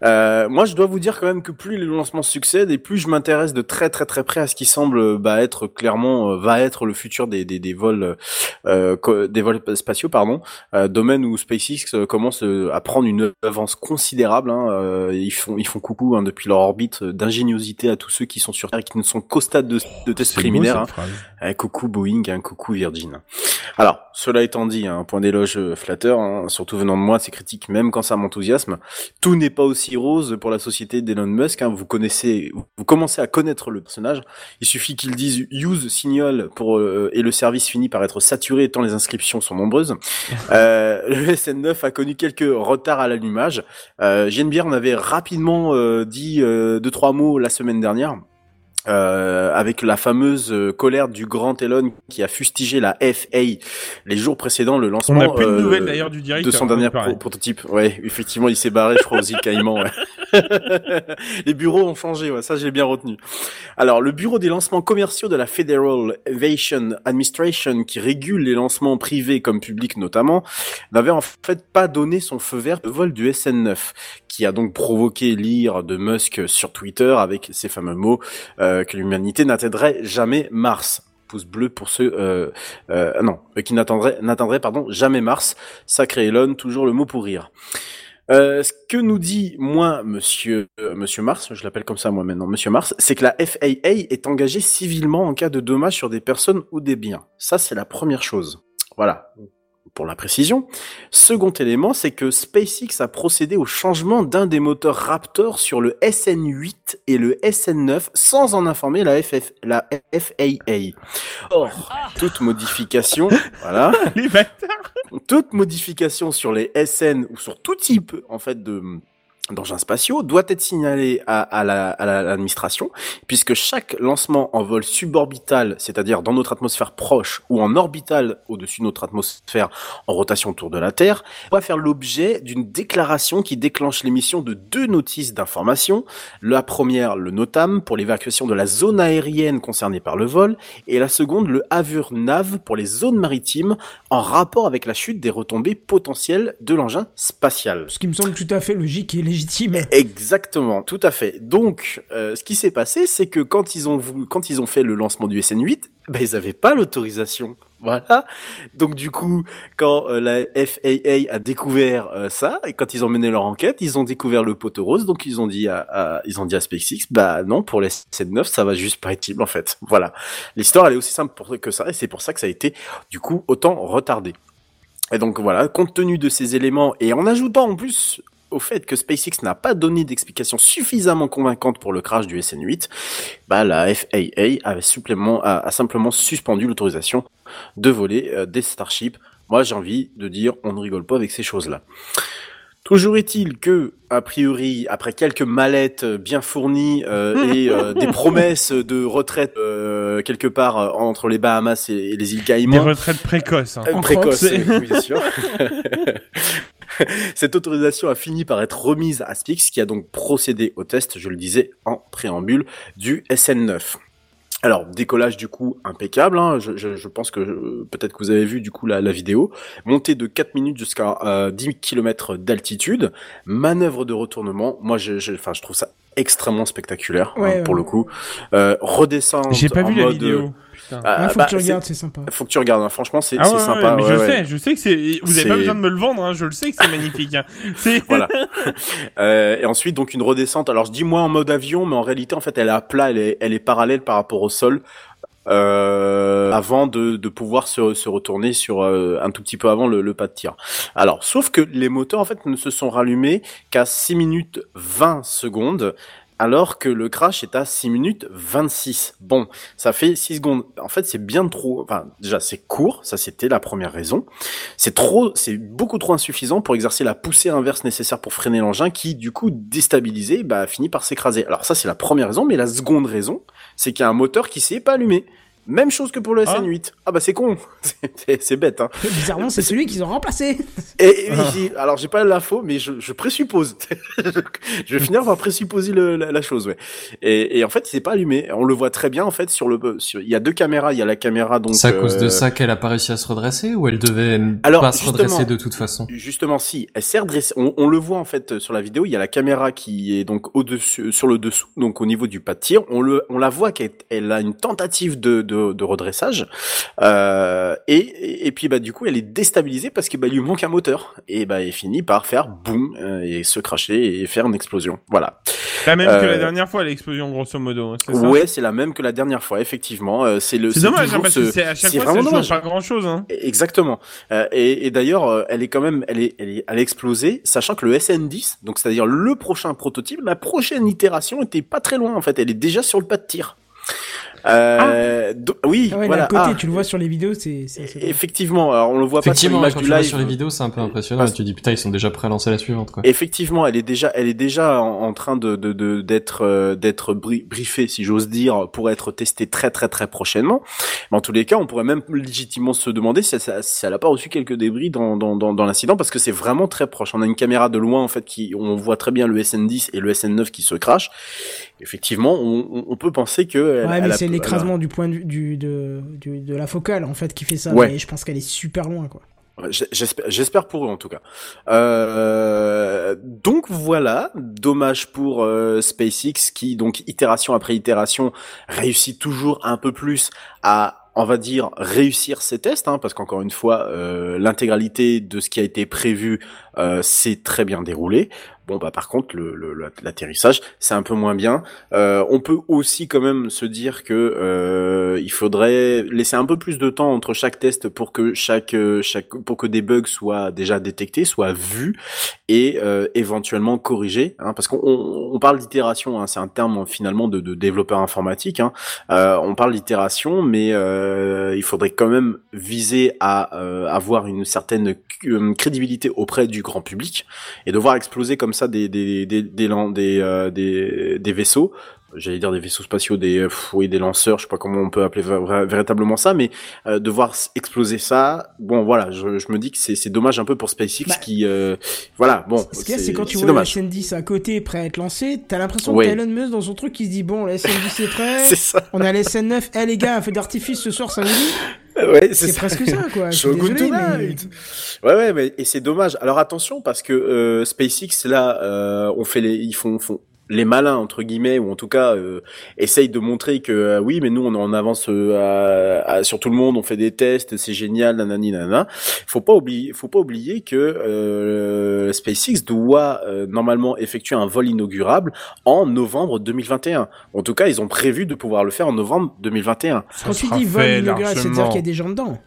Euh, moi, je dois vous dire quand même que plus les lancements succèdent et plus je m'intéresse de très très très près à ce qui semble bah, être clairement euh, va être le futur des des, des vols euh, des vols spatiaux, pardon, euh, domaine où SpaceX euh, commence euh, à prendre une avance considérable. Hein, euh, ils font ils font coucou hein, depuis leur orbite euh, d'ingéniosité à tous ceux qui sont sur Terre et qui ne sont qu'au stade de, de tests préliminaires. hein. Un coucou Boeing, un coucou Virgin. Alors, cela étant dit, un point d'éloge euh, flatteur, hein, surtout venant de moi, c'est critique même quand ça m'enthousiasme. Tout n'est pas aussi rose pour la société d'Elon Musk. Hein, vous connaissez, vous commencez à connaître le personnage. Il suffit qu'ils disent use signal pour euh, et le service finit par être saturé tant les inscriptions sont nombreuses. Euh, le SN9 a connu quelques retards à l'allumage. Euh, JNBR en avait rapidement euh, dit euh, deux trois mots la semaine dernière. Euh, avec la fameuse euh, colère du grand Elon qui a fustigé la FA les jours précédents le On lancement plus de euh, nouvelles du direct. de son hein, dernier pro- prototype. Ouais, effectivement, il s'est barré, je crois, aux îles Caïmans. ouais. Les bureaux ont changé, ouais, ça j'ai bien retenu. Alors, le bureau des lancements commerciaux de la Federal Aviation Administration, qui régule les lancements privés comme publics notamment, n'avait en fait pas donné son feu vert de vol du SN9, qui a donc provoqué l'ire de Musk sur Twitter avec ces fameux mots euh, que l'humanité n'atteindrait jamais Mars. Pouce bleu pour ceux euh, euh, non euh, qui n'attendraient n'atteindraient pardon jamais Mars. Sacré Elon, toujours le mot pour rire. Euh, ce que nous dit moi, Monsieur euh, Monsieur Mars, je l'appelle comme ça moi maintenant, Monsieur Mars, c'est que la FAA est engagée civilement en cas de dommage sur des personnes ou des biens. Ça, c'est la première chose. Voilà. Pour la précision. Second élément, c'est que SpaceX a procédé au changement d'un des moteurs Raptor sur le SN8 et le SN9 sans en informer la, FF, la FAA. Or, toute modification, voilà, Les toute modification sur les SN ou sur tout type en fait de d'engins spatiaux doit être signalée à, à la- à la- à l'administration, puisque chaque lancement en vol suborbital, c'est-à-dire dans notre atmosphère proche, ou en orbital au-dessus de notre atmosphère en rotation autour de la Terre, doit faire l'objet d'une déclaration qui déclenche l'émission de deux notices d'information. La première, le NOTAM, pour l'évacuation de la zone aérienne concernée par le vol, et la seconde, le AVURNAV, pour les zones maritimes, en rapport avec la chute des retombées potentielles de l'engin spatial. Ce qui me semble tout à fait logique et Exactement, tout à fait. Donc, euh, ce qui s'est passé, c'est que quand ils ont voulu- quand ils ont fait le lancement du SN8, ben ils avaient pas l'autorisation. Voilà. Donc du coup, quand euh, la FAA a découvert euh, ça et quand ils ont mené leur enquête, ils ont découvert le poteau rose. Donc ils ont dit à, à- ils ont dit à SpaceX, bah non, pour les SN9, ça va juste pas être en fait. Voilà. L'histoire elle est aussi simple que ça et c'est pour ça que ça a été du coup autant retardé. Et donc voilà, compte tenu de ces éléments et en ajoutant en plus au fait que SpaceX n'a pas donné d'explication suffisamment convaincante pour le crash du SN8, bah la FAA a, supplément, a, a simplement suspendu l'autorisation de voler euh, des Starship. Moi, j'ai envie de dire, on ne rigole pas avec ces choses-là. Toujours est-il que, a priori, après quelques mallettes euh, bien fournies euh, et euh, des promesses de retraite euh, quelque part entre les Bahamas et, et les îles Des Caïmans, retraites précoces. hein. En précoce, crotte. oui, bien sûr. Cette autorisation a fini par être remise à SpaceX, qui a donc procédé au test, je le disais en préambule, du SN9. Alors décollage du coup impeccable. hein. Je, je- je pense que euh, peut-être que vous avez vu du coup la, la vidéo. Montée de 4 minutes jusqu'à euh, 10 km d'altitude. Manœuvre de retournement. Moi, je, je, enfin, je trouve ça extrêmement spectaculaire hein, Ouais, pour le coup. Euh, redescendre. J'ai pas en vu la mode, vidéo. Putain. Ah, Ouais, faut bah, que tu regardes, c'est sympa. Faut que tu regardes. hein. Franchement, c'est Ah ouais, sympa. ouais, mais ouais, je ouais. sais, je sais que c'est. Vous avez pas besoin de me le vendre, hein, je le sais que c'est magnifique. Hein. Voilà. Euh, et ensuite, donc une redescente. Alors, je dis moi en mode avion, mais en réalité, en fait, elle est à plat, elle est, elle est parallèle par rapport au sol. Euh, avant de, de pouvoir se, se retourner sur euh, un tout petit peu avant le, le pas de tir. Alors, sauf que les moteurs en fait ne se sont rallumés qu'à 6 minutes 20 secondes, alors que le crash est à 6 minutes 26. Bon, ça fait 6 secondes. En fait, c'est bien trop. Enfin, déjà, c'est court. Ça, c'était la première raison. C'est trop, c'est beaucoup trop insuffisant pour exercer la poussée inverse nécessaire pour freiner l'engin qui, du coup, déstabilisé, bah, finit par s'écraser. Alors ça, c'est la première raison, mais la seconde raison, c'est qu'il y a un moteur qui s'est pas allumé. Même chose que pour le Ah. SN8. Ah bah c'est con, C'est- bête. Hein. Bizarrement, c'est celui qu'ils ont remplacé. Et, alors j'ai pas l'info, mais je, je présuppose. je vais finir par présupposer le- la, la chose, ouais. Et, et en fait, il s'est pas allumé. On le voit très bien en fait sur le. Sur, il y a deux caméras. Il y a la caméra donc. C'est à cause de euh, ça qu'elle a pas réussi à se redresser ou elle devait Alors, pas se redresser de toute façon? Justement, si elle s'est redressée, on, on le voit en fait sur la vidéo. Il y a la caméra qui est donc au dessus, sur le dessous, donc au niveau du pas de tir. On le, on la voit qu'elle elle a une tentative de, de, de redressage. Euh, et, et, puis bah du coup, elle est déstabilisée parce que bah lui manque un moteur. Et bah elle finit par faire boum euh, et se cracher et faire une explosion. Voilà. La même que Euh, la dernière fois, l'explosion, grosso modo. hein, ça? Ouais, c'est la même que la dernière fois, effectivement. Euh, c'est le. C'est dommage, hein, parce que c'est à chaque fois, ça dommage. pas grand chose. Hein. Exactement. Euh, et et d'ailleurs, euh, elle est quand même, elle est, elle est, elle a explosé, sachant que le SN10, donc c'est-à-dire le prochain prototype, la prochaine itération était pas très loin en fait. Elle est déjà sur le pas de tir. Euh, do- oui, Ah ouais, là, voilà. côté, ah, tu le vois sur les vidéos, c'est. c'est- c'est- Effectivement, alors on le voit pas sur Effectivement, l'image quand du live. sur les vidéos, c'est un peu impressionnant. Tu dis putain, ils sont déjà prêts à lancer la suivante, quoi. Effectivement, elle est déjà, elle est déjà en, en train de de- de- d'être euh, d'être bri- briefée, si j'ose dire, pour être testée très très très prochainement. Mais en tous les cas, on pourrait même légitimement se demander si, ça- si elle a pas reçu quelques débris dans dans dans, dans l'incident, parce que c'est vraiment très proche. On a une caméra de loin en fait qui, on voit très bien le SN10 et le SN9 qui se crachent. Effectivement, on, peut penser que Ouais, mais a- c'est a- l'écrasement du point de vue du, de, du- de la focale en fait qui fait ça. Ouais. Mais je pense qu'elle est super loin quoi. J'espère pour eux en tout cas. Euh, donc voilà, dommage pour euh, SpaceX qui donc itération après itération réussit toujours un peu plus à on va dire réussir ses tests, hein, parce qu'encore une fois, euh, l'intégralité de ce qui a été prévu euh, s'est très bien déroulé. Bon bah par contre le, le- l'atterrissage c'est un peu moins bien. Euh, on peut aussi quand même se dire que euh, il faudrait laisser un peu plus de temps entre chaque test pour que chaque euh, chaque pour que des bugs soient déjà détectés, soient vus et euh, éventuellement corrigés. Hein, parce qu'on on, on parle d'itération, hein, c'est un terme finalement de, de développeur informatique. Hein. Euh, on parle d'itération, mais euh, il faudrait quand même viser à avoir une certaine crédibilité auprès du grand public et de voir exploser comme ça des des des des euh, vaisseaux j'allais dire des vaisseaux spatiaux des euh, oui des lanceurs je sais pas comment on peut appeler véritablement ça mais euh, de voir exploser ça bon voilà je, je me dis que c'est dommage un peu pour SpaceX Bah, qui euh, voilà bon Ce qu'il y a, c'est quand tu vois dommage SN10 à côté prêt à être lancé, t'as l'impression Ouais. que Elon Musk dans son truc qui se dit bon, le SN10 est prêt, c'est ça on a le SN9, eh les gars, un feu d'artifice ce soir, dit? Ouais C'est presque ça quoi. Je suis désolé, mais... Ouais, ouais, mais et c'est dommage. Alors attention parce que euh, SpaceX là, euh, on fait les, ils font, font les malins entre guillemets ou en tout cas euh, essayent de montrer que euh, oui, mais nous on est en avance euh, à- à- sur tout le monde, on fait des tests, c'est génial, nanani nanana. Faut pas oublier, faut pas oublier que euh, SpaceX doit euh, normalement effectuer un vol inaugurable en novembre 2021. En tout cas, ils ont prévu de pouvoir le faire en novembre 2021. Ça Quand tu dis vol inaugural, c'est-à-dire largement. qu'il y a des gens dedans.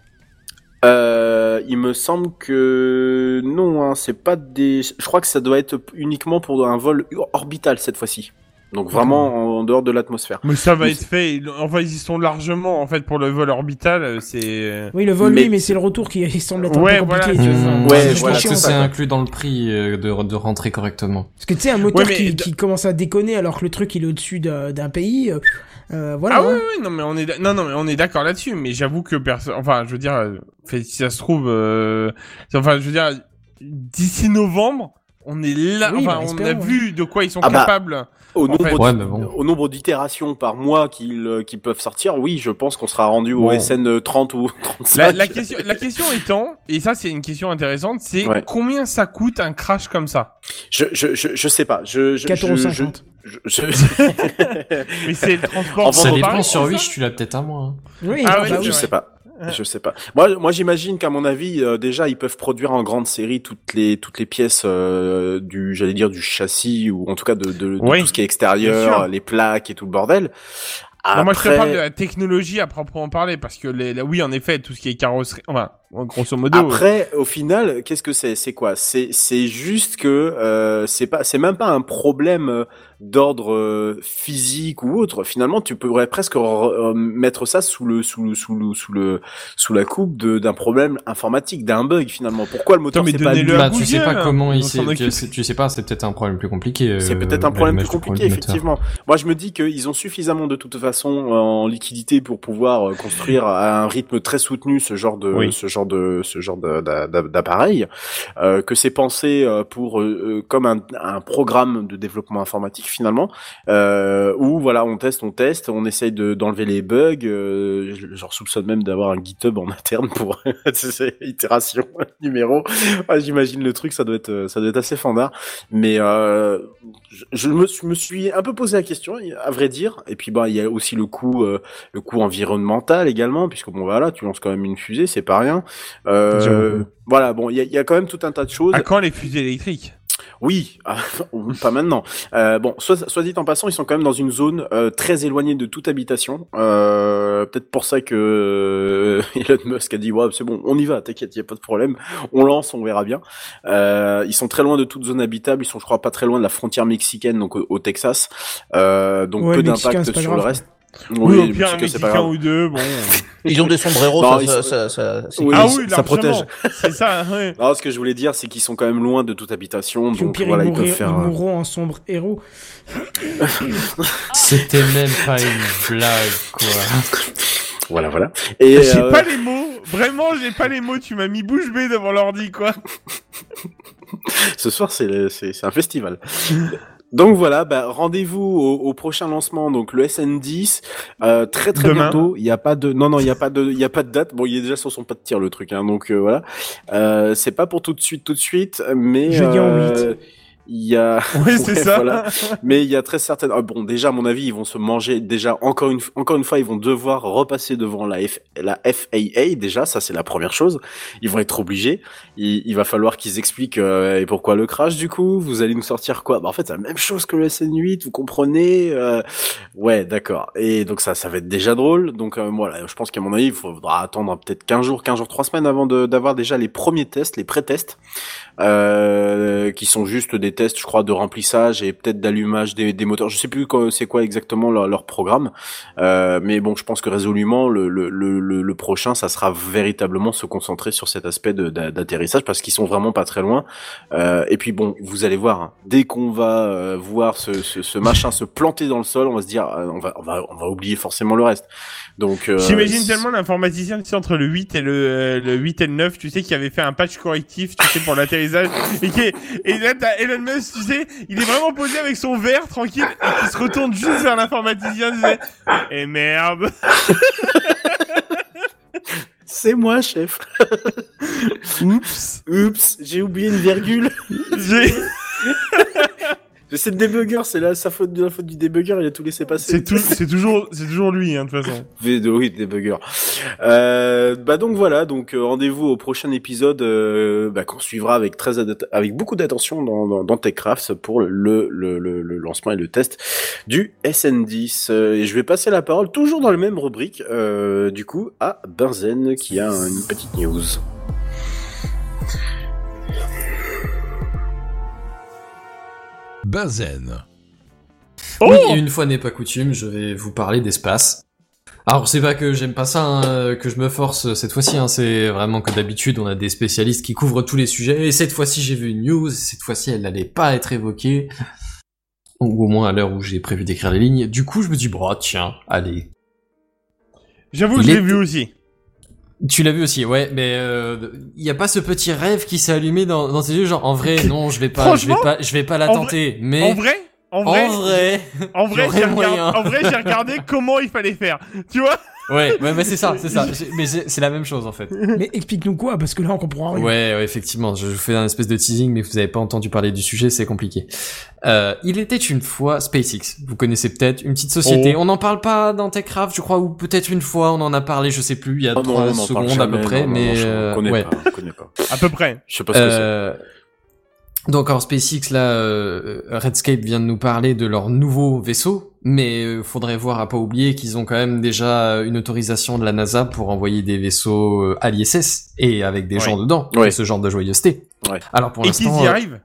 Euh, il me semble que non, hein, c'est pas des. Je crois que ça doit être uniquement pour un vol orbital cette fois-ci. Donc vraiment en, en dehors de l'atmosphère. Mais ça va Mais être fait. Enfin, ils y sont largement en fait pour le vol orbital. euh, C'est. Oui, le vol, Mais- oui, mais c'est le retour qui semble être Ouais, un peu compliqué. voilà, tu c'est vois. ça. Mmh, Ouais, C'est voilà, Est-ce chiant, que ça. c'est inclus dans le prix euh, de, de rentrer correctement Parce que tu sais, un moteur Ouais, qui, qui commence à déconner alors que le truc il est au-dessus d'un d'un pays, euh, euh, voilà. Ah oui, hein. oui, non mais on est non non mais on est d'accord là-dessus. Mais j'avoue que personne. Enfin, je veux dire, fait, si ça se trouve, euh, enfin, je veux dire, d'ici novembre, on est là. Oui, enfin, bah, on a vu de quoi ils sont Ah bah, capables. Au nombre, Ouais, bon. au nombre d'itérations par mois qu'ils euh, qu'ils peuvent sortir, oui, je pense qu'on sera rendu au. SN 30 ou 35. La, la question, la question étant, et ça c'est une question intéressante, c'est Ouais. combien ça coûte un crash comme ça? Je, je, je, je sais pas. Je, je, je, 4,50€. je, je, je- Mais c'est le transport. En Ça dépend sur ça 8, tu l'as peut-être un mois. hein. Oui, Ah bah oui. c'est je sais pas. Je sais pas. Moi, moi, j'imagine qu'à mon avis, euh, déjà, ils peuvent produire en grande série toutes les toutes les pièces euh, du, j'allais dire du châssis ou en tout cas de, de, de Oui, tout ce qui est extérieur, les plaques et tout le bordel. Non, moi je te Après- parle de la technologie à proprement parler, parce que les, oui en effet, tout ce qui est carrosserie, enfin, grosso modo. Après, au final, qu'est-ce que c'est? C'est quoi? C'est c'est juste que euh, c'est pas c'est même pas un problème euh, d'ordre euh, physique ou autre. Finalement, tu pourrais presque re- euh, mettre ça sous le sous le sous le sous le sous la coupe de- d'un problème informatique, d'un bug finalement. Pourquoi le moteur s'est pas à Bah, tu sais pas Google, comment il s'en tu, sais- pas, c'est peut-être un problème plus compliqué. euh, C'est peut-être un problème plus compliqué, effectivement. Moi, je me dis qu'ils ont suffisamment de toute façon euh, en liquidité pour pouvoir euh, construire à un rythme très soutenu ce genre de Oui. ce genre de ce genre d'appareil, euh, que c'est pensé euh, pour comme un, un programme de développement informatique finalement, euh, où voilà, on teste, on teste, on essaye de d'enlever les bugs. Euh, je- J'en soupçonne même d'avoir un GitHub en interne pour ces itérations numéro. Ouais, J'imagine le truc, ça doit être ça doit être assez fandard. Mais euh, je, je me, suis- me suis un peu posé la question, à vrai dire. Et puis bah il y a aussi le coût, euh, le coût environnemental également, puisque bon voilà, tu lances quand même une fusée, c'est pas rien. Voilà, bon, il y y a quand même tout un tas de choses. À quand les fusées électriques? Oui, pas maintenant. Euh, bon, soit, soit dit en passant, ils sont quand même dans une zone euh, très éloignée de toute habitation. Euh, Peut-être pour ça que euh, Elon Musk a dit ouais, c'est bon, on y va, t'inquiète, y a pas de problème. On lance, on verra bien. Euh, ils sont très loin de toute zone habitable. Ils sont, je crois, pas très loin de la frontière mexicaine, donc au, au Texas. Euh, donc Ouais, peu d'impact sur grave, le reste. Oui, au pire, un que c'est pas Mexicain ou deux, bon. Ils ont des sombreros, Non, ça, ils ça, sont- ça, ça- c'est Oui, ah ça- oui, ça protège. C'est ça, ouais. Non, ce que je voulais dire, c'est qu'ils sont quand même loin de toute habitation, Puis donc pire, voilà, ils, ils peuvent mourront, faire. ils euh, mourront en sombre héros. C'était même pas une blague, quoi. Voilà, voilà. Et J'ai euh, pas les mots, vraiment, j'ai pas les mots, tu m'as mis bouche bée devant l'ordi, quoi. ce soir, c'est le- c'est c'est un festival. Donc voilà, bah, rendez-vous au, au prochain lancement, donc le SN10, euh, très très Demain. bientôt. Il y a pas de, non non, il y a pas de, il y a pas de date. Bon, il est déjà sur son pas de tir le truc, hein, donc euh, voilà. Euh, c'est pas pour tout de suite, tout de suite, mais Jeudi en euh, il y a, Ouais, c'est Ouais, ça. voilà. mais il y a très certaines. ah, bon, déjà, à mon avis, ils vont se manger. Déjà, encore une, encore une fois, ils vont devoir repasser devant la, F, la FAA. Déjà, ça c'est la première chose. Ils vont être obligés. Il, il va falloir qu'ils expliquent euh, et pourquoi le crash. Du coup, vous allez nous sortir quoi? Bah, en fait, c'est la même chose que le SN8. Vous comprenez euh, Ouais, d'accord. Et donc ça, ça va être déjà drôle. Donc euh, voilà, je pense qu'à mon avis, il faudra attendre peut-être 15 jours, 15 jours, 3 semaines avant de- d'avoir déjà les premiers tests, les pré-tests, euh, qui sont juste des tests, je crois, de remplissage et peut-être d'allumage des, des moteurs. Je sais plus c'est quoi exactement leur, leur programme, euh, mais bon, je pense que résolument le, le, le, le- prochain, ça sera véritablement se concentrer sur cet aspect d'atterrissage parce qu'ils sont vraiment pas très loin. Euh, et puis bon, vous allez voir, hein, dès qu'on va euh, voir ce, ce, ce machin se planter dans le sol, on va se dire, euh, on va, on va, on va oublier forcément le reste. Donc, euh, J'imagine tellement l'informaticien, tu sais, entre le 8 et le, le 8 et le 9, tu sais, qui avait fait un patch correctif, tu sais, pour l'atterrissage. Et, qui est- et là, t'as Elon Tu sais, il est vraiment posé avec son verre, tranquille, et qui se retourne juste vers l'informaticien, tu sais. Et merde. C'est moi, chef. Oups. Oups, j'ai oublié une virgule. J'ai- C'est le débugger, c'est la, sa faute de la faute du débugger, il a tout laissé passer. C'est toujours, c'est toujours lui, hein, de toute façon. V2, oui, débugger. Euh, bah donc voilà, donc euh, rendez-vous au prochain épisode euh, bah, qu'on suivra avec très avec beaucoup d'attention dans, dans, dans TechCrafts pour le, le, le, le lancement et le test du SN10. Euh, et je vais passer la parole toujours dans la même rubrique, euh, du coup, à Benzen qui a une petite news. Benzen. Oh Oui, et une fois n'est pas coutume, je vais vous parler d'espace. Alors c'est pas que j'aime pas ça, hein, euh, que je me force euh, cette fois-ci, hein, c'est vraiment que d'habitude on a des spécialistes qui couvrent tous les sujets, et cette fois-ci j'ai vu une news, et cette fois-ci elle n'allait pas être évoquée, ou au moins à l'heure où j'ai prévu d'écrire les lignes, du coup je me dis, bon tiens, allez. J'avoue que je l'ai vu aussi. Tu l'as vu aussi, ouais, mais il y a pas ce petit rêve qui s'est allumé dans, dans tes yeux, genre en vrai non, je vais pas, je vais pas, je vais pas la en tenter, mais En vrai, en vrai, en vrai, en vrai, j'ai regardé, en vrai, j'ai regardé comment il fallait faire. Tu vois? Ouais, ouais, mais c'est ça, c'est ça, mais c'est c'est la même chose en fait. Mais explique-nous quoi, parce que là on comprend rien. Ouais, ouais, effectivement, je je fais un espèce de teasing, mais vous avez pas entendu parler du sujet, c'est compliqué. Euh, il était une fois SpaceX. Vous connaissez peut-être une petite société. Oh. On n'en parle pas dans TechCraft, je crois, ou peut-être une fois, on en a parlé, je sais plus, il y a Oh non, trois on en parle secondes à peu près, non, non, mais non, je euh, connais ouais. pas, je connais pas. À peu près. Je sais pas ce que c'est. Euh, donc alors SpaceX là, euh, Redscape vient de nous parler de leur nouveau vaisseau, mais euh, faudrait voir à pas oublier qu'ils ont quand même déjà une autorisation de la NASA pour envoyer des vaisseaux euh, à l'ISS et avec des Ouais. gens dedans, Ouais. ce genre de joyeuseté. Ouais. Alors pour Et qu'ils l'instant, y euh, arrivent.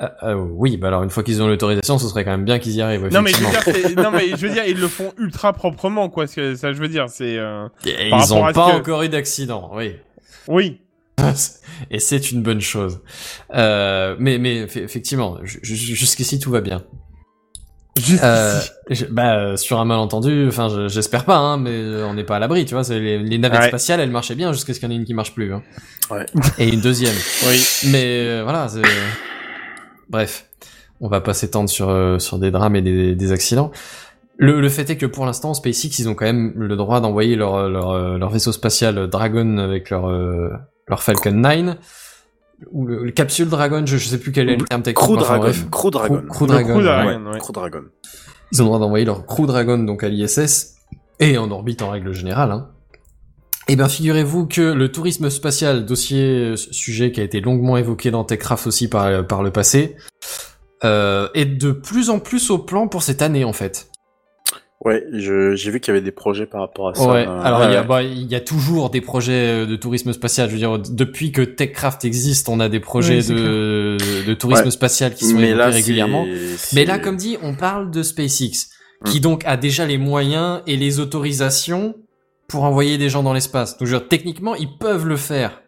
euh, euh, oui, bah alors une fois qu'ils ont l'autorisation, ce serait quand même bien qu'ils y arrivent. Non mais, je veux dire, non mais je veux dire, ils le font ultra proprement, quoi. ce que- Ça, je veux dire, c'est. euh, ils ont rapport à ce pas que- encore eu d'accident, oui. Oui. Et c'est une bonne chose. Euh, mais mais eff- effectivement, ju- ju- jusqu'ici tout va bien. Euh, je- bah euh, sur un malentendu, enfin je- j'espère pas, hein, mais euh, on n'est pas à l'abri, tu vois. Les, les navettes Ouais. spatiales, elles marchaient bien jusqu'à ce qu'il y en ait une qui marche plus. Hein. Ouais. Et une deuxième. Oui. Mais euh, voilà. Bref, on va pas s'étendre sur sur des drames et des, des accidents. Le, le fait est que pour l'instant, SpaceX, ils ont quand même le droit d'envoyer leur, leur, leur vaisseau spatial Dragon avec leur, leur Falcon 9. Ou le, le capsule Dragon, je, je sais plus quel est le terme technique. Crew enfin, Dragon. bref. Crew Dragon. Crew Le Dragon. Crew ouais. Dragon. ouais. Crew Dragon. Ils ont le droit d'envoyer leur Crew Dragon donc à l'ISS et en orbite en règle générale. Hein. Et bien figurez-vous que le tourisme spatial, dossier sujet qui a été longuement évoqué dans TechCraft aussi par, par le passé, euh, est de plus en plus au plan pour cette année en fait. Ouais, je- j'ai vu qu'il y avait des projets par rapport à ça. Ouais. Euh, Alors il y a ouais. bah, il y a toujours des projets euh, de tourisme spatial. Je veux dire depuis que TechCraft existe, on a des projets de, de tourisme Ouais. spatial qui sont Mais évoqués là, régulièrement. Mais là, comme dit, on parle de SpaceX, qui donc a déjà les moyens et les autorisations pour envoyer des gens dans l'espace. Donc, je veux dire, techniquement, ils peuvent le faire.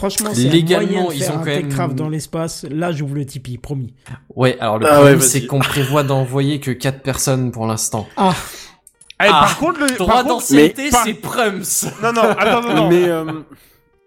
Franchement, c'est Légalement, de ils faire ont un quand même- Techcraft dans l'espace. Là, j'ouvre le Tipeee, promis. Ouais, alors le Ah problème, ouais, c'est qu'on prévoit d'envoyer que 4 personnes pour l'instant. Ah, Eh, Ah, par contre, le, Droit par contre, d'ancienneté, mais- par- c'est Prums. non, non, attends, non, non. Mais euh,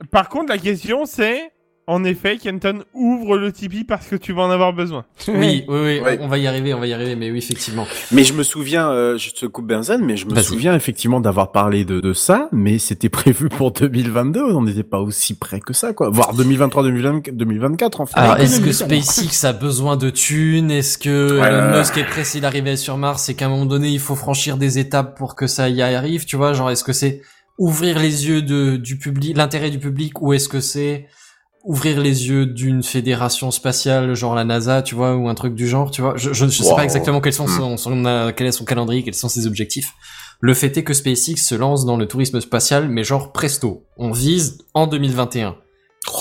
Par contre, la question c'est, en effet, Kenton ouvre le Tipeee parce que tu vas en avoir besoin. Oui, oui, oui, Ouais. on va y arriver, on va y arriver, mais oui, effectivement. mais je me souviens, euh, je te coupe Benzen, mais je me Vas-y. souviens effectivement d'avoir parlé de, de ça, mais c'était prévu pour 2022. On n'était pas aussi près que ça, quoi. Voire 2023, 2024, 2024 en fait. Alors, est-ce que. SpaceX a besoin de thunes? Est-ce que Ouais, Elon Musk est pressé d'arriver sur Mars et qu'à un moment donné, il faut franchir des étapes pour que ça y arrive? Tu vois, genre, est-ce que c'est ouvrir les yeux de, du public, l'intérêt du public, ou est-ce que c'est ouvrir les yeux d'une fédération spatiale, genre la NASA, tu vois, ou un truc du genre, tu vois Je, je, je sais Wow. pas exactement quels sont Hmm. son, son, euh, quel est son calendrier, quels sont ses objectifs. Le fait est que SpaceX se lance dans le tourisme spatial, mais genre presto. On vise en 2021.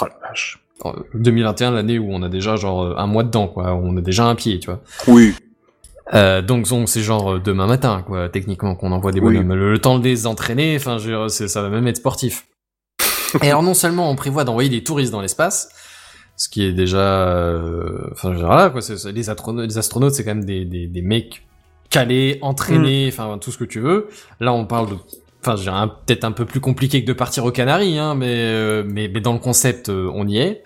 Oh la vache. Euh, 2021, l'année où on a déjà genre euh, un mois dedans, quoi. On a déjà un pied, tu vois. Oui. Euh, donc, donc c'est genre euh, demain matin, quoi, techniquement, qu'on envoie des Oui. bonhommes. Le, le temps de les entraîner, enfin, ça va même être sportif. Et alors, non seulement on prévoit d'envoyer des touristes dans l'espace, ce qui est déjà, euh, enfin, dire, voilà, quoi, c'est- c'est- les, astronautes, les astronautes, c'est quand même des, des, des mecs calés, entraînés, enfin, tout ce que tu veux. Là, on parle de, enfin, je dirais un- peut-être un peu plus compliqué que de partir aux Canaries, hein, mais, euh, mais, mais dans le concept, euh, on y est.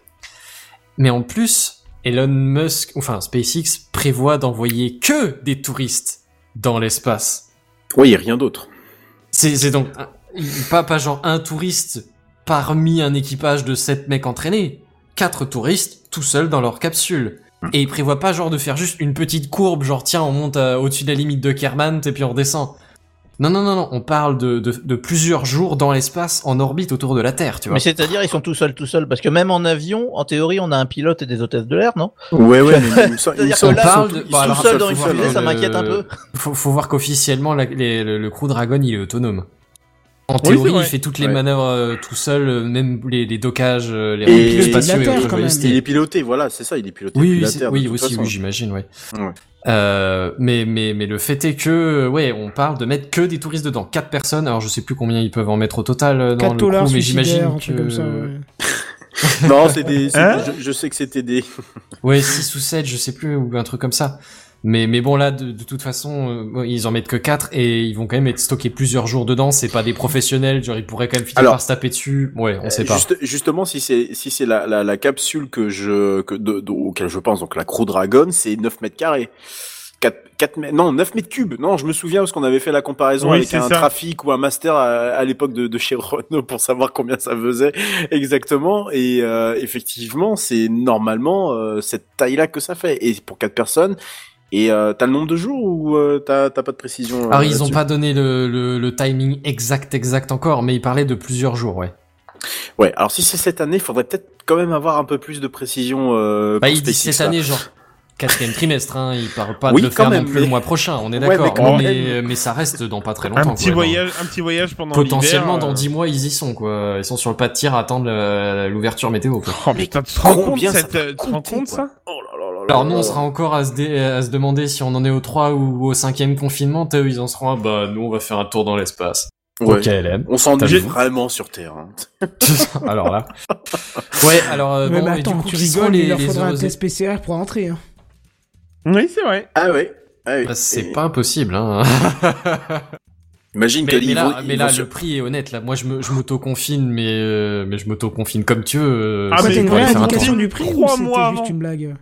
Mais en plus, Elon Musk, enfin SpaceX, prévoit d'envoyer que des touristes dans l'espace. Oui, rien d'autre. C'est c'est donc un- pas, pas genre un touriste parmi un équipage de sept mecs entraînés. Quatre touristes tout seuls dans leur capsule. Et il prévoit pas genre de faire juste une petite courbe, genre tiens on monte euh, au-dessus de la limite de Kerman et puis on redescend. Non, non, non, non, on parle de, de, de plusieurs jours dans l'espace en orbite autour de la Terre, tu vois. Mais c'est-à-dire ils sont tout seuls, tout seuls, parce que même en avion, en théorie, on a un pilote et des hôtesses de l'air, non? Ouais, ouais, mais il me semble- il me C'est-à-dire semble que qu'ils là, sont parle tous- de- ils bon, sont alors, seuls, dans une fusée, ça m'inquiète un peu. Faut, faut voir qu'officiellement, les- le, le Crew Dragon, il est autonome. En théorie, il fait toutes les Ouais. manœuvres euh, tout seul, euh, même les, les dockages, euh, les Et- il est spatiaux et autres. Il est piloté, voilà, c'est ça, il est piloté Oui, oui, Terre. oui, aussi, façon. oui, j'imagine, ouais. Ouais. Euh, mais, mais, mais le fait est que, ouais, on parle de mettre que des touristes dedans. Quatre personnes, alors je sais plus combien ils peuvent en mettre au total euh, dans 4 le dollars crew, mais j'imagine que... comme ça. ouais. Non, c'est des. Hein je, je sais que c'était des. Ouais, 6 ou 7, je sais plus, ou un truc comme ça. Mais, mais bon, là, de, de toute façon, euh, ils en mettent que 4 et ils vont quand même être stockés plusieurs jours dedans. C'est pas des professionnels, genre, ils pourraient quand même finir Alors, par se taper dessus. Ouais, on sait Euh, pas. juste- justement, si c'est si c'est la, la, la capsule que je que de, de- auquel je pense, donc la Crew Dragon, c'est 9 mètres carrés. 4, 4 mètres, non, 9 mètres cubes. Non, je me souviens parce qu'on avait fait la comparaison Oui, avec un ça. trafic ou un master à, à l'époque de, de chez Renault pour savoir combien ça faisait exactement. Et euh, effectivement, c'est normalement euh, cette taille-là que ça fait. Et pour quatre personnes. Et euh, t'as le nombre de jours ou euh, t'as t'as pas de précision euh, Alors, ils ont pas donné le, le, le timing exact, exact encore, mais ils parlaient de plusieurs jours, ouais. Ouais. Alors si c'est cette année, faudrait peut-être quand même avoir un peu plus de précision. Euh, Bah, ils disent cette là. année, genre, quatrième trimestre, hein. Ils parlent pas Oui, de le faire même, non plus le mais- mois prochain, on est Ouais, mais d'accord. mais, mais ça reste dans pas très longtemps, Un petit quoi, dans- voyage, un petit voyage pendant Potentiellement, dans euh, 10 mois, ils y sont, quoi. Ils sont sur le pas de tir à attendre euh, l'ouverture météo, quoi. Oh putain, tu te rends compte, cette, tu te rends compte ça? Oh là là Alors là nous, on sera encore à se, dé- à se demander si on en est au 3 ou au 5e confinement. Eux, ils en seront, ah, bah, nous, on va faire un tour dans l'espace. Ouais. Ok, LM. On s'ennuie vraiment sur Terre. hein. alors là. Ouais, alors, euh, Ouais, bon, mais et du attends, coup, tu rigoles, les, il leur les faudra un test PCR pour entrer. Hein. Oui, c'est vrai. Ah ouais. Ah oui. Bah, C'est Et- pas impossible, hein. Imagine mais, que mais là, vont- mais là sur- le prix est honnête. Là, moi, je me, je m'auto-confine, mais, euh, mais je m'auto-confine comme tu veux. euh, Ah, mais t'as une vraie indication du prix ou Trois c'était mois juste une blague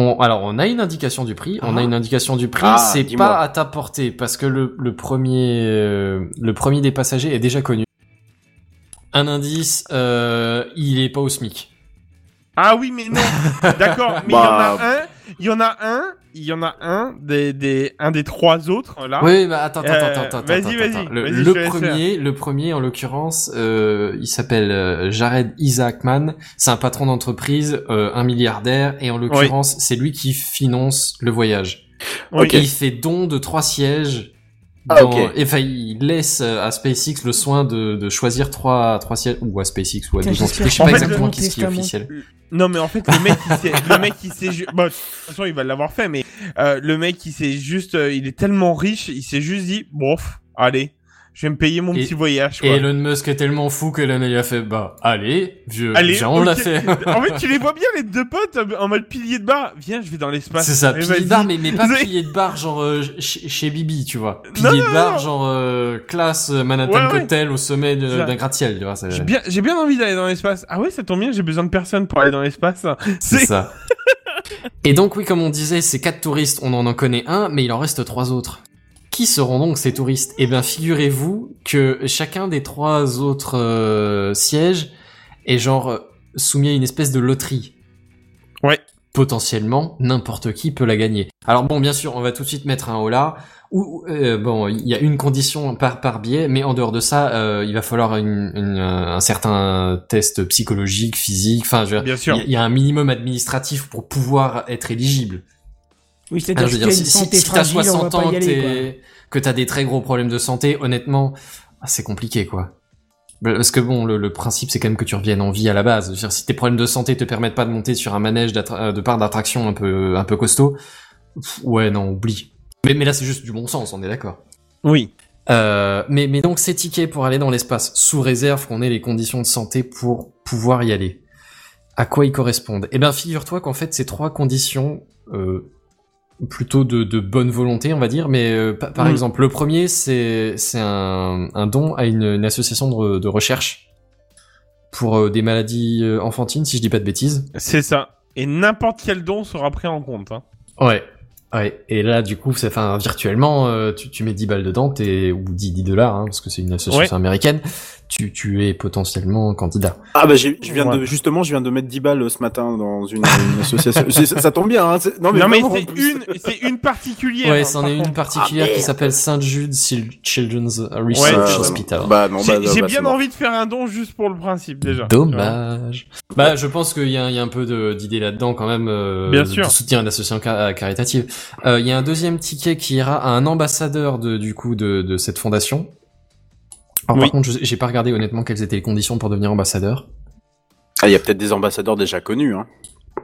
On, alors, on a une indication du prix. On a Ah. une indication du prix. Ah, c'est pas à ta portée parce que le, le premier, euh, le premier des passagers est déjà connu. Un indice, euh, il est pas au SMIC. Ah oui, mais non. D'accord, mais il y en Bah. a un, il y en a un, il y en a un des, des, un des trois autres là. Oui, bah attends, attends, Euh, attends, attends, vas-y, attends, vas-y. Le, premier, le premier, en l'occurrence, euh, il s'appelle euh, Jared Isaacman. C'est un patron d'entreprise, euh, un milliardaire, et en l'occurrence, c'est lui qui finance le voyage. Oui. Et il fait don de trois sièges Ah, dans- ok. et, enfin, il laisse euh, à SpaceX le soin de, de choisir trois, trois sièges, ou à SpaceX, ou à entités. j'espère Je sais En pas fait, exactement qui, qui est officiel. Non mais en fait le mec il sait, le mec il sait ju- bon, de toute façon il va l'avoir fait mais euh, le mec il s'est juste euh, il est tellement riche il s'est juste dit bon allez je vais me payer mon Et- petit voyage Et quoi. Elon Musk est tellement fou que il a fait, bah, allez, vieux, Allez, viens, on l'a fait. en fait tu les vois bien les deux potes en mode pilier de bar viens je vais dans l'espace C'est ça, Eh, pilier de bar, mais, mais pas pilier de bar genre euh, chez, chez Bibi, tu vois. Non, Pilier non, de bar non. genre euh, classe euh, Manhattan Ouais, ouais. Hotel au sommet d'un gratte-ciel, tu vois. j'ai bien j'ai bien envie d'aller dans l'espace ah ouais ça tombe bien j'ai besoin de personne pour aller dans l'espace C'est c'est ça. Et donc oui, comme on disait, ces quatre touristes, on en en connaît un, mais il en reste trois autres. Qui seront donc ces touristes? Eh bien, figurez-vous que chacun des trois autres euh, sièges est genre euh, soumis à une espèce de loterie. Ouais. Potentiellement, n'importe qui peut la gagner. Alors bon, bien sûr, on va tout de suite mettre un. Ou euh, bon, il y a une condition par par biais, mais en dehors de ça, euh, il va falloir une, une- un certain test psychologique, physique. Enfin, je veux dire, bien sûr il y a- il y, a un minimum administratif pour pouvoir être éligible. Oui, c'est-à-dire si, si, si t'as fragile, on va 60 pas ans, aller, que t'as des très gros problèmes de santé, honnêtement, ah, c'est compliqué, quoi. Parce que bon, le, le principe, c'est quand même que tu reviennes en vie à la base. Si tes problèmes de santé te permettent pas de monter sur un manège euh, de part d'attraction un peu, un peu costaud, pff, ouais, non, oublie. Mais, mais là, c'est juste du bon sens, on est d'accord. oui Euh, mais, mais donc ces tickets pour aller dans l'espace, sous réserve qu'on ait les conditions de santé pour pouvoir y aller. À quoi ils correspondent? Eh bien, figure-toi qu'en fait, ces trois conditions, euh, plutôt de, de bonne volonté, on va dire, mais euh, pa- par Mm. exemple, le premier, c'est c'est un, un don à une, une association de, de recherche pour euh, des maladies euh, enfantines, si je dis pas de bêtises. c'est ça et n'importe quel don sera pris en compte hein. Ouais. Ouais, et là, du coup, c'est, enfin, virtuellement, euh, tu, tu mets 10 balles dedans, t'es, ou 10, 10 dollars, hein, parce que c'est une association américaine, tu, tu es potentiellement candidat. Ah bah j'ai- je viens de justement je viens de mettre 10 balles ce matin dans une, une association. C'est- ça, ça tombe bien hein. Non mais, non c'est une c'est une particulière Ouais, hein, c'en est une particulière Ah, qui s'appelle Saint Jude Children's Research ouais, Hospital. Bah non bah, j'ai bah, j'ai bah, bien envie de faire un don juste pour le principe déjà Dommage. Bah, je pense qu'il y, a- il y a un peu de- d'idée là-dedans quand même. Euh, Bien de- sûr. De soutien à l'association ca- caritative. Euh, Il y a un deuxième ticket qui ira à un ambassadeur de, du coup de, de cette fondation. Alors, Oui. Par contre, je- j'ai pas regardé honnêtement quelles étaient les conditions pour devenir ambassadeur. Ah il y a peut-être des ambassadeurs déjà connus hein.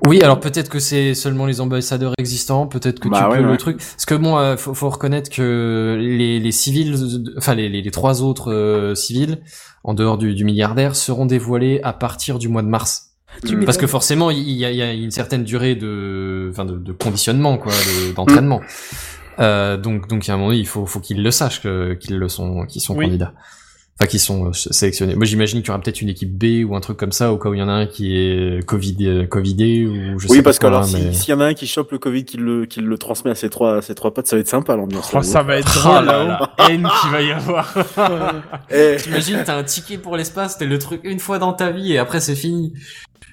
Oui, alors peut-être que c'est seulement les ambassadeurs existants, peut-être que Bah tu ouais, peux le truc. Parce que bon, euh, faut, faut reconnaître que les, les civils, enfin les, les, les trois autres euh, civils, en dehors du, du milliardaire, seront dévoilés à partir du mois de mars. Tu Mm. Parce que forcément, il y a, il y a une certaine durée de, enfin de, de conditionnement, quoi, de- d'entraînement. Euh, donc, donc, a un moment, il faut, faut qu'ils le sachent qu'ils le sont, qu'ils sont Oui. candidats. Enfin, qu'ils sont euh, sélectionnés. Moi, j'imagine qu'il y aura peut-être une équipe B ou un truc comme ça, au cas où il y en a un qui est Covid, euh, Covidé ou je sais Oui pas parce que quoi, alors hein, mais- s'il y en a un qui chope le Covid qui le qui le transmet à ses trois à ses trois potes ça va être sympa l'ambiance. Oh, ça va être Oh drôle là là haine qu'il va y avoir Eh, T'imagines, t'as un ticket pour l'espace, t'as le truc une fois dans ta vie et après c'est fini.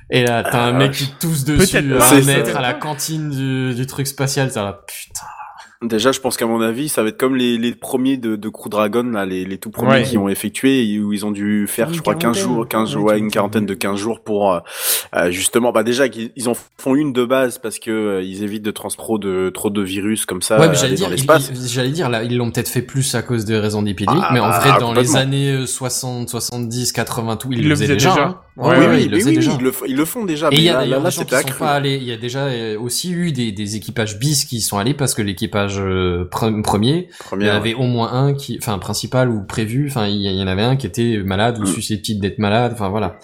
Et là, t'as un Ah, mec qui tousse dessus pas. un mètre à la cantine du, du truc spatial, t'as là, putain. Déjà, je pense qu'à mon avis, ça va être comme les, les premiers de, de Crew Dragon, là, les, les tout premiers Ouais. qui ont effectué, où ils ont dû faire, Une je crois, 15 quarantaine. jours, 15 jours, Ouais, ouais, une quarantaine de 15 jours pour, euh, euh, justement, bah, déjà, qu'ils ils en font une de base parce que euh, ils évitent de transpro de trop de virus comme ça, ouais, mais euh, j'allais dire, dans ils- l'espace. ils- j'allais dire, là, ils l'ont peut-être fait plus à cause des raisons d'épidémie, Ah, mais en vrai, dans les années euh, 60, 70, 80, tout, ils, Ils le le faisaient déjà. déjà. hein. Ouais, Ouais, oui, ouais, oui, ils le oui, déjà. ils le, f- ils le font déjà. Et il y a là, là, des gens qui sont pas allés. Il y a déjà euh, aussi eu des, des équipages bis qui sont allés parce que l'équipage euh, pre- premier, il y en avait au moins un qui, enfin principal ou prévu. Enfin, il y, il y en avait un qui était malade ou Mm. susceptible d'être malade. Enfin voilà.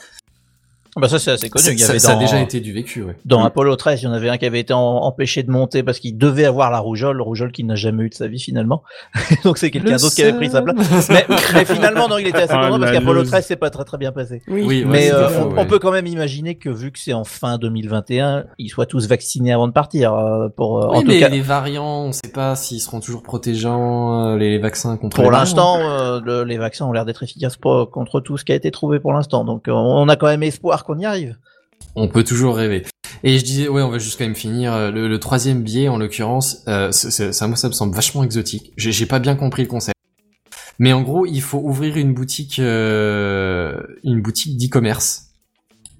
Bah ça c'est assez connu. Ça, Il y avait ça- ça a déjà été du vécu. Ouais. dans Mm. Apollo 13, il y en avait un qui avait été en- empêché de monter parce qu'il devait avoir la rougeole, le rougeole qu'il n'a jamais eu de sa vie finalement. Donc c'est quelqu'un d'autre qui avait pris sa place. Mais, mais finalement non, il était assez Ah, content parce qu'Apollo loose. 13 c'est pas très très bien passé. Oui, Mais euh, on, ouais. on peut quand même imaginer que vu que c'est en fin 2021, ils soient tous vaccinés avant de partir. euh, pour euh, Oui, en tout mais cas, les variants, on sait pas s'ils seront toujours protégeants, euh, les, vaccins contre pour l'instant, euh, le- les vaccins ont l'air d'être efficaces pour- contre tout ce qui a été trouvé pour l'instant. Donc euh, on a quand même espoir qu'on y arrive. On peut toujours rêver. Et je disais, ouais, on va juste quand même finir. euh, Le, le troisième biais, en l'occurrence, euh, ça, moi, ça me semble vachement exotique. J'ai pas bien compris le concept. Mais en gros, il faut ouvrir une boutique, euh, une boutique d'e-commerce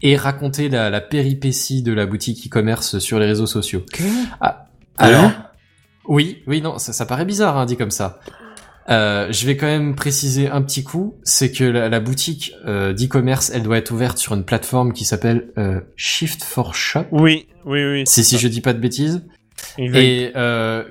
et raconter la, la péripétie de la boutique e-commerce sur les réseaux sociaux. Ah, alors, oui, oui, non, ça, ça paraît bizarre, hein, dit comme ça. Euh, je vais quand même préciser un petit coup, c'est que la, la boutique euh, d'e-commerce, elle doit être ouverte sur une plateforme qui s'appelle euh, Shift for Shop. Oui, oui, oui. C'est si je dis pas de bêtises. Exact. Et euh,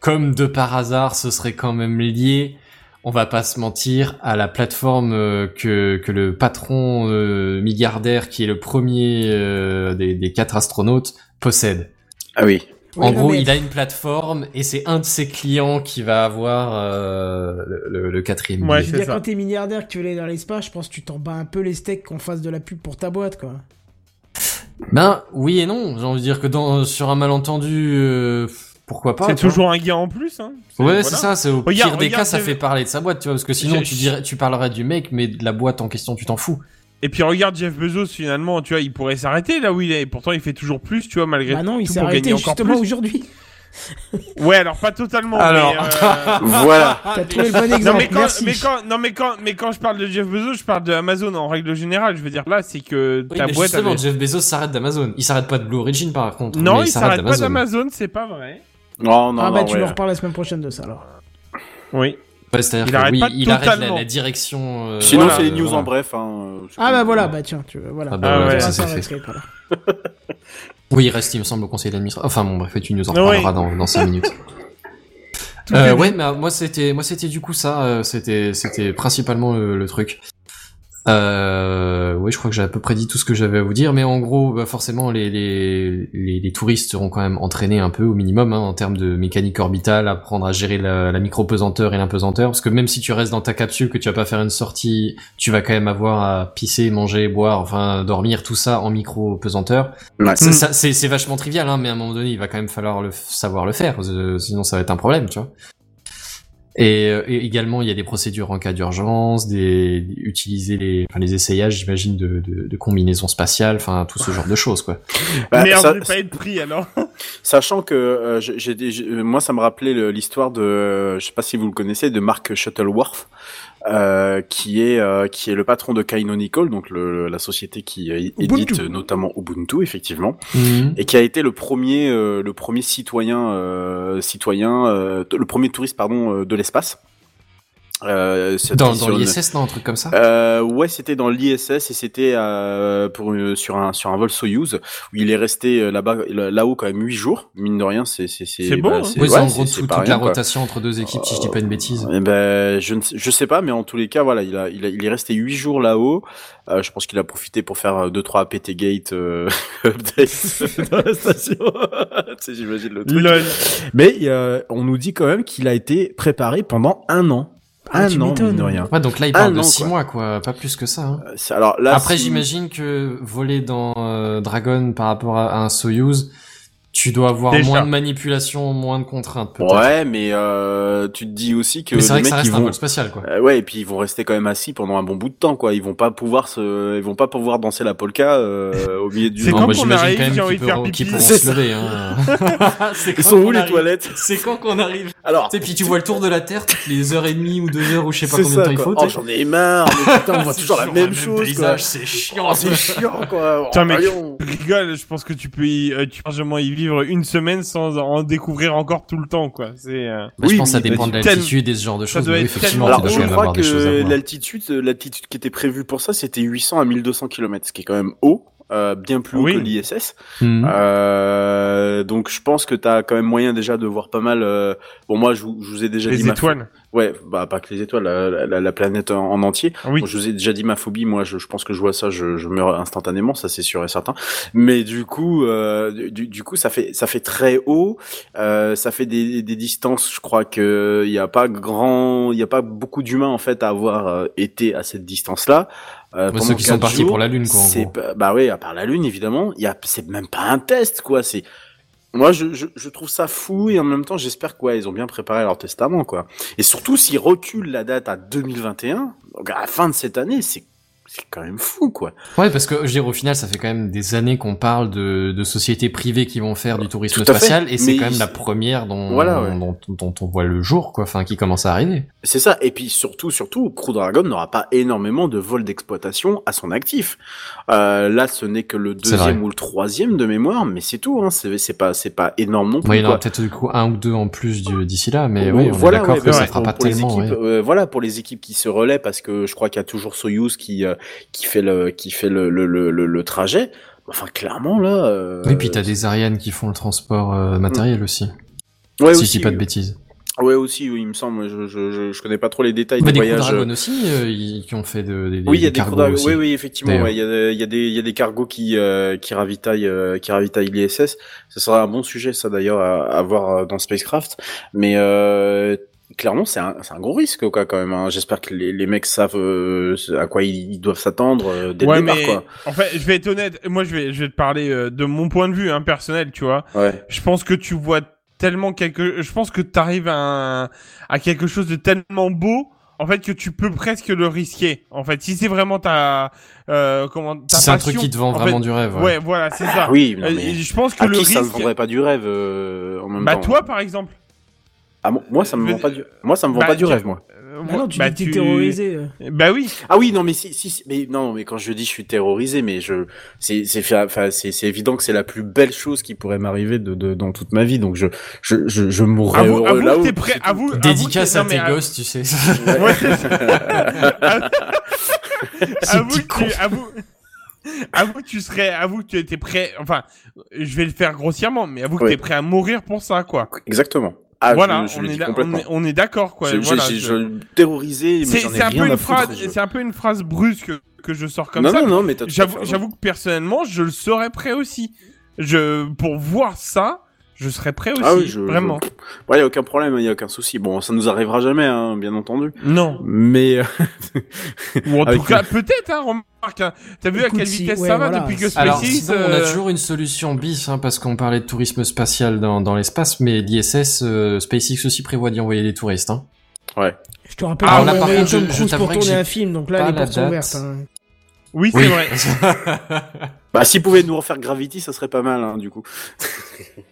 comme de par hasard, ce serait quand même lié, on va pas se mentir, à la plateforme euh, que, que le patron euh, milliardaire, qui est le premier euh, des, des quatre astronautes, possède. Ah oui. Oui, en gros, mais- il a une plateforme et c'est un de ses clients qui va avoir euh, le, le- le quatrième. Ouais. Je veux c'est dire, ça. quand t'es milliardaire que tu veux aller dans l'espace, je pense que tu t'en bats un peu les steaks qu'on fasse de la pub pour ta boîte, quoi. Ben oui et non. J'ai envie de dire que dans sur un malentendu, euh, pourquoi pas. C'est toujours un gain en plus. Hein. Ouais, Voilà. c'est ça. C'est au Regarde, pire des regarde, cas, ça fait parler de sa boîte, tu vois, parce que sinon tu dirais, tu parlerais du mec, mais de la boîte en question, tu t'en fous. Et puis regarde Jeff Bezos finalement, tu vois, il pourrait s'arrêter là où il est. Et pourtant, il fait toujours plus, tu vois, malgré Bah non, il tout s'est pour arrêté gagner encore justement plus. aujourd'hui. Ouais, alors pas totalement. Alors. mais, euh, Voilà. T'as trouvé le bon Non exemple, mais, quand, merci. mais quand non mais quand mais quand je parle de Jeff Bezos, je parle de Amazon en règle générale. Je veux dire là, c'est que Oui, ta mais boîte. justement, avait- Jeff Bezos s'arrête d'Amazon. Il s'arrête pas de Blue Origin par contre. Non, mais il s'arrête pas d'Amazon, c'est pas vrai. Non, non, ah bah non, tu ouais. nous reparles la semaine prochaine de ça alors. Oui. Ouais, c'est-à-dire Il que arrête oui, pas il arrête la, totalement. la direction. euh, Sinon, Voilà, c'est les news voilà. en bref. Hein. euh, Ah bah voilà, bah tiens, tu voilà. Ah bah Ah On ouais, dira c'est ça fait. Oui, il reste, il me semble, au conseil d'administration. Enfin bon, bref, tu nous en Ouais. reparleras dans, dans 5 minutes. Tout Euh, est ouais, mais euh, moi c'était, moi c'était du coup ça, euh, c'était, c'était principalement le, le truc. Euh, oui, je crois que j'ai à peu près dit tout ce que j'avais à vous dire, mais en gros, bah forcément, les, les, les, les touristes seront quand même entraînés un peu au minimum hein, en termes de mécanique orbitale, apprendre à gérer la, la micro-pesanteur et l'impesanteur, parce que même si tu restes dans ta capsule, que tu vas pas faire une sortie, tu vas quand même avoir à pisser, manger, boire, enfin dormir, tout ça en micro-pesanteur. Ouais. Ça, c'est, c'est vachement trivial, hein, mais à un moment donné, il va quand même falloir le savoir le faire, sinon ça va être un problème, tu vois. Et, euh, et également, il y a des procédures en cas d'urgence, des utiliser les, enfin, les essayages, j'imagine, de, de, de combinaisons spatiales, enfin tout ce genre de choses, quoi. Bah, Merde, ça- pas être pris alors. Sachant que euh, j'ai- moi, ça me rappelait l'histoire de, euh, je sais pas si vous le connaissez, de Mark Shuttleworth, euh, qui est euh, qui est le patron de Canonical, donc le, la société qui euh, édite Ubuntu. notamment Ubuntu, effectivement, Mhm. et qui a été le premier euh, le premier citoyen euh, citoyen euh, le premier touriste pardon euh, de l'espace. Euh, Dans, dans l'ISS, non, un truc comme ça. euh, ouais, c'était dans l'ISS et c'était euh, pour une- sur un sur un vol Soyuz où il est resté euh, là-bas là-haut quand même huit jours. Mine de rien, c'est c'est C'est beau, hein. oui, c'est ouais, en gros c'est tout- pas toute rien, la quoi. rotation entre deux équipes, si je dis pas une bêtise. Eh ben, je ne sais, je sais pas, mais en tous les cas, voilà, il a, il a, il est resté huit jours là-haut. Euh, je pense qu'il a profité pour faire euh, deux trois APT gate euh, updates dans la station. j'imagine le truc. Lol. Mais euh, on nous dit quand même qu'il a été préparé pendant un an. Ah, un an, mine de rien. Ouais, donc là, il Un parle de an, 6 quoi. mois, quoi, pas plus que ça. hein. Euh, Alors là, Après, si- j'imagine que voler dans euh, Dragon par rapport à, à un Soyuz, tu dois avoir Déjà. moins de manipulation, moins de contraintes, peut-être. Ouais, mais euh, tu te dis aussi que Mais c'est vrai que ça reste un vont. vol spatial, quoi. Euh, ouais, et puis ils vont rester quand même assis pendant un bon bout de temps, quoi. Ils vont pas pouvoir se, ils vont pas pouvoir danser la polka euh, au milieu du. C'est quand qu'on arrive, quand même j'ai envie qu'ils de faire pourront, pipi. se ça. lever. Hein. C'est Ils quand sont où les arrive. toilettes C'est quand qu'on arrive Alors, Et puis tu vois le tour de la Terre toutes les heures et demie ou deux heures ou je sais pas combien de temps il faut. Oh, j'en ai marre. Mais putain, on voit C'est toujours la même chose, c'est chiant. Oh, c'est chiant, quoi. Putain, Oh. Je rigole, je pense que tu peux y, euh, tu peux largement y vivre une semaine sans en découvrir encore tout le temps, quoi. C'est, euh, Bah, je Oui, pense que ça dépend de tel- l'altitude et ce genre de choses. oui, effectivement, Alors, je crois que l'altitude, l'altitude qui était prévue pour ça, c'était 800 à 1200 km, ce qui est quand même haut, euh, bien plus haut Oui. que l'ISS. Mhm. Euh, donc, je pense que t'as quand même moyen déjà de voir pas mal. euh, Bon, moi, je, vous- je vous ai déjà dit les ma étoiles. Ouais, bah pas que les étoiles, la, la, la planète en, en entier. Oui. Bon, je vous ai déjà dit ma phobie, moi je, je pense que je vois ça, je, je meurs instantanément, ça c'est sûr et certain. Mais du coup, euh, du, du coup ça fait ça fait très haut, euh, ça fait des, des distances. Je crois que il y a pas grand, il y a pas beaucoup d'humains en fait à avoir été à cette distance-là. Euh, Bah, ceux qui sont partis jours. pour la Lune, quoi, en gros. bah oui, à part la Lune évidemment, il y a c'est même pas un test quoi. C'est moi, je, je, je trouve ça fou et en même temps, j'espère quoi, ils ont bien préparé leur testament, quoi. Et surtout, s'ils reculent la date à 2021, donc à la fin de cette année, c'est c'est quand même fou, quoi. Ouais, parce que je veux dire, au final, ça fait quand même des années qu'on parle de, de sociétés privées qui vont faire du tourisme fait. spatial, et c'est quand même la première dont, Voilà, ouais. dont, dont on voit le jour, quoi, enfin, qui commence à arriver. C'est ça. Et puis surtout, surtout, Crew Dragon n'aura pas énormément de vols d'exploitation à son actif. Euh, là, ce n'est que le deuxième ou le troisième de mémoire, mais c'est tout. Hein. C'est pas, c'est pas énorme non plus. Ouais, il y en aura peut-être du coup un ou deux en plus d'ici là, mais oui, on voilà, est d'accord ouais, que ouais, ça ouais. fera Pour- pas pour les tellement, équipes, ouais. euh, voilà, pour les équipes qui se relaient, parce que je crois qu'il y a toujours Soyuz qui euh, qui fait le qui fait le le, le, le- le trajet. Enfin, clairement là. Euh, Oui, puis t'as des Ariane qui font le transport euh, matériel aussi. ouais, si aussi, je dis pas de bêtises. Ouais, aussi, oui, il me semble. Je je je, je connais pas trop les détails Bah, des voyage. Dragon aussi, euh, qui ont fait de, des, Oui, il y a des des cargos aussi. Oui, oui, effectivement. Ouais, Il y a, y a des, y a des cargos qui euh, qui ravitaillent, euh, qui ravitaillent l'ISS. Ce sera un bon sujet, ça d'ailleurs, à, à voir euh, dans Spacecraft. Mais euh, clairement, c'est un, c'est un gros risque, quoi, quand même. hein. J'espère que les, les mecs savent euh, à quoi ils, ils doivent s'attendre euh, dès ouais, le départ, mais quoi. en fait, je vais être honnête. Moi, je vais, je vais te parler euh, de mon point de vue hein, personnel, tu vois. Ouais. Je pense que tu vois tellement quelque. Je pense que t'arrives à un... à quelque chose de tellement beau. En fait, que tu peux presque le risquer. En fait, si c'est vraiment ta, euh, comment, ta Si c'est un truc qui te vend en vraiment fait- du rêve. Ouais, voilà, c'est ça. Oui, non, Euh, mais Je pense que à le qui ça ne risque. vendrait pas du rêve euh, en même Bah temps toi, par exemple. Ah, mo- moi, ça me vend pas du, moi, ça me vend Bah, pas du tu- rêve, moi. Euh, Ah non, tu bah, dis terrorisé. Bah oui. Ah oui, non, mais si, si, si- mais non, mais quand je dis je suis terrorisé, mais je, c'est, c'est, enfin, c'est, c'est évident que c'est la plus belle chose qui pourrait m'arriver de, de, dans toute ma vie, donc je, je, je, je mourrais Avoue, heureux avoue là que où. t'es prêt. Avoue. avoue Dédicace à non, tes gosses, tu sais. Ouais. Ce avoue, petit que tu, avoue, avoue que tu serais, avoue que tu étais prêt. Enfin, je vais le faire grossièrement, mais avoue que Ouais. t'es prêt à mourir pour ça, quoi. Exactement. Ah, voilà, je, je on, est on est, on est d'accord, quoi. Voilà, je- terrorisé, C'est un peu une phrase, c'est un peu une phrase brusque que je sors comme non, ça. non, non, mais j'avoue que personnellement, je le serais prêt aussi. Je, pour voir ça, je serais prêt aussi, Ah oui, je, vraiment. je- Ouais, y a aucun problème, y a aucun souci. Bon, ça nous arrivera jamais, hein, bien entendu. Non. Mais, euh, Ou en Avec tout cas, peut-être, hein, remarque. hein. T'as vu à quelle si- vitesse ouais, ça va voilà. depuis que Alors, SpaceX on a toujours une solution bis, hein, parce qu'on parlait de tourisme spatial dans, dans l'espace, mais l'ISS, euh, SpaceX aussi prévoit d'y envoyer des touristes. Hein. ouais. Je te rappelle Ah, là, a par contre, Tom Cruise pour tourner un film, donc là, les portes sont ouvertes. hein. Oui, c'est Oui. vrai. Bah, s'ils pouvaient nous refaire Gravity, ça serait pas mal, hein, du coup.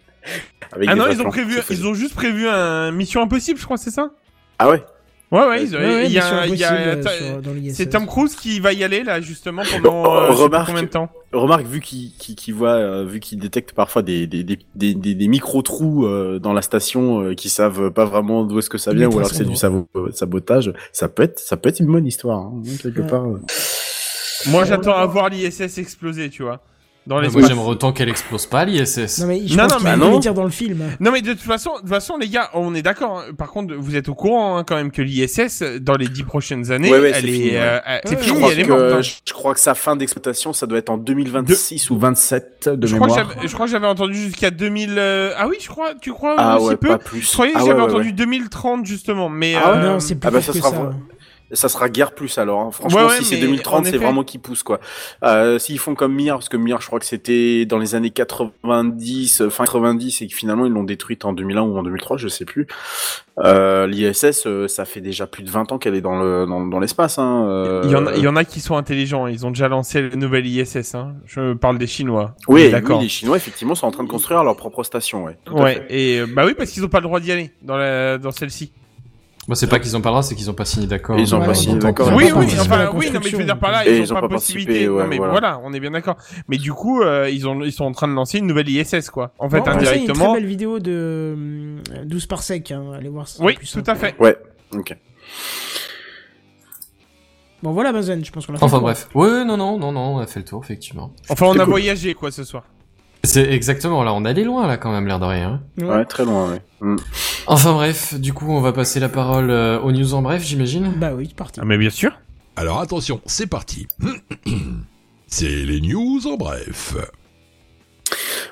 Avec Ah non, ils ont prévu, ils ont juste prévu un Mission Impossible, je crois, c'est ça? Ah ouais? Ouais, ouais, ils ont- Ouais, ouais, il y a, il y a- euh, sur- dans l'ISS. c'est Tom Cruise qui va y aller là justement pendant Oh, euh, remarque. combien de temps. Remarque, vu qu'il qu'il voit, euh, vu qu'il détecte parfois des, des, des, des, des, des micro-trous euh, dans la station euh, qui savent pas vraiment d'où est-ce que ça vient, ou alors c'est du sabotage, ça peut être, ça peut être une bonne histoire, hein, quelque Ouais. part. euh. Moi, j'attends à voir l'ISS exploser, tu vois, dans Moi, l'espace. j'aimerais autant qu'elle explose pas, l'ISS. Non, mais je Non, pense non, qu'il mais non. dire dans le film. Non mais de toute façon, de toute façon les gars, on est d'accord. hein. Par contre, vous êtes au courant hein, quand même que l'ISS dans les dix prochaines années, Ouais, ouais, elle c'est est, fini, ouais. euh, elle- C'est fini, elle est morte. hein. que, je, crois que sa fin d'exploitation, ça doit être en 2026 ou 27 de Je crois, que mémoire. j'avais- je crois que j'avais entendu jusqu'à 2000. euh, Ah oui, je crois. Tu crois Ah aussi ouais, peu pas plus. Je croyais que Ah j'avais entendu ouais. 2030 justement, mais Ah euh, Non, c'est plus ah bah, ça que ça. Ça sera guère plus alors. hein. Franchement, Ouais, ouais, si c'est mais 2030, en c'est effet. vraiment qui pousse quoi. Euh, S'ils font comme Mir, parce que Mir, je crois que c'était dans les années 90, euh, fin 90, et que finalement ils l'ont détruite en 2001 ou en 2003, je sais plus. Euh, L'ISS, euh, ça fait déjà plus de 20 ans qu'elle est dans le dans, dans l'espace. Hein. euh. il y en a, il y en a qui sont intelligents. Ils ont déjà lancé la nouvelle ISS. Hein. Je parle des Chinois. Oui, oui, d'accord. les Chinois effectivement sont en train de construire leur propre station. Ouais. Ouais, et bah oui, parce qu'ils ont pas le droit d'y aller dans la dans celle-ci. Moi, c'est pas qu'ils ont pas le droit, c'est qu'ils ont pas signé d'accord. Ils ont pas signé d'accord. Oui, oui, enfin, oui, non, mais je veux dire par là, ils, ils ont ont pas possibilité. non, mais voilà. voilà. on est bien d'accord. Mais du coup, euh, ils ont, ils sont en train de lancer une nouvelle ISS, quoi. En fait, a une très indirectement. belle vidéo de hum, 12 par sec. Hein. Allez voir ça. Oui, tout à fait. Ouais. Ok. Bon, voilà, Benzen, je pense qu'on a fait Enfin le tour. bref. Ouais, non, non, non, non, on a fait le tour, effectivement. Enfin, on a cool. voyagé, quoi, ce soir. C'est exactement, là, on allait loin, là, quand même, l'air de rien. hein. Ouais. Ouais, très loin. Ouais. Mm. Enfin bref, du coup, on va passer la parole euh, aux news en bref, j'imagine. Bah oui, c'est parti. Ah, mais bien sûr. Alors attention, c'est parti. C'est les news en bref.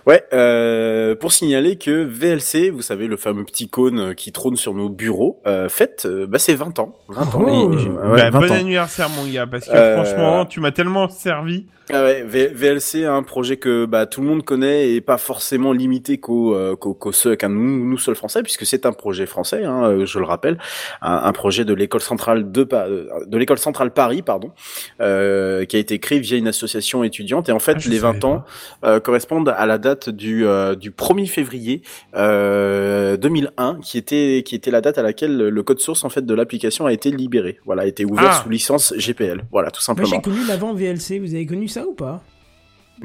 Ouais, euh, pour signaler que VLC, vous savez, le fameux petit cône qui trône sur nos bureaux, euh, fête, euh, bah, c'est 20 ans. 20 ans. Oh. Et- Bah, ouais, 20 bon ans. anniversaire, mon gars, parce que Euh, franchement, tu m'as tellement servi. Ah ouais, V- VLC, un projet que bah, tout le monde connaît et pas forcément limité qu'aux euh, qu'aux qu'aux seuls, qu'à nous, nous seuls français, puisque c'est un projet français, hein, euh, je le rappelle, un, un projet de l'école centrale de, Pa- euh, de l'école centrale Paris, pardon, euh, qui a été créé via une association étudiante. Et en fait, Ah, les 20 savais ans euh, correspondent à la date du euh, du 1er février euh, 2001, qui était qui était la date à laquelle le code source en fait de l'application a été libéré. Voilà, a été ouvert Ah. sous licence GPL. Voilà, tout Moi, simplement. j'ai connu l'avant VLC. Vous avez connu ça ou pas?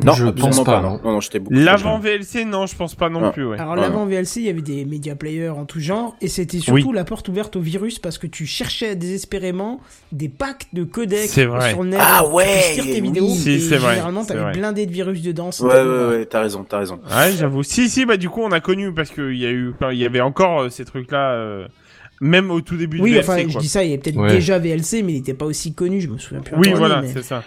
Non, Je pense pas, non. Non, non, j'étais beaucoup. L'avant VLC, non, je pense pas non Ah. plus, ouais. Alors l'avant VLC, il y avait des média players en tout genre, et c'était surtout la porte ouverte au virus parce que tu cherchais désespérément des packs de codecs sur net Ah tu ouais, lire tes oui. vidéos. Si, et c'est vrai, généralement, t'avais blindé de virus dedans. Ouais, ouais, ouais, t'as raison, t'as raison. Ouais, j'avoue. Si, si, bah du coup, on a connu parce qu'il y a eu, il y avait encore euh, ces trucs-là, euh, même au tout début Oui, de VLC, enfin, je dis ça, il y avait peut-être Ouais. déjà VLC, mais il n'était pas aussi connu, je me souviens plus. Oui, voilà, mais- c'est ça.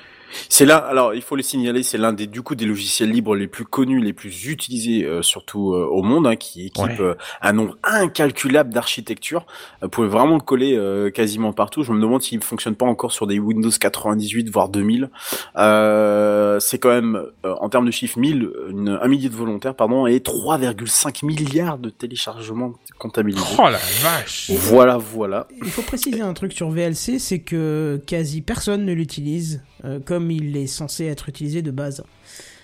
C'est là, alors il faut le signaler, c'est l'un des du coup des logiciels libres les plus connus, les plus utilisés euh, surtout euh, au monde, hein, qui équipe Ouais. euh, un nombre incalculable d'architectures. Vous pouvez vraiment le coller euh, quasiment partout. Je me demande s'il fonctionne pas encore sur des Windows 98 voire 2000. Euh, c'est quand même euh, en termes de chiffres 1000, une, un millier de volontaires pardon et 3,5 milliards de téléchargements comptabilisés. Oh la vache. Voilà, voilà. Il faut préciser un truc sur VLC, c'est que quasi personne ne l'utilise euh, comme il est censé être utilisé de base.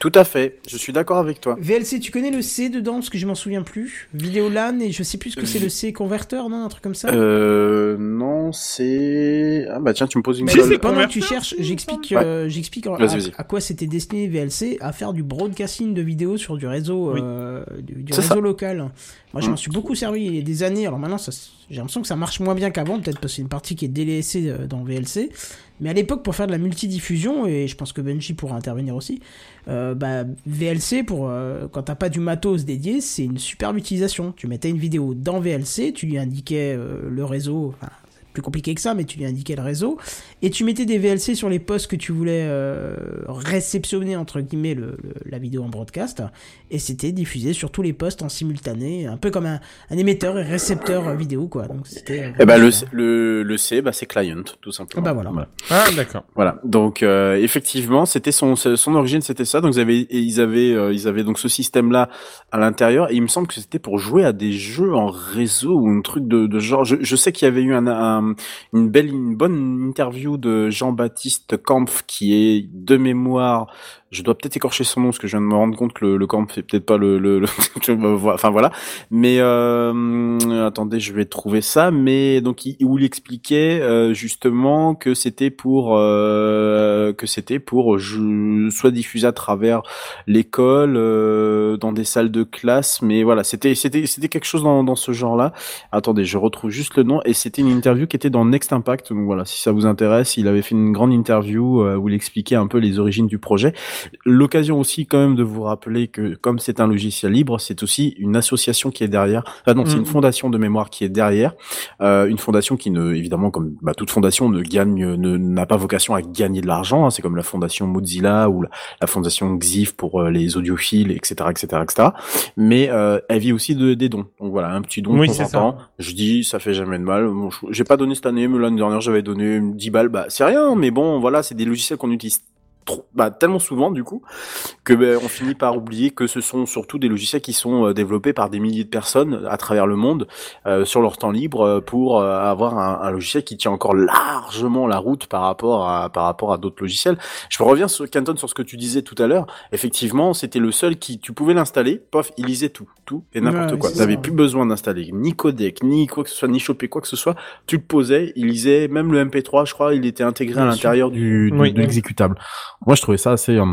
Tout à fait. Je suis d'accord avec toi. VLC, tu connais le C dedans parce que je m'en souviens plus. Vidéolan et je sais plus ce que c'est le C converteur, non, un truc comme ça? Euh, non, c'est... Ah bah tiens, tu me poses une colle. c'est Pendant que tu cherches, j'explique, Ouais. euh, j'explique à, quoi c'était destiné VLC, à faire du broadcasting de vidéos sur du réseau, Oui. euh, du, réseau ça. local. Moi, je m'en suis beaucoup servi il y a des années. Alors maintenant, j'ai l'impression que ça marche moins bien qu'avant, peut-être parce que c'est une partie qui est délaissée dans VLC. Mais à l'époque, pour faire de la multidiffusion, et je pense que Benji pourra intervenir aussi, euh, bah, VLC, pour, euh, quand t'as pas du matos dédié, c'est une superbe utilisation. Tu mettais une vidéo dans VLC, tu lui indiquais euh, le réseau, enfin, c'est plus compliqué que ça, mais tu lui indiquais le réseau, et tu mettais des VLC sur les postes que tu voulais euh, réceptionner, entre guillemets, le, le- la vidéo en broadcast, et c'était diffusé sur tous les postes en simultané, un peu comme un, un émetteur et récepteur vidéo, quoi. Donc c'était. Eh ben le, le, le C, bah, c'est client, tout simplement. Ah bah voilà. Ah, d'accord. Voilà. Donc euh, effectivement, c'était son son origine, c'était ça. Donc ils avaient et ils avaient euh, ils avaient donc ce système là à l'intérieur. Et il me semble que c'était pour jouer à des jeux en réseau ou un truc de, de genre. Je, je sais qu'il y avait eu un, un- une belle une bonne interview de Jean-Baptiste Kampf qui est de mémoire. Je dois peut-être écorcher son nom parce que je viens de me rendre compte que le, le Kampf c'est peut-être pas le, le, le- enfin voilà. Mais euh, attendez, je vais trouver ça. Mais donc il, où il expliquait euh, justement que c'était pour euh, que c'était pour je, soit diffusé à travers l'école, euh, dans des salles de classe. Mais voilà, c'était c'était c'était quelque chose dans, dans ce genre-là. Attendez, je retrouve juste le nom. Et c'était une interview qui était dans Next Impact. Donc voilà, si ça vous intéresse, il avait fait une grande interview euh, où il expliquait un peu les origines du projet. L'occasion aussi quand même de vous rappeler que comme c'est un logiciel libre, c'est aussi une association qui est derrière. Ah non, c'est une fondation de mémoire qui est derrière. Euh, une fondation qui ne, évidemment, comme bah, toute fondation, ne gagne, ne n'a pas vocation à gagner de l'argent. hein. C'est comme la fondation Mozilla ou la, la fondation Xif pour euh, les audiophiles, etc., etc., etc. Mais euh, elle vit aussi de, des dons. Donc voilà, un petit don Oui, temps. Je dis, ça fait jamais de mal. Bon, j'ai pas donné cette année, mais l'année dernière, j'avais donné 10 balles. Bah, c'est rien, mais bon, voilà, c'est des logiciels qu'on utilise trop, bah, tellement souvent du coup que ben, on finit par oublier que ce sont surtout des logiciels qui sont euh, développés par des milliers de personnes à travers le monde euh, sur leur temps libre euh, pour euh, avoir un, un logiciel qui tient encore largement la route par rapport à par rapport à d'autres logiciels. Je reviens sur Canton sur ce que tu disais tout à l'heure. Effectivement, c'était le seul qui tu pouvais l'installer, pof, il lisait tout, tout et n'importe Ouais, quoi. Tu n'avais plus besoin d'installer ni codec, ni quoi que ce soit, ni choper quoi que ce soit. Tu le posais, il lisait même le MP3, je crois, il était intégré à l'intérieur du, du- Oui. de l'exécutable. Moi, je trouvais ça assez, euh,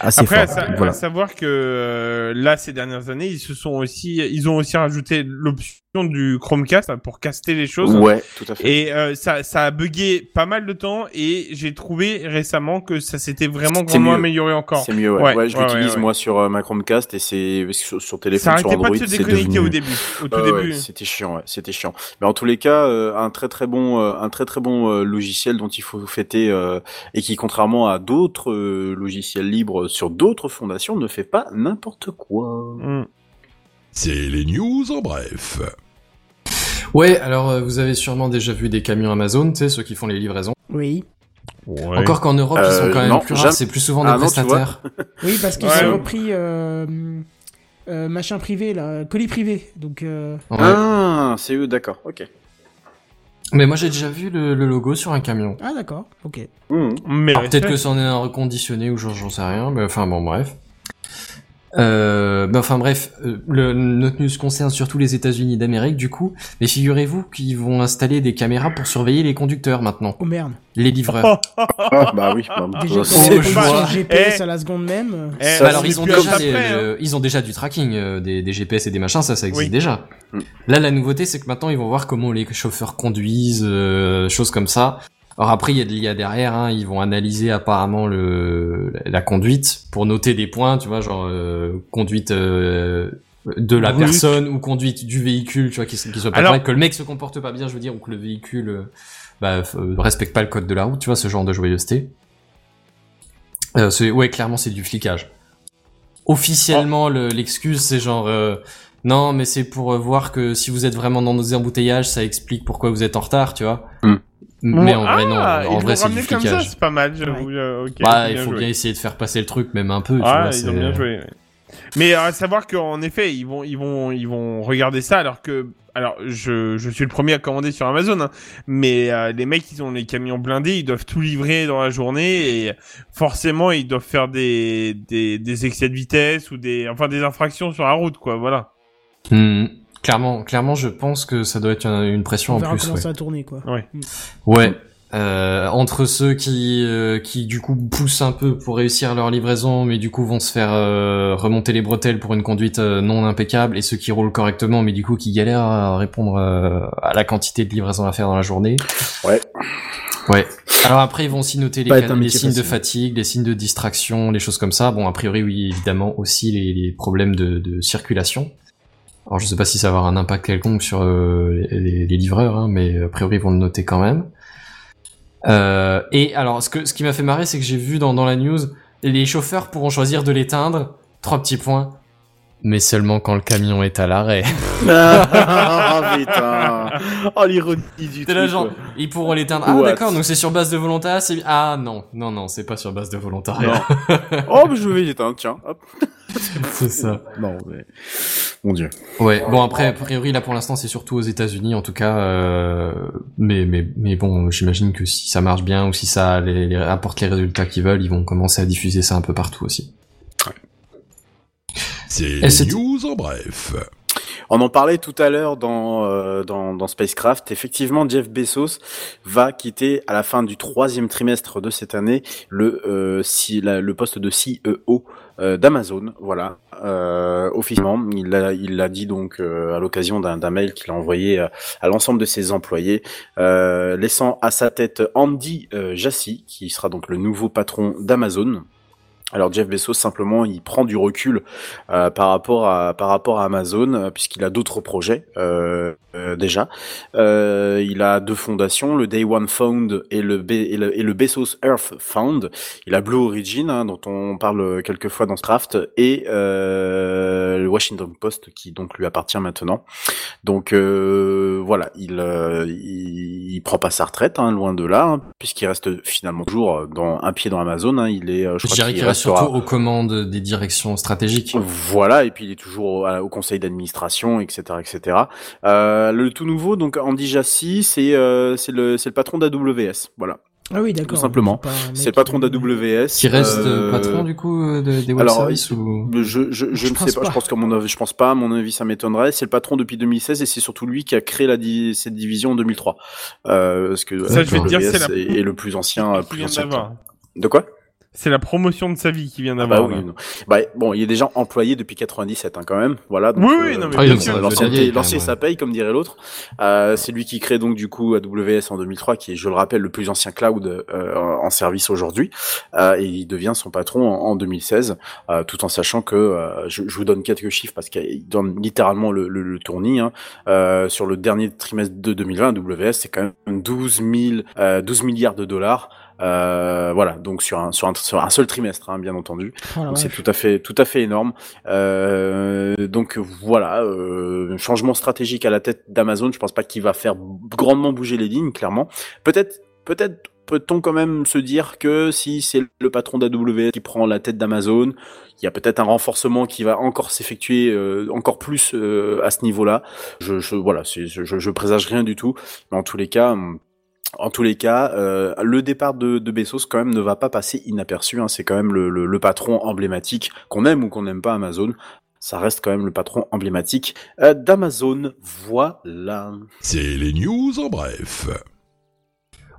assez Après, à, fort. sa- voilà. à savoir que euh, là, ces dernières années, ils se sont aussi, ils ont aussi rajouté l'option du Chromecast hein, pour caster les choses. Ouais, tout à fait. Et euh, ça, ça a bugué pas mal de temps et j'ai trouvé récemment que ça s'était vraiment grandement mieux. amélioré encore. C'est mieux, ouais. Ouais, Ouais, je ouais, l'utilise ouais, ouais. moi sur euh, ma Chromecast et c'est sur, sur Ça téléphone, sur arrêtait pas Android, de se c'est déconnecter devenu... au début. Au tout début. c'était chiant, ouais, c'était chiant. Mais en tous les cas, euh, un très très bon, euh, un très très bon euh, logiciel dont il faut fêter euh, et qui, contrairement à d'autres euh, logiciels libres sur d'autres fondations, ne fait pas n'importe quoi. Mm. C'est les news en bref. Ouais, alors euh, vous avez sûrement déjà vu des camions Amazon, tu sais, ceux qui font les livraisons. Oui. Ouais. Encore qu'en Europe, ils sont Euh, quand même non, plus rares, c'est plus souvent des Ah non, prestataires. Oui, parce qu'ils Ouais. ont repris euh, euh, machin privé, là, colis privé. Donc, euh, Ouais. Ah, c'est eux, d'accord, ok. Mais moi j'ai déjà vu le, le logo sur un camion. ah d'accord, ok. Mais Alors, peut-être que c'en est un reconditionné ou genre j'en sais rien, mais enfin bon bref. Euh, ben, enfin bref, euh, le, notre news concerne surtout les États-Unis d'Amérique du coup, mais figurez-vous qu'ils vont installer des caméras pour surveiller les conducteurs maintenant, Oh merde. les livreurs. Ah, bah oui. c'est. GPS Eh. à la seconde même. euh, Eh, Bah alors ils ont déjà hein. le- ils ont déjà du tracking euh, des, des GPS et des machins, ça ça existe Oui. déjà. Mm. Là la nouveauté c'est que maintenant ils vont voir comment les chauffeurs conduisent, euh, choses comme ça. Alors après il y a de l'IA derrière, hein, ils vont analyser apparemment le la conduite pour noter des points, tu vois genre euh, conduite euh, de la personne ou conduite du véhicule, tu vois qui, qui soit pas Alors- correct, que le mec se comporte pas bien, je veux dire, ou que le véhicule euh, bah, euh, respecte pas le code de la route, tu vois ce genre de joyeuseté. Euh, c'est- ouais, clairement, c'est du flicage. Officiellement, le- l'excuse, c'est genre, euh, non, mais c'est pour voir que si vous êtes vraiment dans nos embouteillages, ça explique pourquoi vous êtes en retard, tu vois. Hmm. Mais en ah, vrai, non. En vrai, c'est du comme ça, flicage. c'est pas mal, j'avoue. euh, ok, Bah, il faut joué. bien essayer de faire passer le truc, même un peu, tu Ah, vois. ils ont bien joué. ouais. Mais à savoir qu'en effet, ils vont, ils vont, ils vont regarder ça alors que, alors je, je suis le premier à commander sur Amazon, hein, mais euh, les mecs ils ont les camions blindés, ils doivent tout livrer dans la journée et forcément ils doivent faire des, des, des excès de vitesse ou des, enfin des infractions sur la route quoi, voilà. Hmm. Clairement, clairement, je pense que ça doit être une, une pression On en verra plus. comment ouais. ça va tourner, quoi. Ouais. Mm. Ouais. Euh, entre ceux qui euh, qui du coup poussent un peu pour réussir leur livraison, mais du coup vont se faire euh, remonter les bretelles pour une conduite euh, non impeccable, et ceux qui roulent correctement, mais du coup qui galèrent à répondre euh, à la quantité de livraison à faire dans la journée. Ouais. Ouais. Alors après ils vont aussi noter les, les signes de fatigue, les signes de distraction, les choses comme ça. Bon a priori oui évidemment aussi les, les problèmes de, de circulation. Alors je sais pas si ça va avoir un impact quelconque sur euh, les, les- livreurs, hein, mais a priori ils vont le noter quand même. Euh, et alors ce que ce qui m'a fait marrer, c'est que j'ai vu dans, dans la news, les chauffeurs pourront choisir de l'éteindre. Trois petits points. Mais seulement quand le camion est à l'arrêt. ah putain. Oh l'ironie du T'es là truc. genre, ils pourront l'éteindre. Ah d'accord, donc c'est sur base de volontariat. c'est- Ah non, non non, c'est pas sur base de volontariat. Oh, mais je vais l'éteindre, tiens. Hop. c'est ça. Non, mais... Mon dieu. Ouais, bon après a priori là pour l'instant c'est surtout aux États-Unis en tout cas, euh, mais mais mais bon j'imagine que si ça marche bien ou si ça les, les apporte les résultats qu'ils veulent, ils vont commencer à diffuser ça un peu partout aussi. C'est les news en bref. On en parlait tout à l'heure dans, euh, dans, dans Spacecraft. Effectivement, Jeff Bezos va quitter à la fin du troisième trimestre de cette année le, euh, si, la- le poste de CEO euh, d'Amazon. Voilà, euh, officiellement, il l'a il l'a dit donc euh, à l'occasion d'un mail qu'il a envoyé à l'ensemble de ses employés, euh, laissant à sa tête Andy euh, Jassy, qui sera donc le nouveau patron d'Amazon. Alors Jeff Bezos simplement il prend du recul euh, par rapport à par rapport à Amazon euh, puisqu'il a d'autres projets euh, euh, déjà. Euh, il a deux fondations, le Day One Fund et le, Be- et le, et le Bezos Earth Fund. Il a Blue Origin hein, dont on parle quelques fois dans Craft et euh, le Washington Post qui donc lui appartient maintenant. Donc euh, voilà, il, euh, il il prend pas sa retraite hein, loin de là hein, puisqu'il reste finalement toujours dans un pied dans Amazon. hein. il est, Je crois surtout aux commandes des directions stratégiques. voilà, et puis il est toujours au, conseil d'administration, etc., etc. Euh, le tout nouveau, donc Andy Jassy, c'est euh, c'est le c'est le patron d'AWS, voilà, Ah oui, d'accord. tout simplement. C'est le patron d'AWS. Qui reste euh, patron du coup euh, de- des web alors, services ou? Je, je, je, Je ne pense sais pas, pas. je pense qu'à mon avis, je pense pas, à mon avis, ça m'étonnerait. C'est le patron depuis 2016 et c'est surtout lui qui a créé la di- cette division en 2003. Euh, parce que Ça, je vais te dire, la- est, le plus ancien, plus ancien. De quoi? C'est la promotion de sa vie qui vient Ah d'avoir. bah oui, là. non. Bah, bon, il est déjà employé depuis 97 hein, quand même. Voilà. Donc, Oui, oui, non, mais Ah, va L'ancien, ça paye, comme dirait l'autre. Euh, c'est lui qui crée donc du coup AWS en 2003, qui est, je le rappelle, le plus ancien cloud euh, en service aujourd'hui. Euh, et il devient son patron en, en 2016, euh, tout en sachant que euh, je, je vous donne quelques chiffres parce qu'il donne littéralement le, le, le tournis. Hein. Euh, sur le dernier trimestre de 2020, AWS c'est quand même 12 000, euh, 12 milliards de dollars. Euh, voilà, donc sur un sur un, sur un seul trimestre, hein, bien entendu. Oh Donc c'est tout à fait tout à fait énorme. Euh, donc voilà, euh, changement stratégique à la tête d'Amazon. Je pense pas qu'il va faire grandement bouger les lignes, clairement. Peut-être peut-être peut-on quand même se dire que si c'est le patron d'AWS qui prend la tête d'Amazon, il y a peut-être un renforcement qui va encore s'effectuer euh, encore plus euh, à ce niveau-là. Je, je voilà, je, je, je présage rien du tout, mais en tous les cas. En tous les cas, euh, le départ de, de Bezos quand même ne va pas passer inaperçu. Hein. C'est quand même le, le, le patron emblématique, qu'on aime ou qu'on n'aime pas Amazon. Ça reste quand même le patron emblématique euh, d'Amazon. Voilà. C'est les news en bref.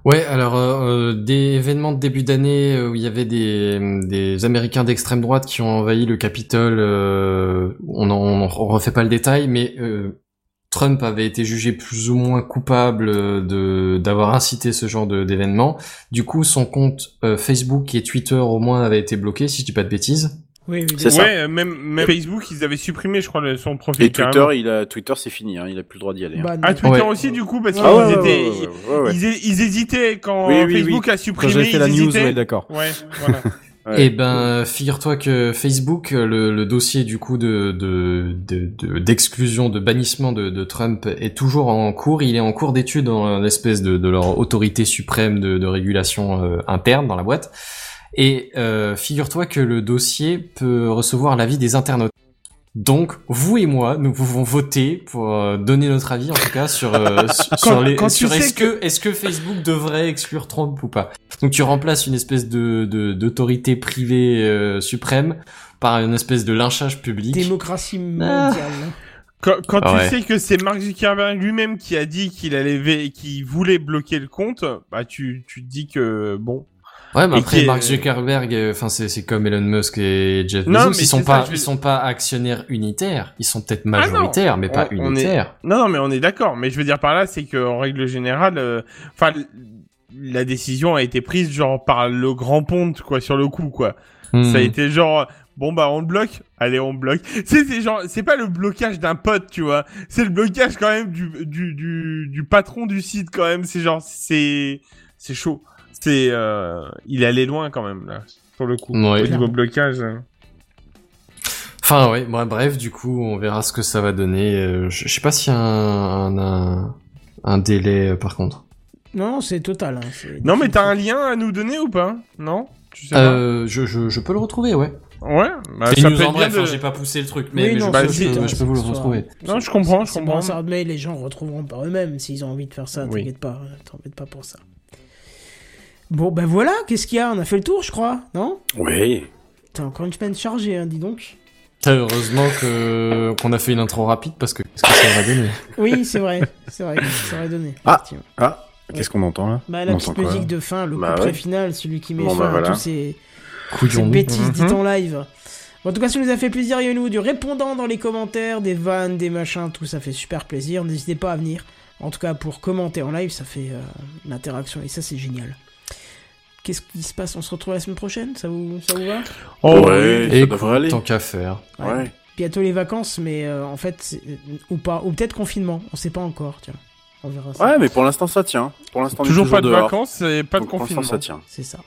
Ouais, alors euh, euh, des événements de début d'année euh, où il y avait des, des Américains d'extrême droite qui ont envahi le Capitole, euh, on, en, on refait pas le détail, mais euh, Trump avait été jugé plus ou moins coupable euh, de d'avoir incité ce genre de- d'événement. Du coup, son compte euh, Facebook et Twitter au moins avait été bloqué, si je dis pas de bêtises. Oui, oui, C'est ça. Ouais, euh, même, même Facebook, ils avaient supprimé, je crois, le- son profil. Et Twitter, carrément. il a, Twitter, c'est fini. Hein. Il a plus le droit d'y aller. hein. Bah, Ah. Twitter Ouais. aussi, du coup, parce qu'ils Ah ouais, ouais, étaient, ouais, ouais, ouais, ouais. Ils, hé- ils hésitaient quand Oui, oui, Facebook a supprimé. Quand fait la ils news, hésitaient. ouais, d'accord. Ouais, voilà. Ouais. Eh ben, figure-toi que Facebook, le, dossier du coup de de- de- de- d'exclusion, de, bannissement de, Trump est toujours en cours. Il est en cours d'étude dans l'espèce de, leur autorité suprême de, de régulation euh, interne dans la boîte. Et euh, figure-toi que le dossier peut recevoir l'avis des internautes. Donc, vous et moi, nous pouvons voter pour euh, donner notre avis, en tout cas, sur, euh, sur, les, quand tu sur sais est-ce que, est-ce que Facebook devrait exclure Trump ou pas. Donc, tu remplaces une espèce de, de, d'autorité privée euh, suprême par une espèce de lynchage public. Démocratie mondiale. Quand, quand Ah tu sais que c'est Mark Zuckerberg lui-même qui a dit qu'il allait, qu'il voulait bloquer le compte, bah tu, tu te dis que bon. Ouais, mais après Mark Zuckerberg, euh, enfin c'est c'est comme Elon Musk et Jeff Non, Bezos, mais ils sont pas ça, ils sont pas actionnaires unitaires, ils sont peut-être Ah non, majoritaires, mais pas on- on est- unitaires. Non, non, mais on est d'accord. Mais je veux dire par là, c'est que en règle générale, euh, enfin, la décision a été prise genre par le grand ponte quoi sur le coup quoi. Hmm. Ça a été genre bon bah on le bloque, allez on bloque. C'est c'est genre c'est pas le blocage d'un pote tu vois, c'est le blocage quand même du du du, du patron du site quand même. C'est genre c'est c'est chaud. C'est euh, il est allé loin quand même là sur le coup. Ouais. Au niveau blocage. Enfin ouais, bon, bref, du coup, on verra ce que ça va donner. Euh, Je sais pas s'il y a un, un, un délai euh, par contre. Non, c'est total. hein, Non mais t'as un lien à nous donner ou pas? Non? Tu sais pas? Euh, je, je, je peux le retrouver, ouais. Ouais. Bah, C'est ça une peut news en bref, de- hein, j'ai pas poussé le truc, mais, Oui, mais non, je, bah, peux- c'est je, vite, peux- je peux vous le retrouver. Non, je comprends, je C'est comprends. bon, ça, mais les gens retrouveront par eux-mêmes s'ils ont envie de faire ça. Oui. T'inquiète pas, t'embête pas pour ça. Bon, ben voilà, qu'est-ce qu'il y a? On a fait le tour, je crois, non? Oui. T'as encore une semaine chargée, hein, dis donc. Heureusement que qu'on a fait une intro rapide parce que qu'est-ce que ça va donner Oui, c'est vrai, c'est vrai, ça aurait donné. Ah. Ah, qu'est-ce qu'on entend là? Bah, la On petite musique de fin, le Bah couplet ouais. final, celui qui met Bon, fin bah, à tous ces, Couillon. cette bêtise Mhm. en live. Bon, en tout cas, ça nous a fait plaisir, il y a nous du répondant dans les commentaires, des vannes, des machins, tout ça fait super plaisir. N'hésitez pas à venir. En tout cas, pour commenter en live, ça fait euh, l'interaction et ça, c'est génial. Qu'est-ce qui se passe? On se retrouve la semaine prochaine? Ça vous, ça vous va? Oh, ouais, ça Et devrait aller. tant qu'à faire. Ouais. Bientôt les vacances, mais euh, en fait, ou pas, ou peut-être confinement. On sait pas encore, tiens. On verra ça. Ouais, mais pour l'instant, ça tient. Pour l'instant, Toujours pas de dehors. vacances et pas de Donc, pour l'instant, confinement. ça tient. C'est ça.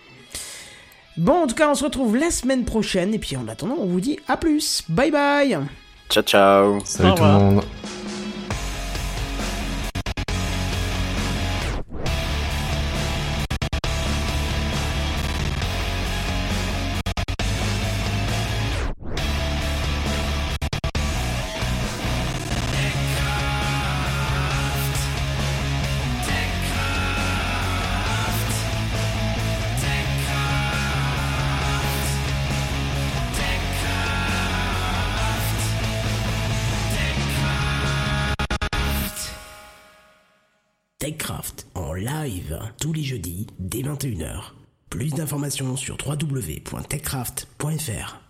Bon, en tout cas, on se retrouve la semaine prochaine. Et puis en attendant, on vous dit à plus. Bye bye Ciao, ciao. Salut Au tout le revoir. monde. live tous les jeudis dès 21h. Plus d'informations sur www.techcraft.fr.